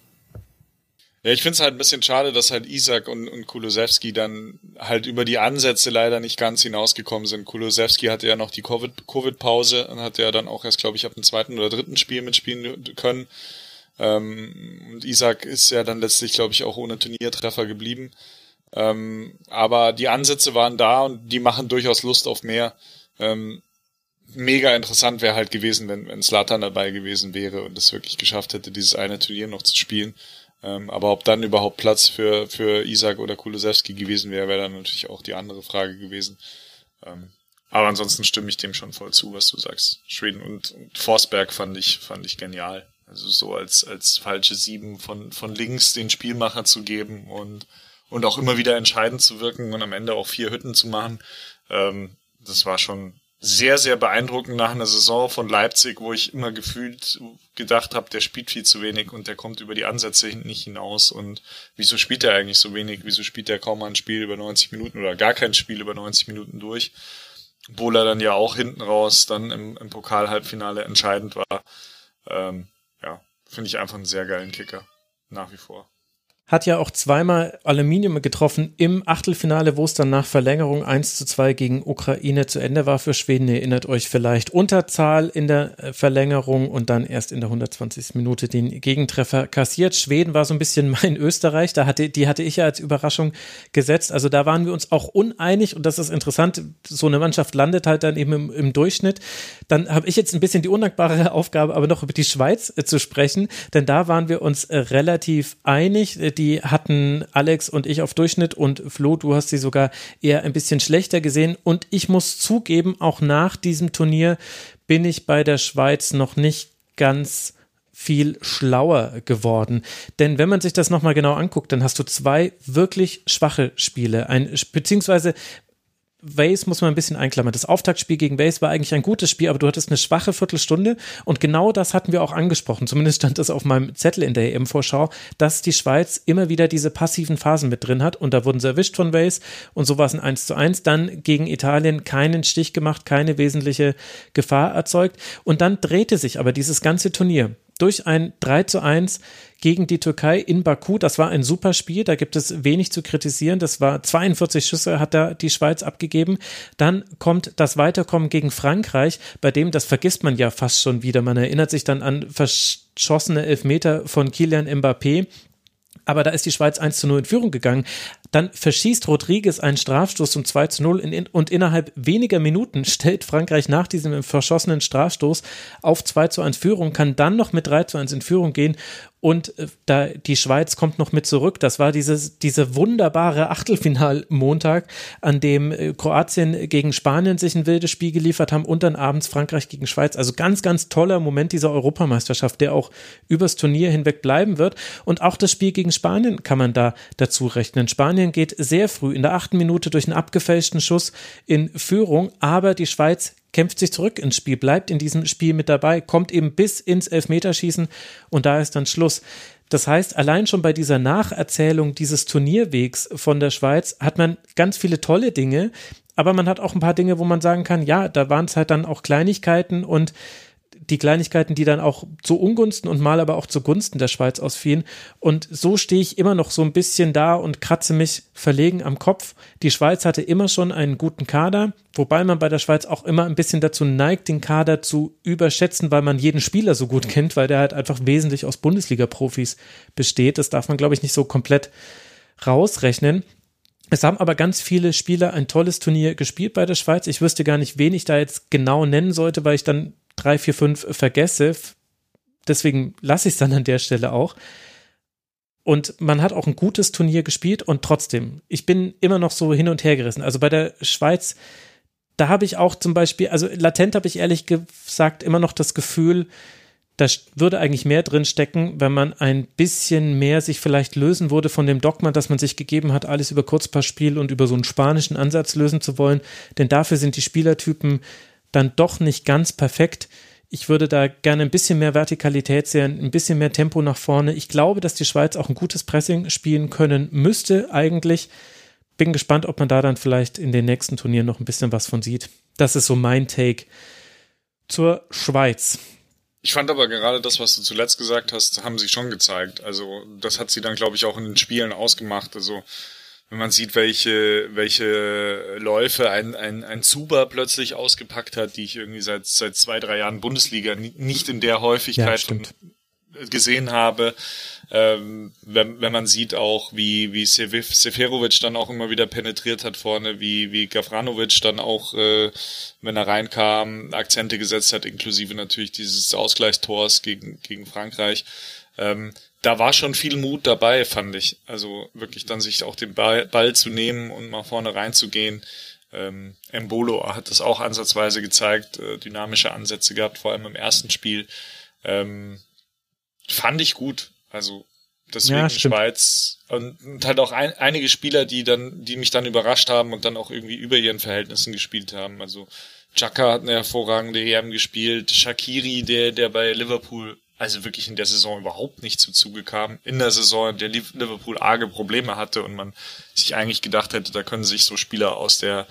Ja, ich finde es halt ein bisschen schade, dass halt Isaac und, und Kulosewski dann halt über die Ansätze leider nicht ganz hinausgekommen sind. Kulosewski hatte ja noch die Covid-Pause und hatte ja dann auch erst, glaube ich, ab dem zweiten oder dritten Spiel mitspielen können. Ähm, und Isaac ist ja dann letztlich, glaube ich, auch ohne Turniertreffer geblieben. Ähm, aber die Ansätze waren da und die machen durchaus Lust auf mehr. Ähm, mega interessant wäre halt gewesen, wenn, wenn Slatan dabei gewesen wäre und es wirklich geschafft hätte, dieses eine Turnier noch zu spielen. Ähm, aber ob dann überhaupt Platz für, für Isaac oder Kulusewski gewesen wäre, wäre dann natürlich auch die andere Frage gewesen. Ähm, aber ansonsten stimme ich dem schon voll zu, was du sagst. Schweden und, und Forsberg fand ich, fand ich genial. Also so als, als falsche Sieben von, von links den Spielmacher zu geben und, und auch immer wieder entscheidend zu wirken und am Ende auch vier Hütten zu machen. Ähm, das war schon sehr, sehr beeindruckend nach einer Saison von Leipzig, wo ich immer gefühlt gedacht habe, der spielt viel zu wenig und der kommt über die Ansätze nicht hinaus. Und wieso spielt er eigentlich so wenig? Wieso spielt er kaum ein Spiel über 90 Minuten oder gar kein Spiel über 90 Minuten durch? Obwohl er dann ja auch hinten raus dann im, im Pokal-Halbfinale entscheidend war. Ähm, ja, finde ich einfach einen sehr geilen Kicker. Nach wie vor hat ja auch zweimal Aluminium getroffen im Achtelfinale, wo es dann nach Verlängerung 1 zu 2 gegen Ukraine zu Ende war für Schweden. Ihr erinnert euch vielleicht Unterzahl in der äh, Verlängerung und dann erst in der 120. Minute den Gegentreffer kassiert. Schweden war so ein bisschen mein Österreich, da hatte, die hatte ich ja als Überraschung gesetzt. Also da waren wir uns auch uneinig und das ist interessant. So eine Mannschaft landet halt dann eben im, im Durchschnitt. Dann habe ich jetzt ein bisschen die undankbare Aufgabe, aber noch über die Schweiz äh, zu sprechen, denn da waren wir uns äh, relativ einig hatten Alex und ich auf Durchschnitt und Flo, du hast sie sogar eher ein bisschen schlechter gesehen. Und ich muss zugeben, auch nach diesem Turnier bin ich bei der Schweiz noch nicht ganz viel schlauer geworden. Denn wenn man sich das nochmal genau anguckt, dann hast du zwei wirklich schwache Spiele. Ein, beziehungsweise Waze muss man ein bisschen einklammern. Das Auftaktspiel gegen Waze war eigentlich ein gutes Spiel, aber du hattest eine schwache Viertelstunde und genau das hatten wir auch angesprochen. Zumindest stand das auf meinem Zettel in der EM-Vorschau, dass die Schweiz immer wieder diese passiven Phasen mit drin hat und da wurden sie erwischt von Waze und so war es ein 1 zu 1. Dann gegen Italien keinen Stich gemacht, keine wesentliche Gefahr erzeugt und dann drehte sich aber dieses ganze Turnier durch ein 3 zu 1 gegen die Türkei in Baku. Das war ein super Spiel, da gibt es wenig zu kritisieren. Das war 42 Schüsse hat da die Schweiz abgegeben. Dann kommt das Weiterkommen gegen Frankreich, bei dem, das vergisst man ja fast schon wieder. Man erinnert sich dann an verschossene Elfmeter von Kilian Mbappé. Aber da ist die Schweiz 1 zu 0 in Führung gegangen. Dann verschießt Rodriguez einen Strafstoß zum 2 zu 0 in, und innerhalb weniger Minuten stellt Frankreich nach diesem verschossenen Strafstoß auf 2 zu 1 Führung, kann dann noch mit 3 zu 1 in Führung gehen und äh, da die Schweiz kommt noch mit zurück. Das war dieses, diese wunderbare Achtelfinal-Montag, an dem äh, Kroatien gegen Spanien sich ein wildes Spiel geliefert haben und dann abends Frankreich gegen Schweiz. Also ganz, ganz toller Moment dieser Europameisterschaft, der auch übers Turnier hinweg bleiben wird. Und auch das Spiel gegen Spanien kann man da dazu rechnen. Spanien geht sehr früh in der achten Minute durch einen abgefälschten Schuss in Führung, aber die Schweiz kämpft sich zurück ins Spiel, bleibt in diesem Spiel mit dabei, kommt eben bis ins Elfmeterschießen und da ist dann Schluss. Das heißt, allein schon bei dieser Nacherzählung dieses Turnierwegs von der Schweiz hat man ganz viele tolle Dinge, aber man hat auch ein paar Dinge, wo man sagen kann, ja, da waren es halt dann auch Kleinigkeiten und die Kleinigkeiten, die dann auch zu Ungunsten und mal aber auch zugunsten der Schweiz ausfielen. Und so stehe ich immer noch so ein bisschen da und kratze mich verlegen am Kopf. Die Schweiz hatte immer schon einen guten Kader, wobei man bei der Schweiz auch immer ein bisschen dazu neigt, den Kader zu überschätzen, weil man jeden Spieler so gut kennt, weil der halt einfach wesentlich aus Bundesliga-Profis besteht. Das darf man, glaube ich, nicht so komplett rausrechnen. Es haben aber ganz viele Spieler ein tolles Turnier gespielt bei der Schweiz. Ich wüsste gar nicht, wen ich da jetzt genau nennen sollte, weil ich dann drei, vier, fünf vergesse. Deswegen lasse ich es dann an der Stelle auch. Und man hat auch ein gutes Turnier gespielt und trotzdem, ich bin immer noch so hin und her gerissen. Also bei der Schweiz, da habe ich auch zum Beispiel, also latent habe ich ehrlich gesagt immer noch das Gefühl, da würde eigentlich mehr drin stecken, wenn man ein bisschen mehr sich vielleicht lösen würde von dem Dogma, das man sich gegeben hat, alles über Kurzpassspiel und über so einen spanischen Ansatz lösen zu wollen. Denn dafür sind die Spielertypen dann doch nicht ganz perfekt. Ich würde da gerne ein bisschen mehr Vertikalität sehen, ein bisschen mehr Tempo nach vorne. Ich glaube, dass die Schweiz auch ein gutes Pressing spielen können müsste eigentlich. Bin gespannt, ob man da dann vielleicht in den nächsten Turnieren noch ein bisschen was von sieht. Das ist so mein Take zur Schweiz. Ich fand aber gerade das, was du zuletzt gesagt hast, haben sie schon gezeigt. Also das hat sie dann, glaube ich, auch in den Spielen ausgemacht. Also wenn man sieht, welche, welche Läufe ein, ein, ein Zuber plötzlich ausgepackt hat, die ich irgendwie seit, seit zwei, drei Jahren Bundesliga nicht in der Häufigkeit ja, gesehen habe. Ähm, wenn, wenn man sieht auch, wie, wie Seferovic dann auch immer wieder penetriert hat vorne, wie, wie Gavranovic dann auch, äh, wenn er reinkam, Akzente gesetzt hat, inklusive natürlich dieses Ausgleichstors gegen, gegen Frankreich. Ähm, da war schon viel Mut dabei, fand ich. Also wirklich dann sich auch den Ball, Ball zu nehmen und mal vorne reinzugehen. Ähm, Embolo hat das auch ansatzweise gezeigt, äh, dynamische Ansätze gehabt, vor allem im ersten Spiel. Ähm, fand ich gut. Also deswegen ja, Schweiz und, und halt auch ein, einige Spieler, die dann, die mich dann überrascht haben und dann auch irgendwie über ihren Verhältnissen gespielt haben. Also Chaka hat eine hervorragende EM gespielt, Shakiri, der, der bei Liverpool also wirklich in der Saison überhaupt nicht zum Zuge kam. In der Saison, in der Liverpool arge Probleme hatte und man sich eigentlich gedacht hätte, da können sich so Spieler aus der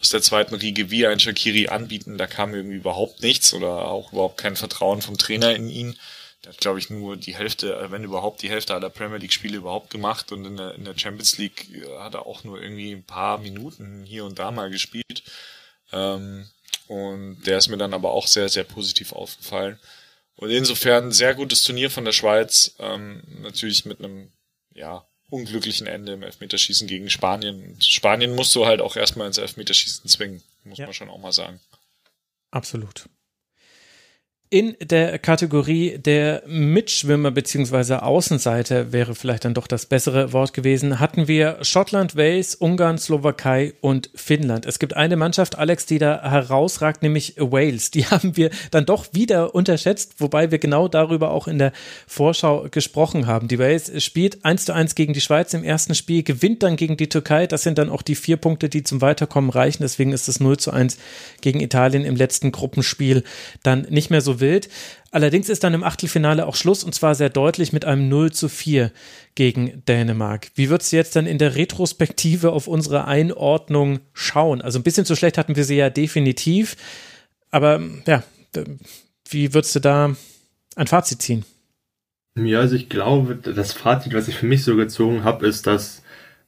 aus der zweiten Riege wie ein Shakiri anbieten. Da kam irgendwie überhaupt nichts oder auch überhaupt kein Vertrauen vom Trainer in ihn. Der hat, glaube ich, nur die Hälfte, wenn überhaupt die Hälfte aller Premier League-Spiele überhaupt gemacht und in der, in der Champions League äh, hat er auch nur irgendwie ein paar Minuten hier und da mal gespielt. Ähm, und der ist mir dann aber auch sehr, sehr positiv aufgefallen. Und insofern sehr gutes Turnier von der Schweiz. Ähm, natürlich mit einem, ja, unglücklichen Ende im Elfmeterschießen gegen Spanien. Und Spanien musst du halt auch erstmal ins Elfmeterschießen zwingen, muss ja. man schon auch mal sagen. Absolut. In der Kategorie der Mitschwimmer bzw. Außenseiter wäre vielleicht dann doch das bessere Wort gewesen, hatten wir Schottland, Wales, Ungarn, Slowakei und Finnland. Es gibt eine Mannschaft, Alex, die da herausragt, nämlich Wales. Die haben wir dann doch wieder unterschätzt, wobei wir genau darüber auch in der Vorschau gesprochen haben. Die Wales spielt 1 zu 1 gegen die Schweiz im ersten Spiel, gewinnt dann gegen die Türkei. Das sind dann auch die vier Punkte, die zum Weiterkommen reichen. Deswegen ist es 0 zu 1 gegen Italien im letzten Gruppenspiel dann nicht mehr so wild. Allerdings ist dann im Achtelfinale auch Schluss und zwar sehr deutlich mit einem 0 zu 4 gegen Dänemark. Wie wird es jetzt dann in der Retrospektive auf unsere Einordnung schauen? Also ein bisschen zu schlecht hatten wir sie ja definitiv. Aber ja, wie würdest du da ein Fazit ziehen? Ja, also ich glaube, das Fazit, was ich für mich so gezogen habe, ist, dass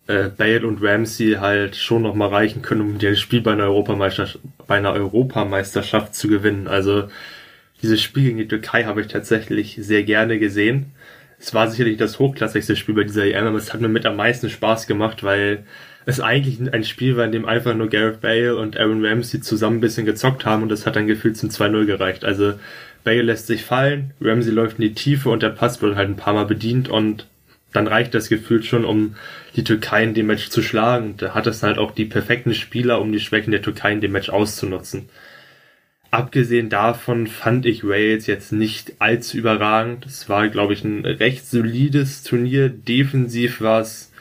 äh, Bale und Ramsey halt schon noch mal reichen können, um das Spiel bei einer Europameisterschaft, bei einer Europameisterschaft zu gewinnen. Also dieses Spiel gegen die Türkei habe ich tatsächlich sehr gerne gesehen. Es war sicherlich das hochklassigste Spiel bei dieser EM, aber es hat mir mit am meisten Spaß gemacht, weil es eigentlich ein Spiel war, in dem einfach nur Gareth Bale und Aaron Ramsey zusammen ein bisschen gezockt haben und das hat dann gefühlt zum 2-0 gereicht. Also Bale lässt sich fallen, Ramsey läuft in die Tiefe und der Pass wird halt ein paar Mal bedient und dann reicht das Gefühl schon, um die Türkei in dem Match zu schlagen. Da hat es halt auch die perfekten Spieler, um die Schwächen der Türkei in dem Match auszunutzen. Abgesehen davon fand ich Wales jetzt nicht allzu überragend. Es war, glaube ich, ein recht solides Turnier. Defensiv war es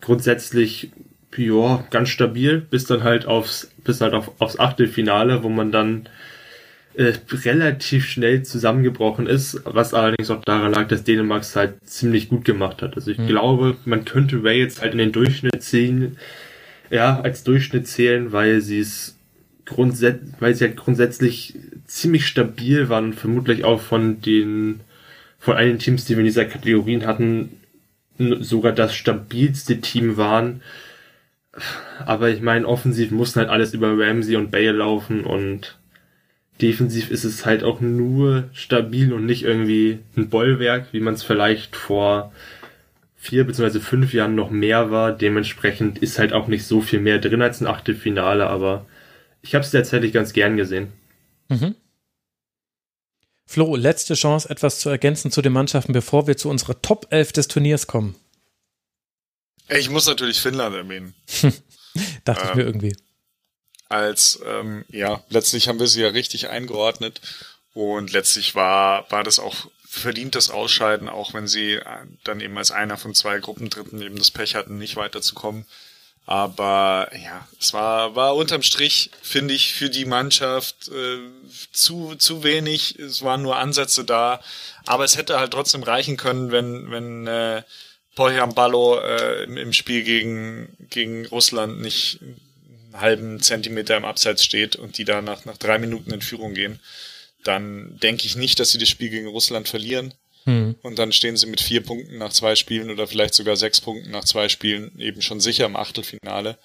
grundsätzlich ja, ganz stabil, bis dann halt aufs, bis halt auf, aufs Achtelfinale, wo man dann äh, relativ schnell zusammengebrochen ist, was allerdings auch daran lag, dass Dänemark es halt ziemlich gut gemacht hat. Also ich mhm. glaube, man könnte Wales halt in den Durchschnitt ziehen, ja, als Durchschnitt zählen, weil sie es grundsätzlich, weil sie halt grundsätzlich ziemlich stabil waren und vermutlich auch von den, von allen Teams, die wir in dieser Kategorien hatten, sogar das stabilste Team waren. Aber ich meine, offensiv mussten halt alles über Ramsey und Bale laufen und defensiv ist es halt auch nur stabil und nicht irgendwie ein Bollwerk, wie man es vielleicht vor vier bzw. fünf Jahren noch mehr war. Dementsprechend ist halt auch nicht so viel mehr drin als ein Achtelfinale, aber ich habe es tatsächlich ganz gern gesehen. Mhm. Flo, letzte Chance, etwas zu ergänzen zu den Mannschaften, bevor wir zu unserer Top 11 des Turniers kommen. Ich muss natürlich Finnland erwähnen. Dachte ähm, ich mir irgendwie. Als, ähm, ja, letztlich haben wir sie ja richtig eingeordnet und letztlich war, war das auch verdientes Ausscheiden, auch wenn sie äh, dann eben als einer von zwei Gruppendritten eben das Pech hatten, nicht weiterzukommen. Aber ja, es war, war unterm Strich, finde ich, für die Mannschaft äh, zu, zu wenig. Es waren nur Ansätze da. Aber es hätte halt trotzdem reichen können, wenn, wenn äh, Poyam Ballo äh, im, im Spiel gegen, gegen Russland nicht einen halben Zentimeter im Abseits steht und die da nach, nach drei Minuten in Führung gehen. dann denke ich nicht, dass sie das Spiel gegen Russland verlieren. Hm. Und dann stehen sie mit vier Punkten nach zwei Spielen oder vielleicht sogar sechs Punkten nach zwei Spielen eben schon sicher im Achtelfinale.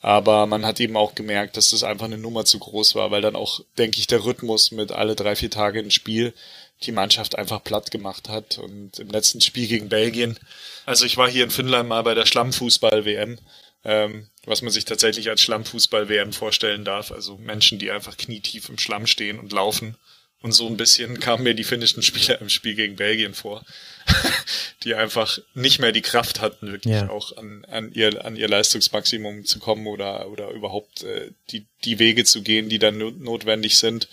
Aber man hat eben auch gemerkt, dass das einfach eine Nummer zu groß war, weil dann auch, denke ich, der Rhythmus mit alle drei, vier Tage ein Spiel die Mannschaft einfach platt gemacht hat. Und im letzten Spiel gegen Belgien, also ich war hier in Finnland mal bei der Schlammfußball-WM, ähm, was man sich tatsächlich als Schlammfußball-WM vorstellen darf. Also Menschen, die einfach knietief im Schlamm stehen und laufen und so ein bisschen kamen mir die finnischen Spieler im Spiel gegen Belgien vor, die einfach nicht mehr die Kraft hatten, wirklich ja. auch an, an, ihr, an ihr Leistungsmaximum zu kommen oder, oder überhaupt äh, die, die Wege zu gehen, die dann notwendig sind.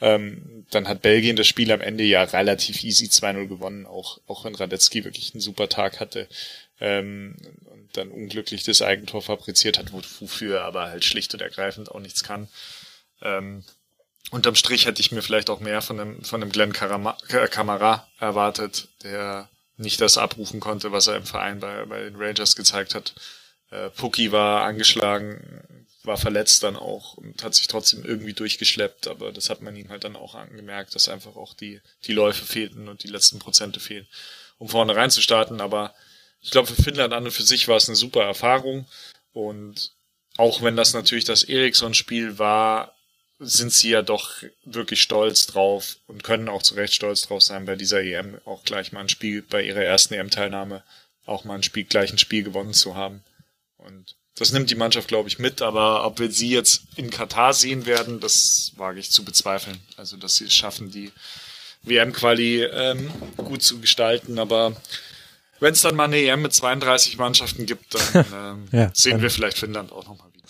Ähm, dann hat Belgien das Spiel am Ende ja relativ easy 2-0 gewonnen, auch, auch wenn Radetzky wirklich einen super Tag hatte ähm, und dann unglücklich das Eigentor fabriziert hat, wofür er aber halt schlicht und ergreifend auch nichts kann. Ähm, unterm Strich hätte ich mir vielleicht auch mehr von einem, von einem Glenn Kamara erwartet, der nicht das abrufen konnte, was er im Verein bei, bei den Rangers gezeigt hat. Äh, Puki war angeschlagen, war verletzt dann auch und hat sich trotzdem irgendwie durchgeschleppt, aber das hat man ihm halt dann auch angemerkt, dass einfach auch die, die Läufe fehlten und die letzten Prozente fehlen, um vorne reinzustarten. Aber ich glaube, für Finnland an und für sich war es eine super Erfahrung und auch wenn das natürlich das Eriksson-Spiel war, sind sie ja doch wirklich stolz drauf und können auch zu Recht stolz drauf sein, bei dieser EM auch gleich mal ein Spiel, bei ihrer ersten EM-Teilnahme auch mal ein Spiel, gleich ein Spiel gewonnen zu haben. Und das nimmt die Mannschaft, glaube ich, mit, aber ob wir sie jetzt in Katar sehen werden, das wage ich zu bezweifeln. Also, dass sie es schaffen, die WM-Quali ähm, gut zu gestalten, aber wenn es dann mal eine EM mit 32 Mannschaften gibt, dann ähm, ja, sehen wir vielleicht Finnland auch nochmal wieder.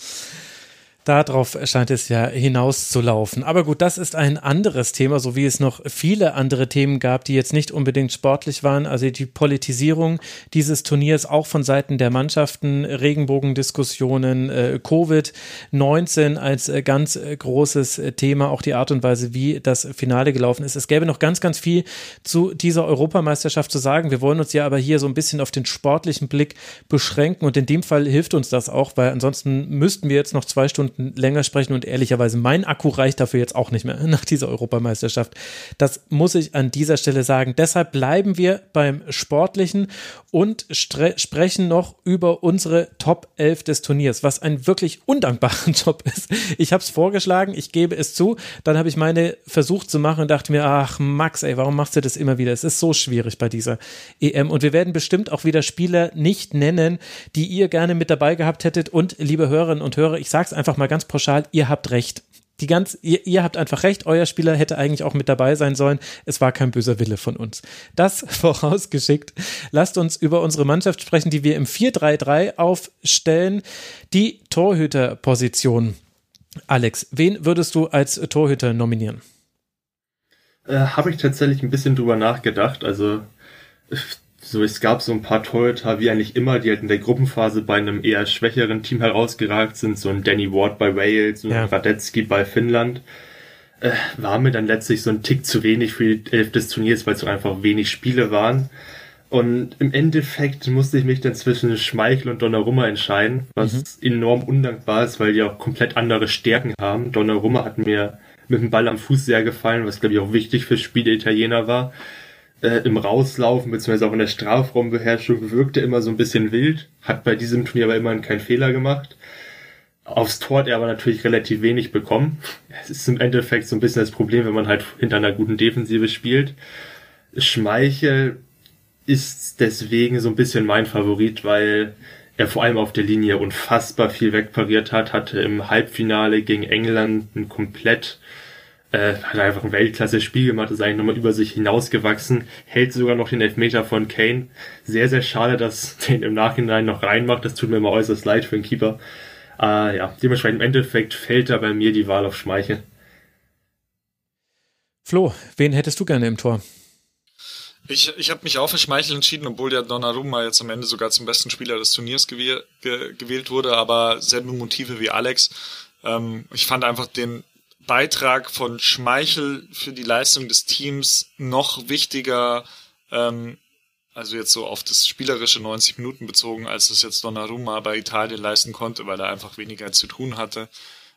Darauf scheint es ja hinauszulaufen. Aber gut, das ist ein anderes Thema, so wie es noch viele andere Themen gab, die jetzt nicht unbedingt sportlich waren. Also die Politisierung dieses Turniers auch von Seiten der Mannschaften, Regenbogendiskussionen, äh, Covid-19 als äh, ganz äh, großes Thema, auch die Art und Weise, wie das Finale gelaufen ist. Es gäbe noch ganz, ganz viel zu dieser Europameisterschaft zu sagen. Wir wollen uns ja aber hier so ein bisschen auf den sportlichen Blick beschränken und in dem Fall hilft uns das auch, weil ansonsten müssten wir jetzt noch zwei Stunden Stunden länger sprechen und ehrlicherweise mein Akku reicht dafür jetzt auch nicht mehr nach dieser Europameisterschaft. Das muss ich an dieser Stelle sagen. Deshalb bleiben wir beim Sportlichen und sprechen noch über unsere Top 11 des Turniers, was ein wirklich undankbarer Job ist. Ich habe es vorgeschlagen, ich gebe es zu, dann habe ich meine versucht zu machen und dachte mir, ach Max, ey, warum machst du das immer wieder? Es ist so schwierig bei dieser EM und wir werden bestimmt auch wieder Spieler nicht nennen, die ihr gerne mit dabei gehabt hättet und liebe Hörerinnen und Hörer, ich sage es einfach mal mal ganz pauschal, ihr habt recht. Die ganz, ihr, ihr habt einfach recht, euer Spieler hätte eigentlich auch mit dabei sein sollen. Es war kein böser Wille von uns. Das vorausgeschickt. Lasst uns über unsere Mannschaft sprechen, die wir im 4-3-3 aufstellen. Die Torhüterposition. Alex, wen würdest du als Torhüter nominieren? Äh, Habe ich tatsächlich ein bisschen drüber nachgedacht. Also so, es gab so ein paar Torhüter, wie eigentlich immer, die halt in der Gruppenphase bei einem eher schwächeren Team herausgeragt sind, so ein Danny Ward bei Wales, und ja. Radetzky bei Finnland. Äh, war mir dann letztlich so ein Tick zu wenig für die Elf des Turniers, weil es so einfach wenig Spiele waren. Und im Endeffekt musste ich mich dann zwischen Schmeichel und Donnarumma entscheiden, was mhm. enorm undankbar ist, weil die auch komplett andere Stärken haben. Donnarumma hat mir mit dem Ball am Fuß sehr gefallen, was glaube ich auch wichtig fürs Spiel der Italiener war äh, im Rauslaufen beziehungsweise auch in der Strafraumbeherrschung wirkte immer so ein bisschen wild, hat bei diesem Turnier aber immerhin keinen Fehler gemacht. Aufs Tor hat er aber natürlich relativ wenig bekommen. Es ist im Endeffekt so ein bisschen das Problem, wenn man halt hinter einer guten Defensive spielt. Schmeichel ist deswegen so ein bisschen mein Favorit, weil er vor allem auf der Linie unfassbar viel wegpariert hat, hatte im Halbfinale gegen England ein komplett äh, hat einfach ein Weltklasse-Spiel gemacht, ist eigentlich nochmal über sich hinausgewachsen, hält sogar noch den Elfmeter von Kane. Sehr, sehr schade, dass den im Nachhinein noch reinmacht. Das tut mir immer äußerst leid für den Keeper. Äh, ja, dementsprechend im Endeffekt fällt da bei mir die Wahl auf Schmeichel. Flo, wen hättest du gerne im Tor? Ich, ich habe mich auch für Schmeichel entschieden, obwohl der Donnarumma jetzt am Ende sogar zum besten Spieler des Turniers gewäh ge gewählt wurde, aber selbe Motive wie Alex. Ähm, ich fand einfach den Beitrag von Schmeichel für die Leistung des Teams noch wichtiger, ähm, also jetzt so auf das spielerische 90 Minuten bezogen, als es jetzt Donnarumma bei Italien leisten konnte, weil er einfach weniger zu tun hatte.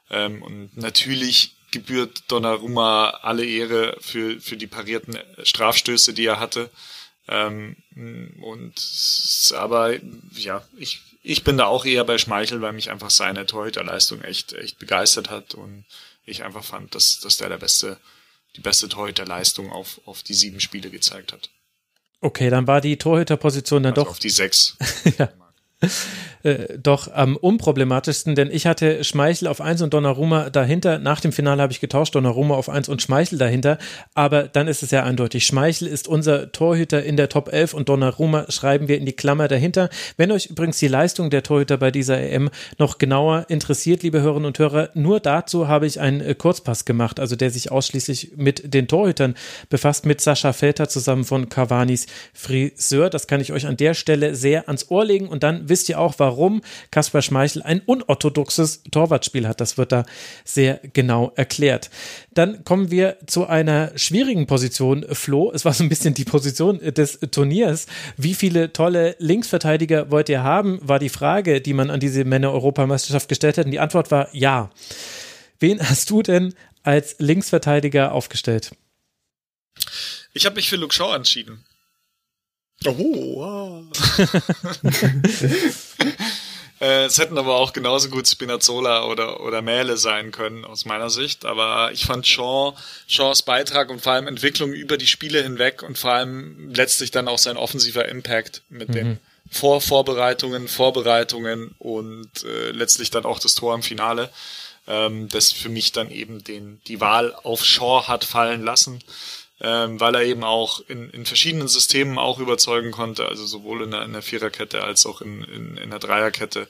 Ähm, und natürlich gebührt Donnarumma alle Ehre für, für die parierten Strafstöße, die er hatte. Ähm, und aber ja, ich, ich bin da auch eher bei Schmeichel, weil mich einfach seine Torhüterleistung echt, echt begeistert hat und ich einfach fand, dass, dass der der beste, die beste Torhüterleistung auf, auf die sieben Spiele gezeigt hat. Okay, dann war die Torhüterposition dann also doch. Auf die sechs. ja. Äh, doch am unproblematischsten, denn ich hatte Schmeichel auf 1 und Donnarumma dahinter. Nach dem Finale habe ich getauscht, Donnarumma auf 1 und Schmeichel dahinter. Aber dann ist es ja eindeutig. Schmeichel ist unser Torhüter in der Top 11 und Donnarumma schreiben wir in die Klammer dahinter. Wenn euch übrigens die Leistung der Torhüter bei dieser EM noch genauer interessiert, liebe Hörerinnen und Hörer, nur dazu habe ich einen äh, Kurzpass gemacht, also der sich ausschließlich mit den Torhütern befasst, mit Sascha Felter zusammen von Cavanis Friseur. Das kann ich euch an der Stelle sehr ans Ohr legen und dann wisst ihr auch, warum Kaspar Schmeichel ein unorthodoxes Torwartspiel hat. Das wird da sehr genau erklärt. Dann kommen wir zu einer schwierigen Position, Flo. Es war so ein bisschen die Position des Turniers. Wie viele tolle Linksverteidiger wollt ihr haben, war die Frage, die man an diese Männer-Europameisterschaft gestellt hat. Und die Antwort war ja. Wen hast du denn als Linksverteidiger aufgestellt? Ich habe mich für Luke Shaw entschieden. Oh, wow. Äh, es hätten aber auch genauso gut Spinazzola oder, oder Mähle sein können, aus meiner Sicht. Aber ich fand Shaw, Shaws Beitrag und vor allem Entwicklung über die Spiele hinweg und vor allem letztlich dann auch sein offensiver Impact mit mhm. den Vorvorbereitungen, Vorbereitungen und äh, letztlich dann auch das Tor im Finale, ähm, das für mich dann eben den, die Wahl auf Shaw hat fallen lassen ähm, weil er eben auch in, in verschiedenen Systemen auch überzeugen konnte, also sowohl in der, in der Viererkette als auch in, in, in der Dreierkette.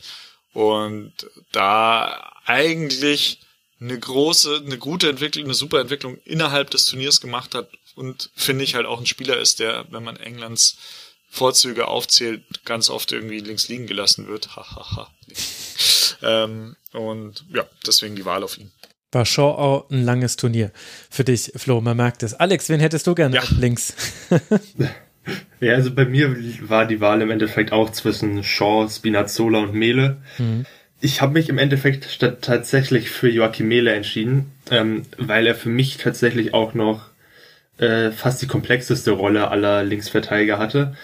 Und da eigentlich eine große, eine gute Entwicklung, eine super Entwicklung innerhalb des Turniers gemacht hat und finde ich halt auch ein Spieler ist, der, wenn man Englands Vorzüge aufzählt, ganz oft irgendwie links liegen gelassen wird. Hahaha. ähm, und ja, deswegen die Wahl auf ihn war Shaw auch ein langes Turnier für dich, Flo, man merkt es. Alex, wen hättest du gerne ja. links? ja, also bei mir war die Wahl im Endeffekt auch zwischen Shaw, Spinazzola und Mele. Mhm. Ich habe mich im Endeffekt tatsächlich für Joachim Mele entschieden, ähm, weil er für mich tatsächlich auch noch äh, fast die komplexeste Rolle aller Linksverteidiger hatte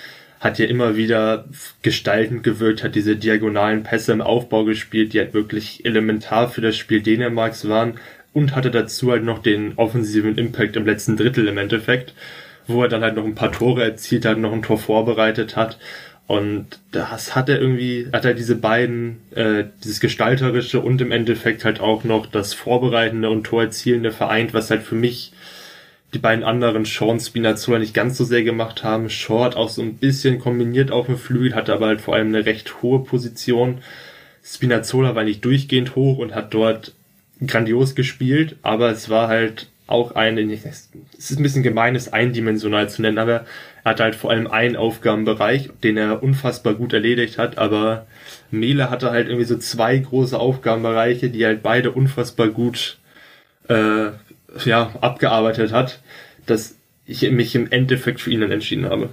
hat ja immer wieder gestaltend gewirkt, hat diese diagonalen Pässe im Aufbau gespielt, die halt wirklich elementar für das Spiel Dänemarks waren und hatte dazu halt noch den offensiven Impact im letzten Drittel im Endeffekt, wo er dann halt noch ein paar Tore erzielt hat, noch ein Tor vorbereitet hat. Und das hat er irgendwie, hat er diese beiden, äh, dieses gestalterische und im Endeffekt halt auch noch das vorbereitende und Torerzielende vereint, was halt für mich die beiden anderen Sean Spinazzola nicht ganz so sehr gemacht haben. Hat auch so ein bisschen kombiniert auf dem Flügel, hatte aber halt vor allem eine recht hohe Position. Spinazzola war nicht durchgehend hoch und hat dort grandios gespielt, aber es war halt auch eine, es ist ein bisschen gemein, es eindimensional zu nennen, aber er hat halt vor allem einen Aufgabenbereich, den er unfassbar gut erledigt hat, aber Mele hatte halt irgendwie so zwei große Aufgabenbereiche, die halt beide unfassbar gut äh, ja, abgearbeitet hat, dass ich mich im Endeffekt für ihn dann entschieden habe.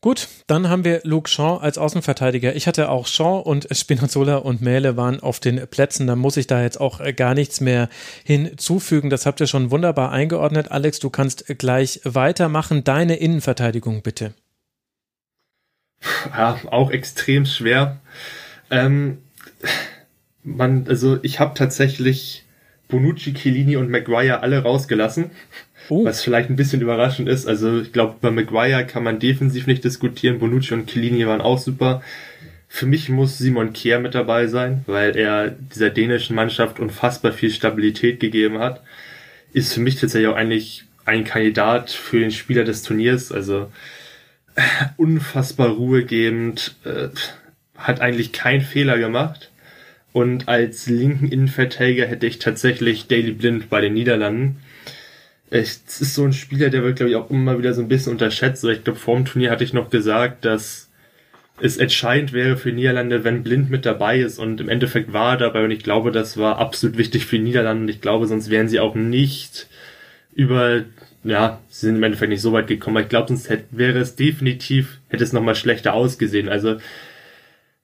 Gut, dann haben wir Luke Shaw als Außenverteidiger. Ich hatte auch Shaw und Spinazzola und Mähle waren auf den Plätzen. Da muss ich da jetzt auch gar nichts mehr hinzufügen. Das habt ihr schon wunderbar eingeordnet. Alex, du kannst gleich weitermachen. Deine Innenverteidigung bitte. Ja, auch extrem schwer. Ähm, man, also ich habe tatsächlich Bonucci, Chiellini und Maguire alle rausgelassen. Oh. Was vielleicht ein bisschen überraschend ist. Also ich glaube, bei Maguire kann man defensiv nicht diskutieren. Bonucci und Chiellini waren auch super. Für mich muss Simon Kehr mit dabei sein, weil er dieser dänischen Mannschaft unfassbar viel Stabilität gegeben hat. Ist für mich tatsächlich auch eigentlich ein Kandidat für den Spieler des Turniers. Also unfassbar ruhegebend, äh, hat eigentlich keinen Fehler gemacht und als linken Innenverteidiger hätte ich tatsächlich Daily Blind bei den Niederlanden. Es ist so ein Spieler, der wird, glaube ich, auch immer wieder so ein bisschen unterschätzt. Ich glaube, vor dem Turnier hatte ich noch gesagt, dass es entscheidend wäre für Niederlande, wenn Blind mit dabei ist. Und im Endeffekt war er dabei. Und ich glaube, das war absolut wichtig für die Niederlande. Und ich glaube, sonst wären sie auch nicht über, ja, sie sind im Endeffekt nicht so weit gekommen. Aber ich glaube, sonst hätte, wäre es definitiv, hätte es nochmal schlechter ausgesehen. Also,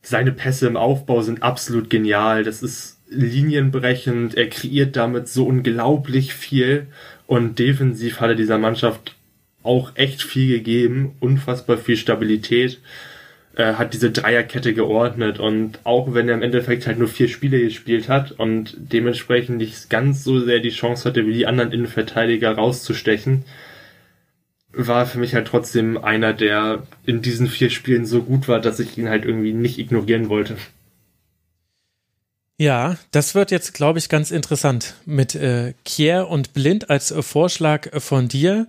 seine Pässe im Aufbau sind absolut genial. Das ist linienbrechend, er kreiert damit so unglaublich viel. Und defensiv hat er dieser Mannschaft auch echt viel gegeben, unfassbar viel Stabilität, äh, hat diese Dreierkette geordnet. Und auch wenn er im Endeffekt halt nur vier Spiele gespielt hat und dementsprechend nicht ganz so sehr die Chance hatte, wie die anderen Innenverteidiger rauszustechen, war für mich halt trotzdem einer, der in diesen vier Spielen so gut war, dass ich ihn halt irgendwie nicht ignorieren wollte. Ja, das wird jetzt, glaube ich, ganz interessant mit äh, Kier und Blind als äh, Vorschlag von dir.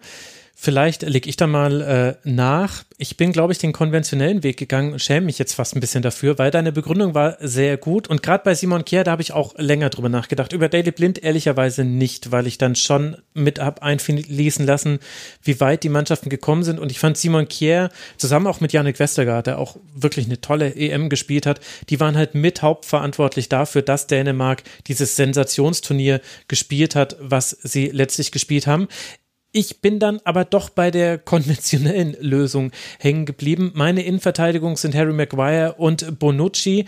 Vielleicht lege ich da mal äh, nach. Ich bin, glaube ich, den konventionellen Weg gegangen und schäme mich jetzt fast ein bisschen dafür, weil deine Begründung war sehr gut. Und gerade bei Simon Kier, da habe ich auch länger drüber nachgedacht. Über Daily Blind ehrlicherweise nicht, weil ich dann schon mit habe einfließen lassen, wie weit die Mannschaften gekommen sind. Und ich fand Simon Kier zusammen auch mit Yannick Westergaard, der auch wirklich eine tolle EM gespielt hat, die waren halt mit hauptverantwortlich dafür, dass Dänemark dieses Sensationsturnier gespielt hat, was sie letztlich gespielt haben. Ich bin dann aber doch bei der konventionellen Lösung hängen geblieben. Meine Innenverteidigung sind Harry Maguire und Bonucci.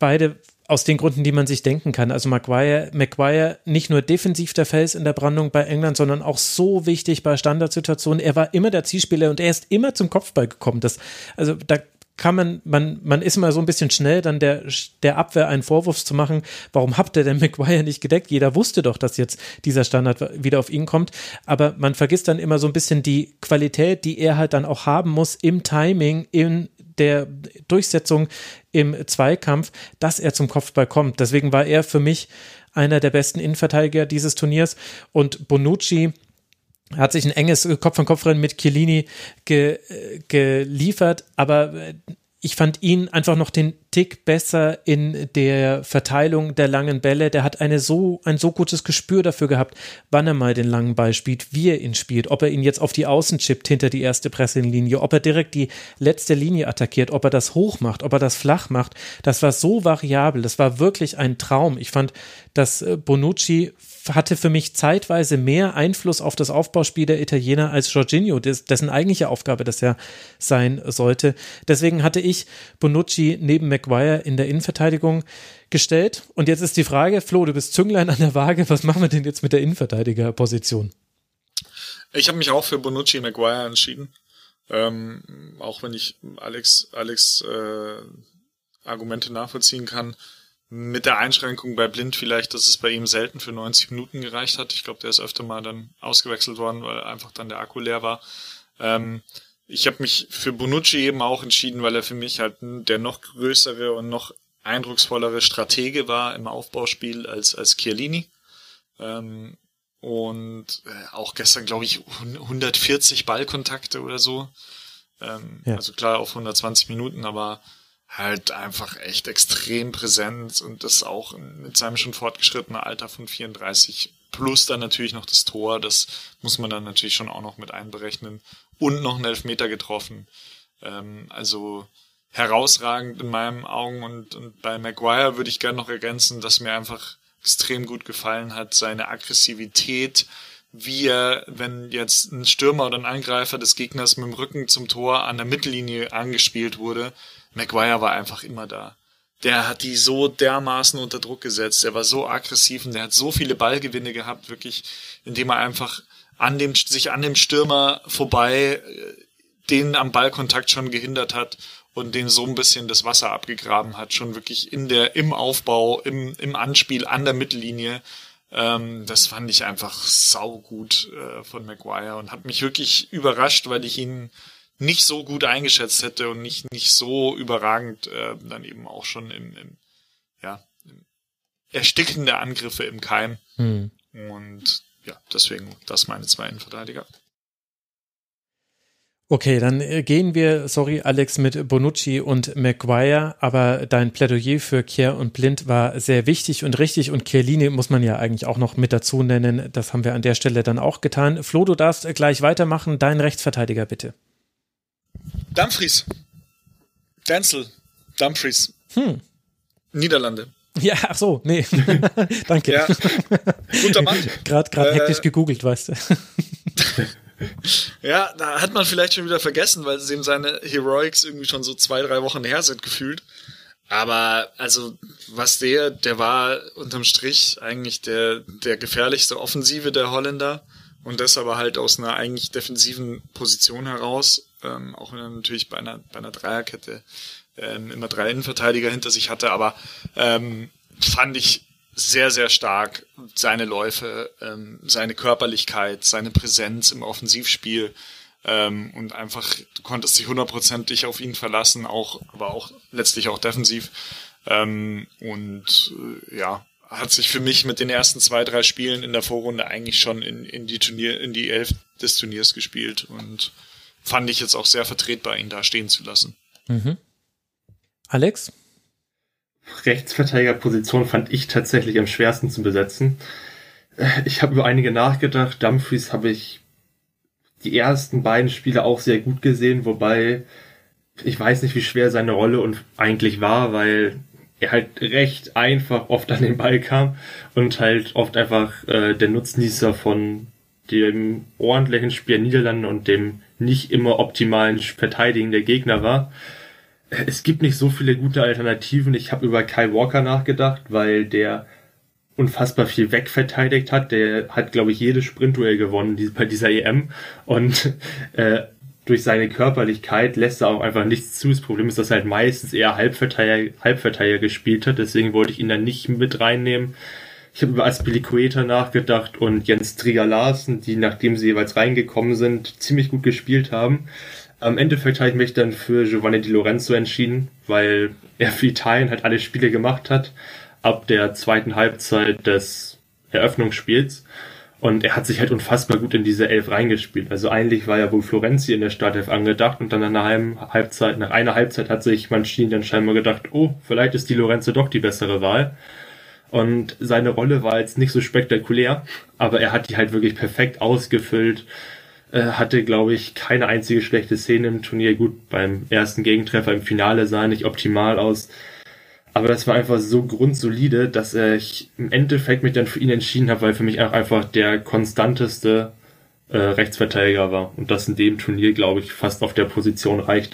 Beide aus den Gründen, die man sich denken kann. Also Maguire, Maguire nicht nur defensiv der Fels in der Brandung bei England, sondern auch so wichtig bei Standardsituationen. Er war immer der Zielspieler und er ist immer zum Kopfball gekommen. Das, also da kann man, man, man ist immer so ein bisschen schnell, dann der, der Abwehr einen Vorwurf zu machen, warum habt ihr denn McGuire nicht gedeckt? Jeder wusste doch, dass jetzt dieser Standard wieder auf ihn kommt. Aber man vergisst dann immer so ein bisschen die Qualität, die er halt dann auch haben muss im Timing, in der Durchsetzung im Zweikampf, dass er zum Kopfball kommt. Deswegen war er für mich einer der besten Innenverteidiger dieses Turniers und Bonucci, hat sich ein enges Kopf-an-Kopf-Rennen mit Chiellini ge, geliefert, aber ich fand ihn einfach noch den Tick besser in der Verteilung der langen Bälle. Der hat eine so, ein so gutes Gespür dafür gehabt, wann er mal den langen Ball spielt, wie er ihn spielt, ob er ihn jetzt auf die Außen chippt hinter die erste Pressinglinie, ob er direkt die letzte Linie attackiert, ob er das hoch macht, ob er das flach macht. Das war so variabel. Das war wirklich ein Traum. Ich fand, dass Bonucci hatte für mich zeitweise mehr Einfluss auf das Aufbauspiel der Italiener als Jorginho, dessen eigentliche Aufgabe das ja sein sollte. Deswegen hatte ich Bonucci neben Maguire in der Innenverteidigung gestellt. Und jetzt ist die Frage, Flo, du bist Zünglein an der Waage, was machen wir denn jetzt mit der Innenverteidigerposition? Ich habe mich auch für Bonucci Maguire entschieden. Ähm, auch wenn ich Alex, Alex äh, Argumente nachvollziehen kann mit der Einschränkung bei Blind vielleicht, dass es bei ihm selten für 90 Minuten gereicht hat. Ich glaube, der ist öfter mal dann ausgewechselt worden, weil einfach dann der Akku leer war. Ähm, ich habe mich für Bonucci eben auch entschieden, weil er für mich halt der noch größere und noch eindrucksvollere Stratege war im Aufbauspiel als, als Chiellini. Ähm, und äh, auch gestern, glaube ich, 140 Ballkontakte oder so. Ähm, ja. Also klar auf 120 Minuten, aber halt einfach echt extrem präsent und das auch mit seinem schon fortgeschrittenen Alter von 34 plus dann natürlich noch das Tor, das muss man dann natürlich schon auch noch mit einberechnen und noch einen Elfmeter getroffen. Ähm, also herausragend in meinen Augen und, und bei Maguire würde ich gerne noch ergänzen, dass mir einfach extrem gut gefallen hat, seine Aggressivität, wie er, wenn jetzt ein Stürmer oder ein Angreifer des Gegners mit dem Rücken zum Tor an der Mittellinie angespielt wurde, Maguire war einfach immer da. Der hat die so dermaßen unter Druck gesetzt. Er war so aggressiv und der hat so viele Ballgewinne gehabt, wirklich, indem er einfach an dem, sich an dem Stürmer vorbei, äh, den am Ballkontakt schon gehindert hat und den so ein bisschen das Wasser abgegraben hat, schon wirklich in der, im Aufbau, im, im Anspiel an der Mittellinie. Ähm, das fand ich einfach saugut äh, von Maguire und hat mich wirklich überrascht, weil ich ihn nicht so gut eingeschätzt hätte und nicht, nicht so überragend äh, dann eben auch schon im, im ja, im Ersticken der Angriffe im Keim. Hm. Und ja, deswegen das meine zwei Innenverteidiger. Okay, dann äh, gehen wir, sorry Alex, mit Bonucci und Maguire, aber dein Plädoyer für Kier und Blind war sehr wichtig und richtig und Chiellini muss man ja eigentlich auch noch mit dazu nennen. Das haben wir an der Stelle dann auch getan. Flo, du darfst gleich weitermachen. Dein Rechtsverteidiger bitte. Dumfries. Denzel. Dumfries. Hm. Niederlande. Ja, ach so, nee. Danke. Ja. Guter Mann. Gerade grad äh, hektisch gegoogelt, weißt du. ja, da hat man vielleicht schon wieder vergessen, weil eben seine Heroics irgendwie schon so zwei, drei Wochen her sind gefühlt. Aber also was der, der war unterm Strich eigentlich der, der gefährlichste Offensive der Holländer und das aber halt aus einer eigentlich defensiven Position heraus, ähm, auch wenn er natürlich bei einer, bei einer Dreierkette ähm, immer drei Innenverteidiger hinter sich hatte, aber ähm, fand ich sehr, sehr stark seine Läufe, ähm, seine Körperlichkeit, seine Präsenz im Offensivspiel ähm, und einfach, du konntest dich hundertprozentig auf ihn verlassen, auch, aber auch letztlich auch defensiv. Ähm, und äh, ja, hat sich für mich mit den ersten zwei, drei Spielen in der Vorrunde eigentlich schon in, in die Turnier, in die Elf des Turniers gespielt und fand ich jetzt auch sehr vertretbar, ihn da stehen zu lassen. Mhm. Alex? Rechtsverteidigerposition fand ich tatsächlich am schwersten zu besetzen. Ich habe über einige nachgedacht. Dumfries habe ich die ersten beiden Spiele auch sehr gut gesehen, wobei ich weiß nicht, wie schwer seine Rolle und eigentlich war, weil er halt recht einfach oft an den Ball kam und halt oft einfach äh, der Nutznießer von dem ordentlichen Spiel Niederlande und dem nicht immer optimalen Verteidigen der Gegner war. Es gibt nicht so viele gute Alternativen. Ich habe über Kyle Walker nachgedacht, weil der unfassbar viel wegverteidigt hat. Der hat, glaube ich, jedes Sprintduell gewonnen bei dieser EM. Und äh, durch seine Körperlichkeit lässt er auch einfach nichts zu. Das Problem ist, dass er halt meistens eher Halbverteidiger, Halbverteidiger gespielt hat. Deswegen wollte ich ihn dann nicht mit reinnehmen. Ich habe über Aspilicueta nachgedacht und Jens Trigger Larsen, die nachdem sie jeweils reingekommen sind, ziemlich gut gespielt haben. Am Endeffekt habe ich mich dann für Giovanni Di Lorenzo entschieden, weil er für Italien halt alle Spiele gemacht hat ab der zweiten Halbzeit des Eröffnungsspiels. Und er hat sich halt unfassbar gut in diese Elf reingespielt. Also eigentlich war ja wohl Florenzi in der Startelf angedacht und dann nach einer Halbzeit, nach einer Halbzeit hat sich Mancini dann scheinbar gedacht, oh, vielleicht ist die Lorenzo doch die bessere Wahl. Und seine Rolle war jetzt nicht so spektakulär, aber er hat die halt wirklich perfekt ausgefüllt. Er hatte, glaube ich, keine einzige schlechte Szene im Turnier. Gut, beim ersten Gegentreffer im Finale sah er nicht optimal aus. Aber das war einfach so grundsolide, dass ich im Endeffekt mich dann für ihn entschieden habe, weil für mich einfach der konstanteste äh, Rechtsverteidiger war. Und das in dem Turnier, glaube ich, fast auf der Position reicht.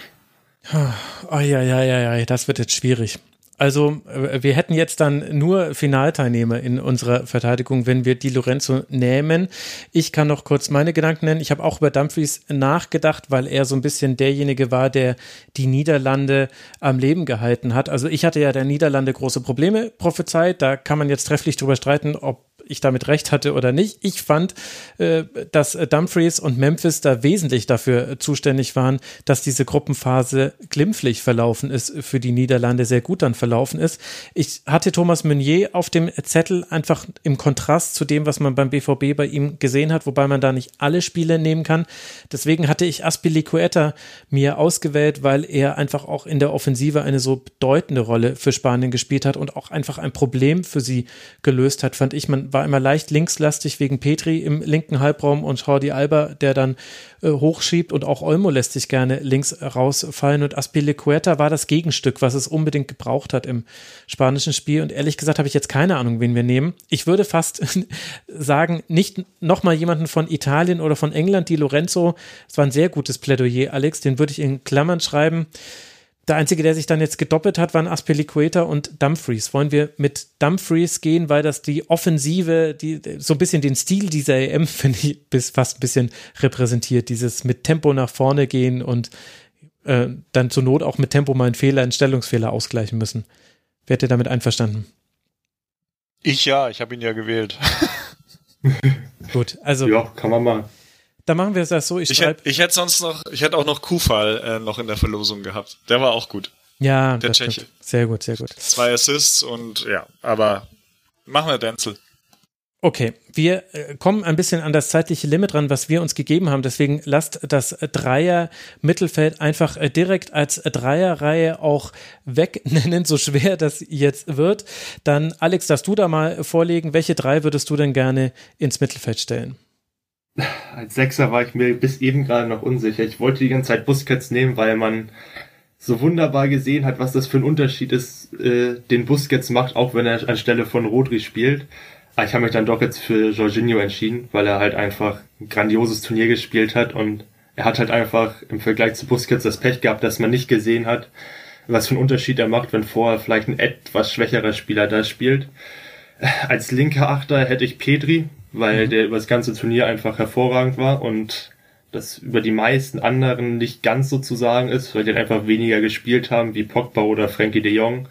Oh, ja, ja, ja, ja, das wird jetzt schwierig. Also äh, wir hätten jetzt dann nur Finalteilnehmer in unserer Verteidigung, wenn wir die Lorenzo nehmen. Ich kann noch kurz meine Gedanken nennen. Ich habe auch über Dumfries nachgedacht, weil er so ein bisschen derjenige war, der die Niederlande am Leben gehalten hat. Also ich hatte ja der Niederlande große Probleme prophezeit. Da kann man jetzt trefflich drüber streiten, ob ich damit recht hatte oder nicht. Ich fand, äh, dass Dumfries und Memphis da wesentlich dafür zuständig waren, dass diese Gruppenphase glimpflich verlaufen ist, für die Niederlande sehr gut dann verlaufen ist. Ich hatte Thomas Meunier auf dem Zettel einfach im Kontrast zu dem, was man beim BVB bei ihm gesehen hat, wobei man da nicht alle Spiele nehmen kann. Deswegen hatte ich Aspilicueta mir ausgewählt, weil er einfach auch in der Offensive eine so bedeutende Rolle für Spanien gespielt hat und auch einfach ein Problem für sie gelöst hat, fand ich. Man war war immer leicht linkslastig wegen Petri im linken Halbraum und Jordi Alba, der dann äh, hochschiebt und auch Olmo lässt sich gerne links rausfallen und Aspilicueta war das Gegenstück, was es unbedingt gebraucht hat im spanischen Spiel und ehrlich gesagt habe ich jetzt keine Ahnung, wen wir nehmen. Ich würde fast sagen, nicht nochmal jemanden von Italien oder von England, die Lorenzo, es war ein sehr gutes Plädoyer, Alex, den würde ich in Klammern schreiben. Der einzige, der sich dann jetzt gedoppelt hat, waren Aspelicueta und Dumfries. Wollen wir mit Dumfries gehen, weil das die Offensive, die so ein bisschen den Stil dieser EM, finde ich, bis fast ein bisschen repräsentiert. Dieses mit Tempo nach vorne gehen und äh, dann zur Not auch mit Tempo mal einen Fehler, einen Stellungsfehler ausgleichen müssen. Werdet ihr damit einverstanden? Ich ja, ich habe ihn ja gewählt. Gut, also. Ja, kann man mal. Dann machen wir es das so. Ich, ich, hätte, ich hätte sonst noch, ich hätte auch noch Kufal äh, noch in der Verlosung gehabt. Der war auch gut. Ja, der Tscheche. Stimmt. Sehr gut, sehr gut. Zwei Assists und ja, aber machen wir Denzel. Okay, wir äh, kommen ein bisschen an das zeitliche Limit ran, was wir uns gegeben haben. Deswegen lasst das Dreier-Mittelfeld einfach äh, direkt als Dreierreihe auch wegnennen, so schwer das jetzt wird. Dann, Alex, darfst du da mal vorlegen, welche drei würdest du denn gerne ins Mittelfeld stellen? Als Sechser war ich mir bis eben gerade noch unsicher. Ich wollte die ganze Zeit Busquets nehmen, weil man so wunderbar gesehen hat, was das für ein Unterschied ist, äh, den Busquets macht, auch wenn er anstelle von Rodri spielt. Aber ich habe mich dann doch jetzt für Jorginho entschieden, weil er halt einfach ein grandioses Turnier gespielt hat und er hat halt einfach im Vergleich zu Busquets das Pech gehabt, dass man nicht gesehen hat, was für einen Unterschied er macht, wenn vorher vielleicht ein etwas schwächerer Spieler da spielt. Als linker Achter hätte ich Petri, weil mhm. der über das ganze Turnier einfach hervorragend war und das über die meisten anderen nicht ganz so zu sagen ist, weil die einfach weniger gespielt haben, wie Pogba oder Frankie de Jong.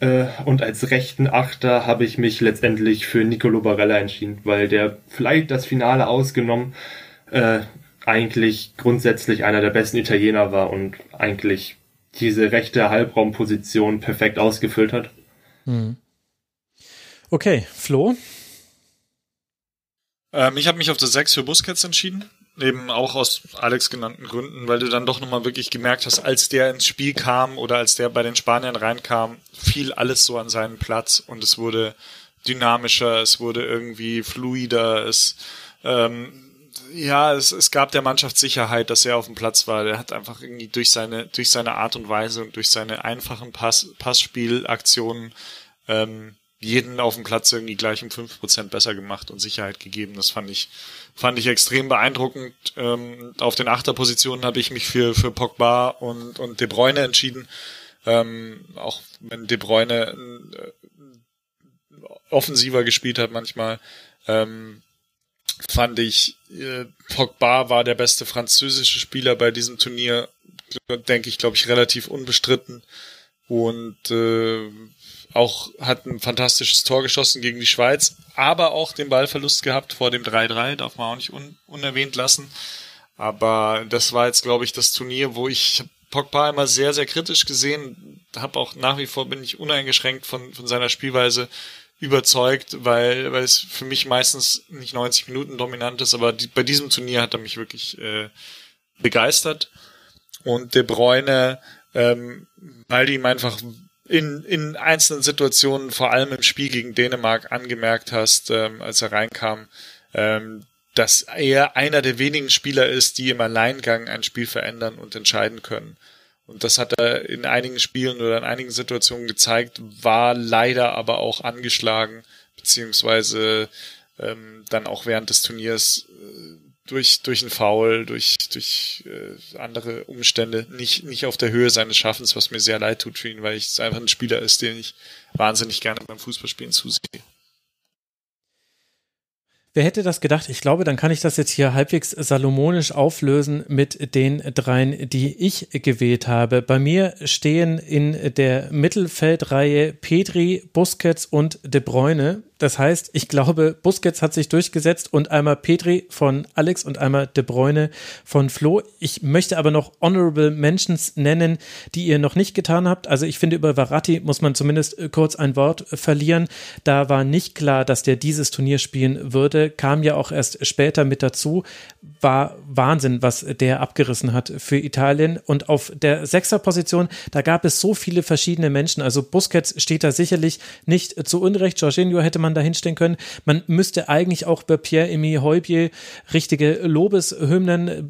Äh, und als rechten Achter habe ich mich letztendlich für Nicolo Barella entschieden, weil der vielleicht das Finale ausgenommen äh, eigentlich grundsätzlich einer der besten Italiener war und eigentlich diese rechte Halbraumposition perfekt ausgefüllt hat. Hm. Okay, Flo? Ähm, ich habe mich auf der 6 für Busquets entschieden. Eben auch aus Alex genannten Gründen, weil du dann doch nochmal wirklich gemerkt hast, als der ins Spiel kam oder als der bei den Spaniern reinkam, fiel alles so an seinen Platz und es wurde dynamischer, es wurde irgendwie fluider, es ähm, ja, es, es gab der Mannschaft Sicherheit, dass er auf dem Platz war. Er hat einfach irgendwie durch seine, durch seine Art und Weise und durch seine einfachen Pass, Passspielaktionen ähm, jeden auf dem Platz irgendwie gleich um fünf Prozent besser gemacht und Sicherheit gegeben. Das fand ich, fand ich extrem beeindruckend. Ähm, auf den Achterpositionen habe ich mich für, für Pogba und, und De Bruyne entschieden. Ähm, auch wenn De Bruyne äh, offensiver gespielt hat manchmal. Ähm, fand ich, äh, Pogba war der beste französische Spieler bei diesem Turnier, denke ich, glaube ich, relativ unbestritten. Und äh, auch hat ein fantastisches Tor geschossen gegen die Schweiz, aber auch den Ballverlust gehabt vor dem 3-3, darf man auch nicht un unerwähnt lassen. Aber das war jetzt, glaube ich, das Turnier, wo ich Pogba immer sehr, sehr kritisch gesehen, habe auch nach wie vor bin ich uneingeschränkt von, von seiner Spielweise überzeugt, weil, weil es für mich meistens nicht 90 Minuten dominant ist, aber die, bei diesem Turnier hat er mich wirklich äh, begeistert. Und De Bruyne, ähm, weil du ihm einfach in, in einzelnen Situationen, vor allem im Spiel gegen Dänemark, angemerkt hast, ähm, als er reinkam, ähm, dass er einer der wenigen Spieler ist, die im Alleingang ein Spiel verändern und entscheiden können. Und das hat er in einigen Spielen oder in einigen Situationen gezeigt, war leider aber auch angeschlagen, beziehungsweise ähm, dann auch während des Turniers durch, durch einen Foul, durch, durch äh, andere Umstände nicht, nicht auf der Höhe seines Schaffens, was mir sehr leid tut für ihn, weil es einfach ein Spieler ist, den ich wahnsinnig gerne beim Fußballspielen zusehe. Wer hätte das gedacht? Ich glaube, dann kann ich das jetzt hier halbwegs salomonisch auflösen mit den dreien, die ich gewählt habe. Bei mir stehen in der Mittelfeldreihe Petri, Busquets und De Bruyne. Das heißt, ich glaube, Busquets hat sich durchgesetzt und einmal Petri von Alex und einmal De Bruyne von Flo. Ich möchte aber noch Honorable Mentions nennen, die ihr noch nicht getan habt. Also ich finde, über Varati muss man zumindest kurz ein Wort verlieren. Da war nicht klar, dass der dieses Turnier spielen würde. Kam ja auch erst später mit dazu. War Wahnsinn, was der abgerissen hat für Italien. Und auf der Sechserposition, da gab es so viele verschiedene Menschen. Also Busquets steht da sicherlich nicht zu Unrecht. Jorginho hätte man da hinstellen können. Man müsste eigentlich auch bei Pierre-Emile Heubier richtige Lobeshymnen äh,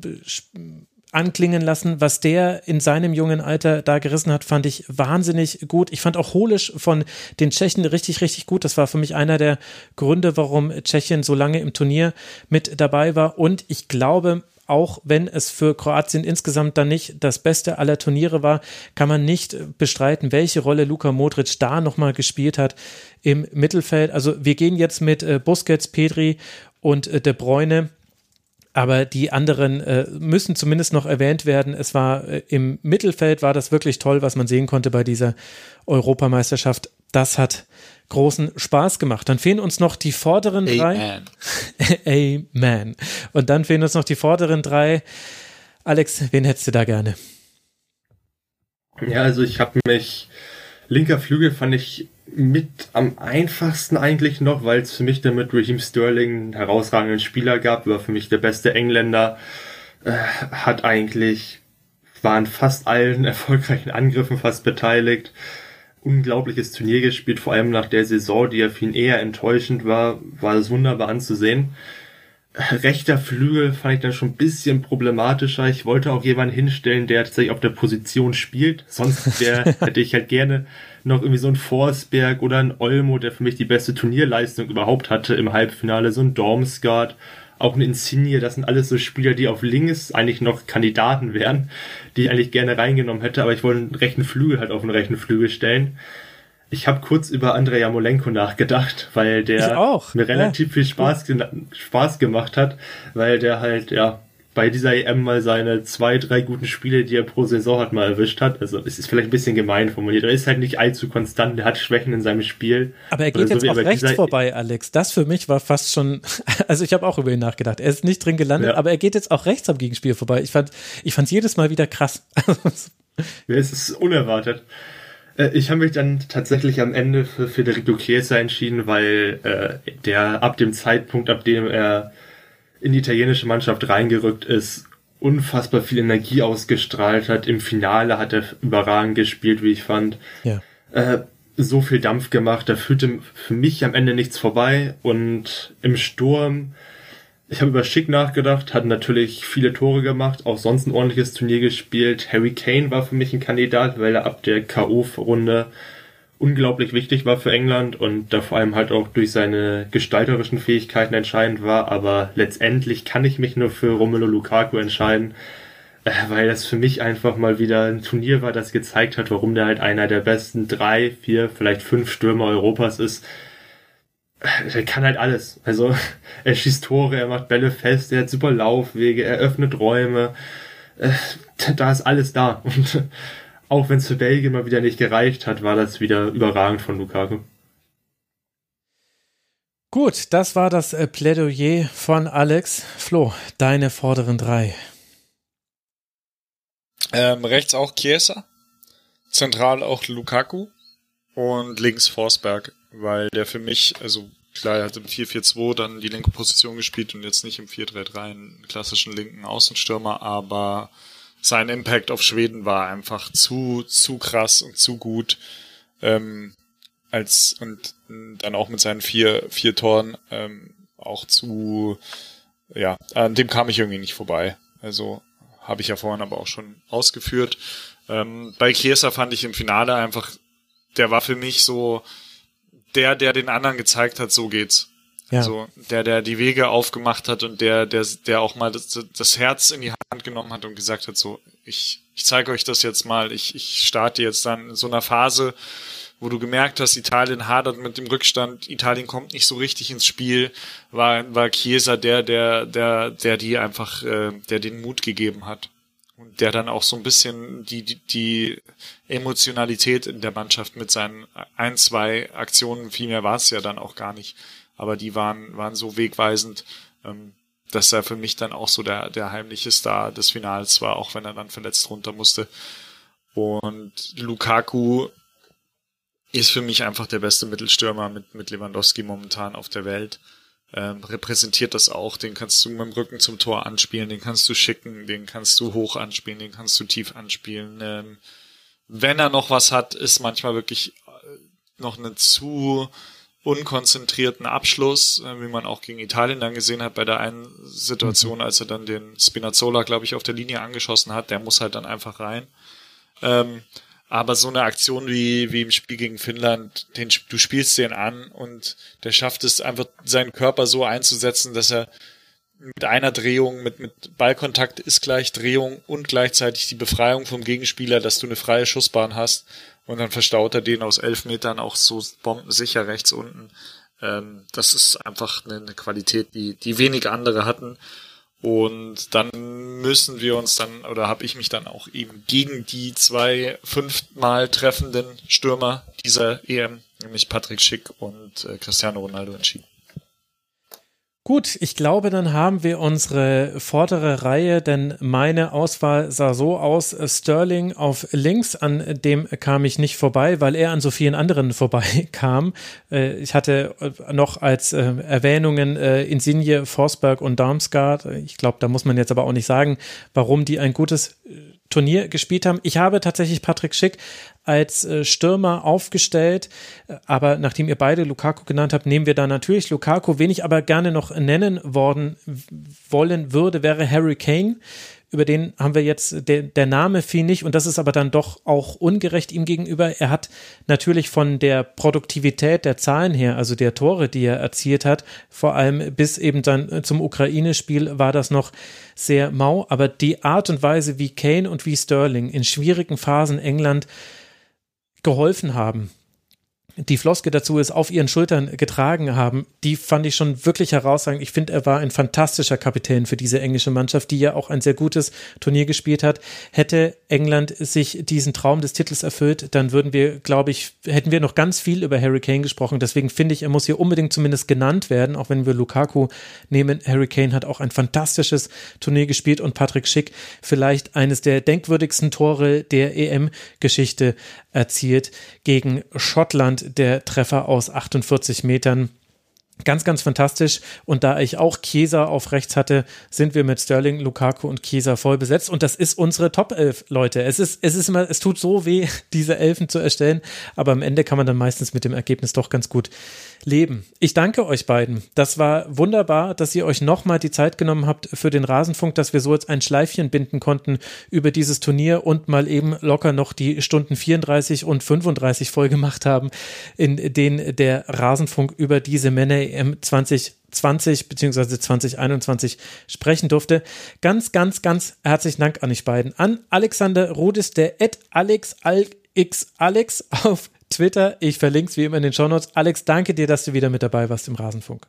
anklingen lassen. Was der in seinem jungen Alter da gerissen hat, fand ich wahnsinnig gut. Ich fand auch Holisch von den Tschechen richtig, richtig gut. Das war für mich einer der Gründe, warum Tschechien so lange im Turnier mit dabei war. Und ich glaube, auch wenn es für Kroatien insgesamt dann nicht das Beste aller Turniere war, kann man nicht bestreiten, welche Rolle Luka Modric da nochmal gespielt hat im Mittelfeld. Also wir gehen jetzt mit äh, Busquets, Pedri und äh, De Bruyne. Aber die anderen äh, müssen zumindest noch erwähnt werden. Es war äh, im Mittelfeld war das wirklich toll, was man sehen konnte bei dieser Europameisterschaft. Das hat großen Spaß gemacht. Dann fehlen uns noch die vorderen drei. Amen. Amen. Und dann fehlen uns noch die vorderen drei. Alex, wen hättest du da gerne? Ja, also ich habe mich linker Flügel fand ich mit am einfachsten eigentlich noch, weil es für mich dann mit Raheem Sterling einen herausragenden Spieler gab, war für mich der beste Engländer, äh, hat eigentlich, waren fast allen erfolgreichen Angriffen fast beteiligt, unglaubliches Turnier gespielt, vor allem nach der Saison, die ja viel eher enttäuschend war, war es wunderbar anzusehen. Rechter Flügel fand ich dann schon ein bisschen problematischer. Ich wollte auch jemanden hinstellen, der tatsächlich auf der Position spielt. Sonst wär, hätte ich halt gerne noch irgendwie so ein Forsberg oder ein Olmo, der für mich die beste Turnierleistung überhaupt hatte im Halbfinale, so ein Dormsgard. Auch ein Insigne, das sind alles so Spieler, die auf links eigentlich noch Kandidaten wären, die ich eigentlich gerne reingenommen hätte, aber ich wollte einen rechten Flügel halt auf den rechten Flügel stellen. Ich habe kurz über Andrei Jamolenko nachgedacht, weil der mir relativ ja. viel Spaß, Spaß gemacht hat, weil der halt, ja, bei dieser EM mal seine zwei, drei guten Spiele, die er pro Saison hat, mal erwischt hat. Also es ist vielleicht ein bisschen gemein formuliert. Er ist halt nicht allzu konstant, er hat Schwächen in seinem Spiel. Aber er geht so jetzt auch rechts vorbei, Alex. Das für mich war fast schon, also ich habe auch über ihn nachgedacht. Er ist nicht drin gelandet, ja. aber er geht jetzt auch rechts am Gegenspiel vorbei. Ich fand, ich fand jedes Mal wieder krass. ja, es ist unerwartet. Äh, ich habe mich dann tatsächlich am Ende für Federico Chiesa entschieden, weil äh, der ab dem Zeitpunkt, ab dem er in die italienische Mannschaft reingerückt ist, unfassbar viel Energie ausgestrahlt hat. Im Finale hat er überragend gespielt, wie ich fand. Ja. Äh, so viel Dampf gemacht, da führte für mich am Ende nichts vorbei. Und im Sturm, ich habe über Schick nachgedacht, hat natürlich viele Tore gemacht, auch sonst ein ordentliches Turnier gespielt. Harry Kane war für mich ein Kandidat, weil er ab der K.O.-Runde unglaublich wichtig war für England und da vor allem halt auch durch seine gestalterischen Fähigkeiten entscheidend war, aber letztendlich kann ich mich nur für Romelu Lukaku entscheiden, äh, weil das für mich einfach mal wieder ein Turnier war, das gezeigt hat, warum der halt einer der besten drei, vier, vielleicht fünf Stürmer Europas ist. Äh, der kann halt alles. Also er schießt Tore, er macht Bälle fest, er hat super Laufwege, er öffnet Räume. Äh, da ist alles da. Und auch wenn es für Belgien mal wieder nicht gereicht hat, war das wieder überragend von Lukaku. Gut, das war das äh, Plädoyer von Alex. Flo, deine vorderen drei. Ähm, rechts auch Chiesa, zentral auch Lukaku und links Forsberg, weil der für mich, also klar, er hat im 4-4-2 dann die linke Position gespielt und jetzt nicht im 4-3-3 einen klassischen linken Außenstürmer, aber sein Impact auf Schweden war einfach zu, zu krass und zu gut. Ähm, als und dann auch mit seinen vier, vier Toren ähm, auch zu, ja, an dem kam ich irgendwie nicht vorbei. Also habe ich ja vorhin aber auch schon ausgeführt. Ähm, bei Chiesa fand ich im Finale einfach, der war für mich so der, der den anderen gezeigt hat, so geht's. Ja. So, der, der die Wege aufgemacht hat und der, der, der auch mal das, das Herz in die Hand genommen hat und gesagt hat, so, ich, ich zeige euch das jetzt mal, ich, ich starte jetzt dann in so einer Phase, wo du gemerkt hast, Italien hadert mit dem Rückstand, Italien kommt nicht so richtig ins Spiel, war, war Chiesa der, der, der, der die einfach, äh, der den Mut gegeben hat. Und der dann auch so ein bisschen die, die, die Emotionalität in der Mannschaft mit seinen ein, zwei Aktionen, viel mehr war es ja dann auch gar nicht, aber die waren, waren so wegweisend, ähm, dass er für mich dann auch so der, der heimliche Star des Finals war, auch wenn er dann verletzt runter musste. Und Lukaku ist für mich einfach der beste Mittelstürmer mit, mit Lewandowski momentan auf der Welt. Ähm, repräsentiert das auch. Den kannst du mit dem Rücken zum Tor anspielen, den kannst du schicken, den kannst du hoch anspielen, den kannst du tief anspielen. Ähm, wenn er noch was hat, ist manchmal wirklich äh, noch eine zu unkonzentrierten Abschluss, äh, wie man auch gegen Italien dann gesehen hat bei der einen Situation, als er dann den Spinazzola, glaube ich, auf der Linie angeschossen hat, der muss halt dann einfach rein. Ähm, aber so eine Aktion wie, wie im Spiel gegen Finnland, den, du spielst den an und der schafft es einfach, seinen Körper so einzusetzen, dass er mit einer Drehung, mit, mit Ballkontakt ist gleich Drehung und gleichzeitig die Befreiung vom Gegenspieler, dass du eine freie Schussbahn hast und dann verstaut er den aus elf Metern auch so bombensicher rechts unten. Ähm, das ist einfach eine, eine Qualität, die, die wenig andere hatten. Und dann müssen wir uns dann, oder habe ich mich dann auch eben gegen die zwei fünfmal treffenden Stürmer dieser EM, nämlich Patrick Schick und äh, Cristiano Ronaldo entschieden. Gut, ich glaube, dann haben wir unsere vordere Reihe, denn meine Auswahl sah so aus, Sterling auf links, an dem kam ich nicht vorbei, weil er an so vielen anderen vorbeikam. Äh, ich hatte noch als äh, Erwähnungen äh, Insigne, Forsberg und Darmstadt. Ich glaube, da muss man jetzt aber auch nicht sagen, warum die ein gutes Turnier gespielt haben. Ich habe tatsächlich Patrick Schick als äh, Stürmer aufgestellt, aber nachdem ihr beide Lukaku genannt habt, nehmen wir da natürlich Lukaku. Wen ich aber gerne noch nennen worden wollen würde, wäre Harry Kane über den haben wir jetzt, der, der Name fiel nicht und das ist aber dann doch auch ungerecht ihm gegenüber. Er hat natürlich von der Produktivität der Zahlen her, also der Tore, die er erzielt hat, vor allem bis eben dann zum Ukraine-Spiel war das noch sehr mau, aber die Art und Weise, wie Kane und wie Sterling in schwierigen Phasen England geholfen haben, die Floske dazu ist, auf ihren Schultern getragen haben, die fand ich schon wirklich herausragend. Ich finde, er war ein fantastischer Kapitän für diese englische Mannschaft, die ja auch ein sehr gutes Turnier gespielt hat. Hätte England sich diesen Traum des Titels erfüllt, dann würden wir, glaube ich, hätten wir noch ganz viel über Harry Kane gesprochen. Deswegen finde ich, er muss hier unbedingt zumindest genannt werden, auch wenn wir Lukaku nehmen. Harry Kane hat auch ein fantastisches Turnier gespielt und Patrick Schick vielleicht eines der denkwürdigsten Tore der EM-Geschichte erzielt gegen Schottland, der Treffer aus 48 Metern. Ganz, ganz fantastisch. Und da ich auch Chiesa auf rechts hatte, sind wir mit Sterling, Lukaku und Chiesa voll besetzt. Und das ist unsere Top 11, Leute. Es ist, es ist immer, es tut so weh, diese Elfen zu erstellen. Aber am Ende kann man dann meistens mit dem Ergebnis doch ganz gut leben. Ich danke euch beiden. Das war wunderbar, dass ihr euch nochmal die Zeit genommen habt für den Rasenfunk, dass wir so jetzt ein Schleifchen binden konnten über dieses Turnier und mal eben locker noch die Stunden 34 und 35 voll gemacht haben, in denen der Rasenfunk über diese Männer EM 2020 bzw. 2021 sprechen durfte. Ganz, ganz, ganz herzlichen Dank an euch beiden. An Alexander Rudis, der Ed Alex X Alex auf Twitter. Ich verlinke es wie immer in den Shownotes. Alex, danke dir, dass du wieder mit dabei warst im Rasenfunk.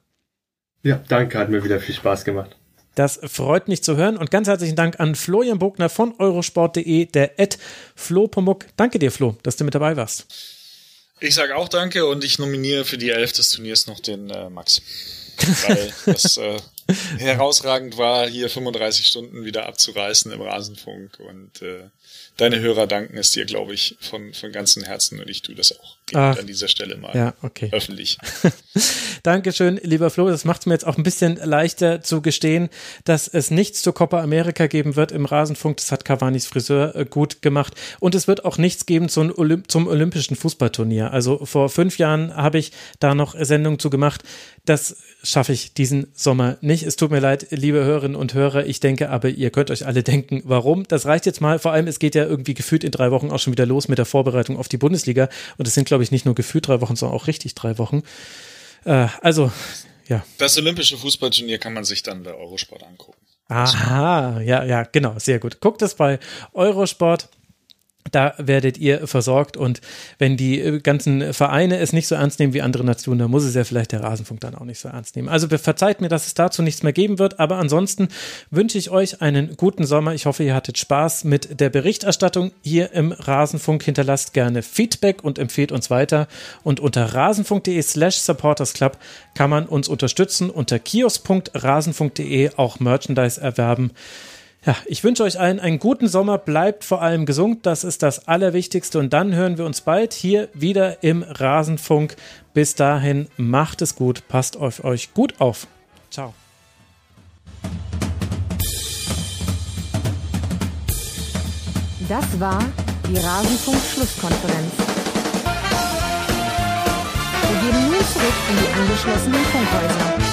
Ja, danke, hat mir wieder viel Spaß gemacht. Das freut mich zu hören und ganz herzlichen Dank an Florian Bogner von eurosport.de, der Ed Flo Pomuk. Danke dir, Flo, dass du mit dabei warst. Ich sage auch danke und ich nominiere für die Elf des Turniers noch den äh, Max. Weil das äh, herausragend war, hier 35 Stunden wieder abzureißen im Rasenfunk und äh, deine Hörer danken es dir, glaube ich, von, von ganzem Herzen und ich tue das auch Ach, an dieser Stelle mal ja, okay. öffentlich. Dankeschön, lieber Flo. Das macht es mir jetzt auch ein bisschen leichter zu gestehen, dass es nichts zur Copa America geben wird im Rasenfunk. Das hat Cavanis Friseur äh, gut gemacht. Und es wird auch nichts geben zum, Olymp zum Olympischen Fußballturnier. Also vor fünf Jahren habe ich da noch Sendungen zu gemacht. Das schaffe ich diesen Sommer nicht. Es tut mir leid, liebe Hörerinnen und Hörer. Ich denke aber, ihr könnt euch alle denken, warum. Das reicht jetzt mal. Vor allem, es geht ja irgendwie gefühlt in drei Wochen auch schon wieder los mit der Vorbereitung auf die Bundesliga. Und es sind, glaube ich, nicht nur gefühlt drei Wochen, sondern auch richtig drei Wochen. Äh, also, ja. Das olympische Fußballturnier kann man sich dann bei Eurosport angucken. Aha, ja, ja, genau, sehr gut. Guckt es bei Eurosport. Da werdet ihr versorgt und wenn die äh, ganzen Vereine es nicht so ernst nehmen wie andere Nationen, dann muss es ja vielleicht der Rasenfunk dann auch nicht so ernst nehmen. Also verzeiht mir, dass es dazu nichts mehr geben wird, aber ansonsten wünsche ich euch einen guten Sommer. Ich hoffe, ihr hattet Spaß mit der Berichterstattung hier im Rasenfunk. Hinterlasst gerne Feedback und empfehlt uns weiter. Und unter rasenfunk.de slash supportersclub kann man uns unterstützen. Unter kiosk.rasenfunk.de auch Merchandise erwerben. Ja, ich wünsche euch allen einen guten Sommer. Bleibt vor allem gesund. Das ist das Allerwichtigste. Und dann hören wir uns bald hier wieder im Rasenfunk. Bis dahin, macht es gut. Passt auf euch gut auf. Ciao. Das war die Rasenfunk-Schlusskonferenz. Wir gehen nun zurück in die angeschlossenen Funkhäuser.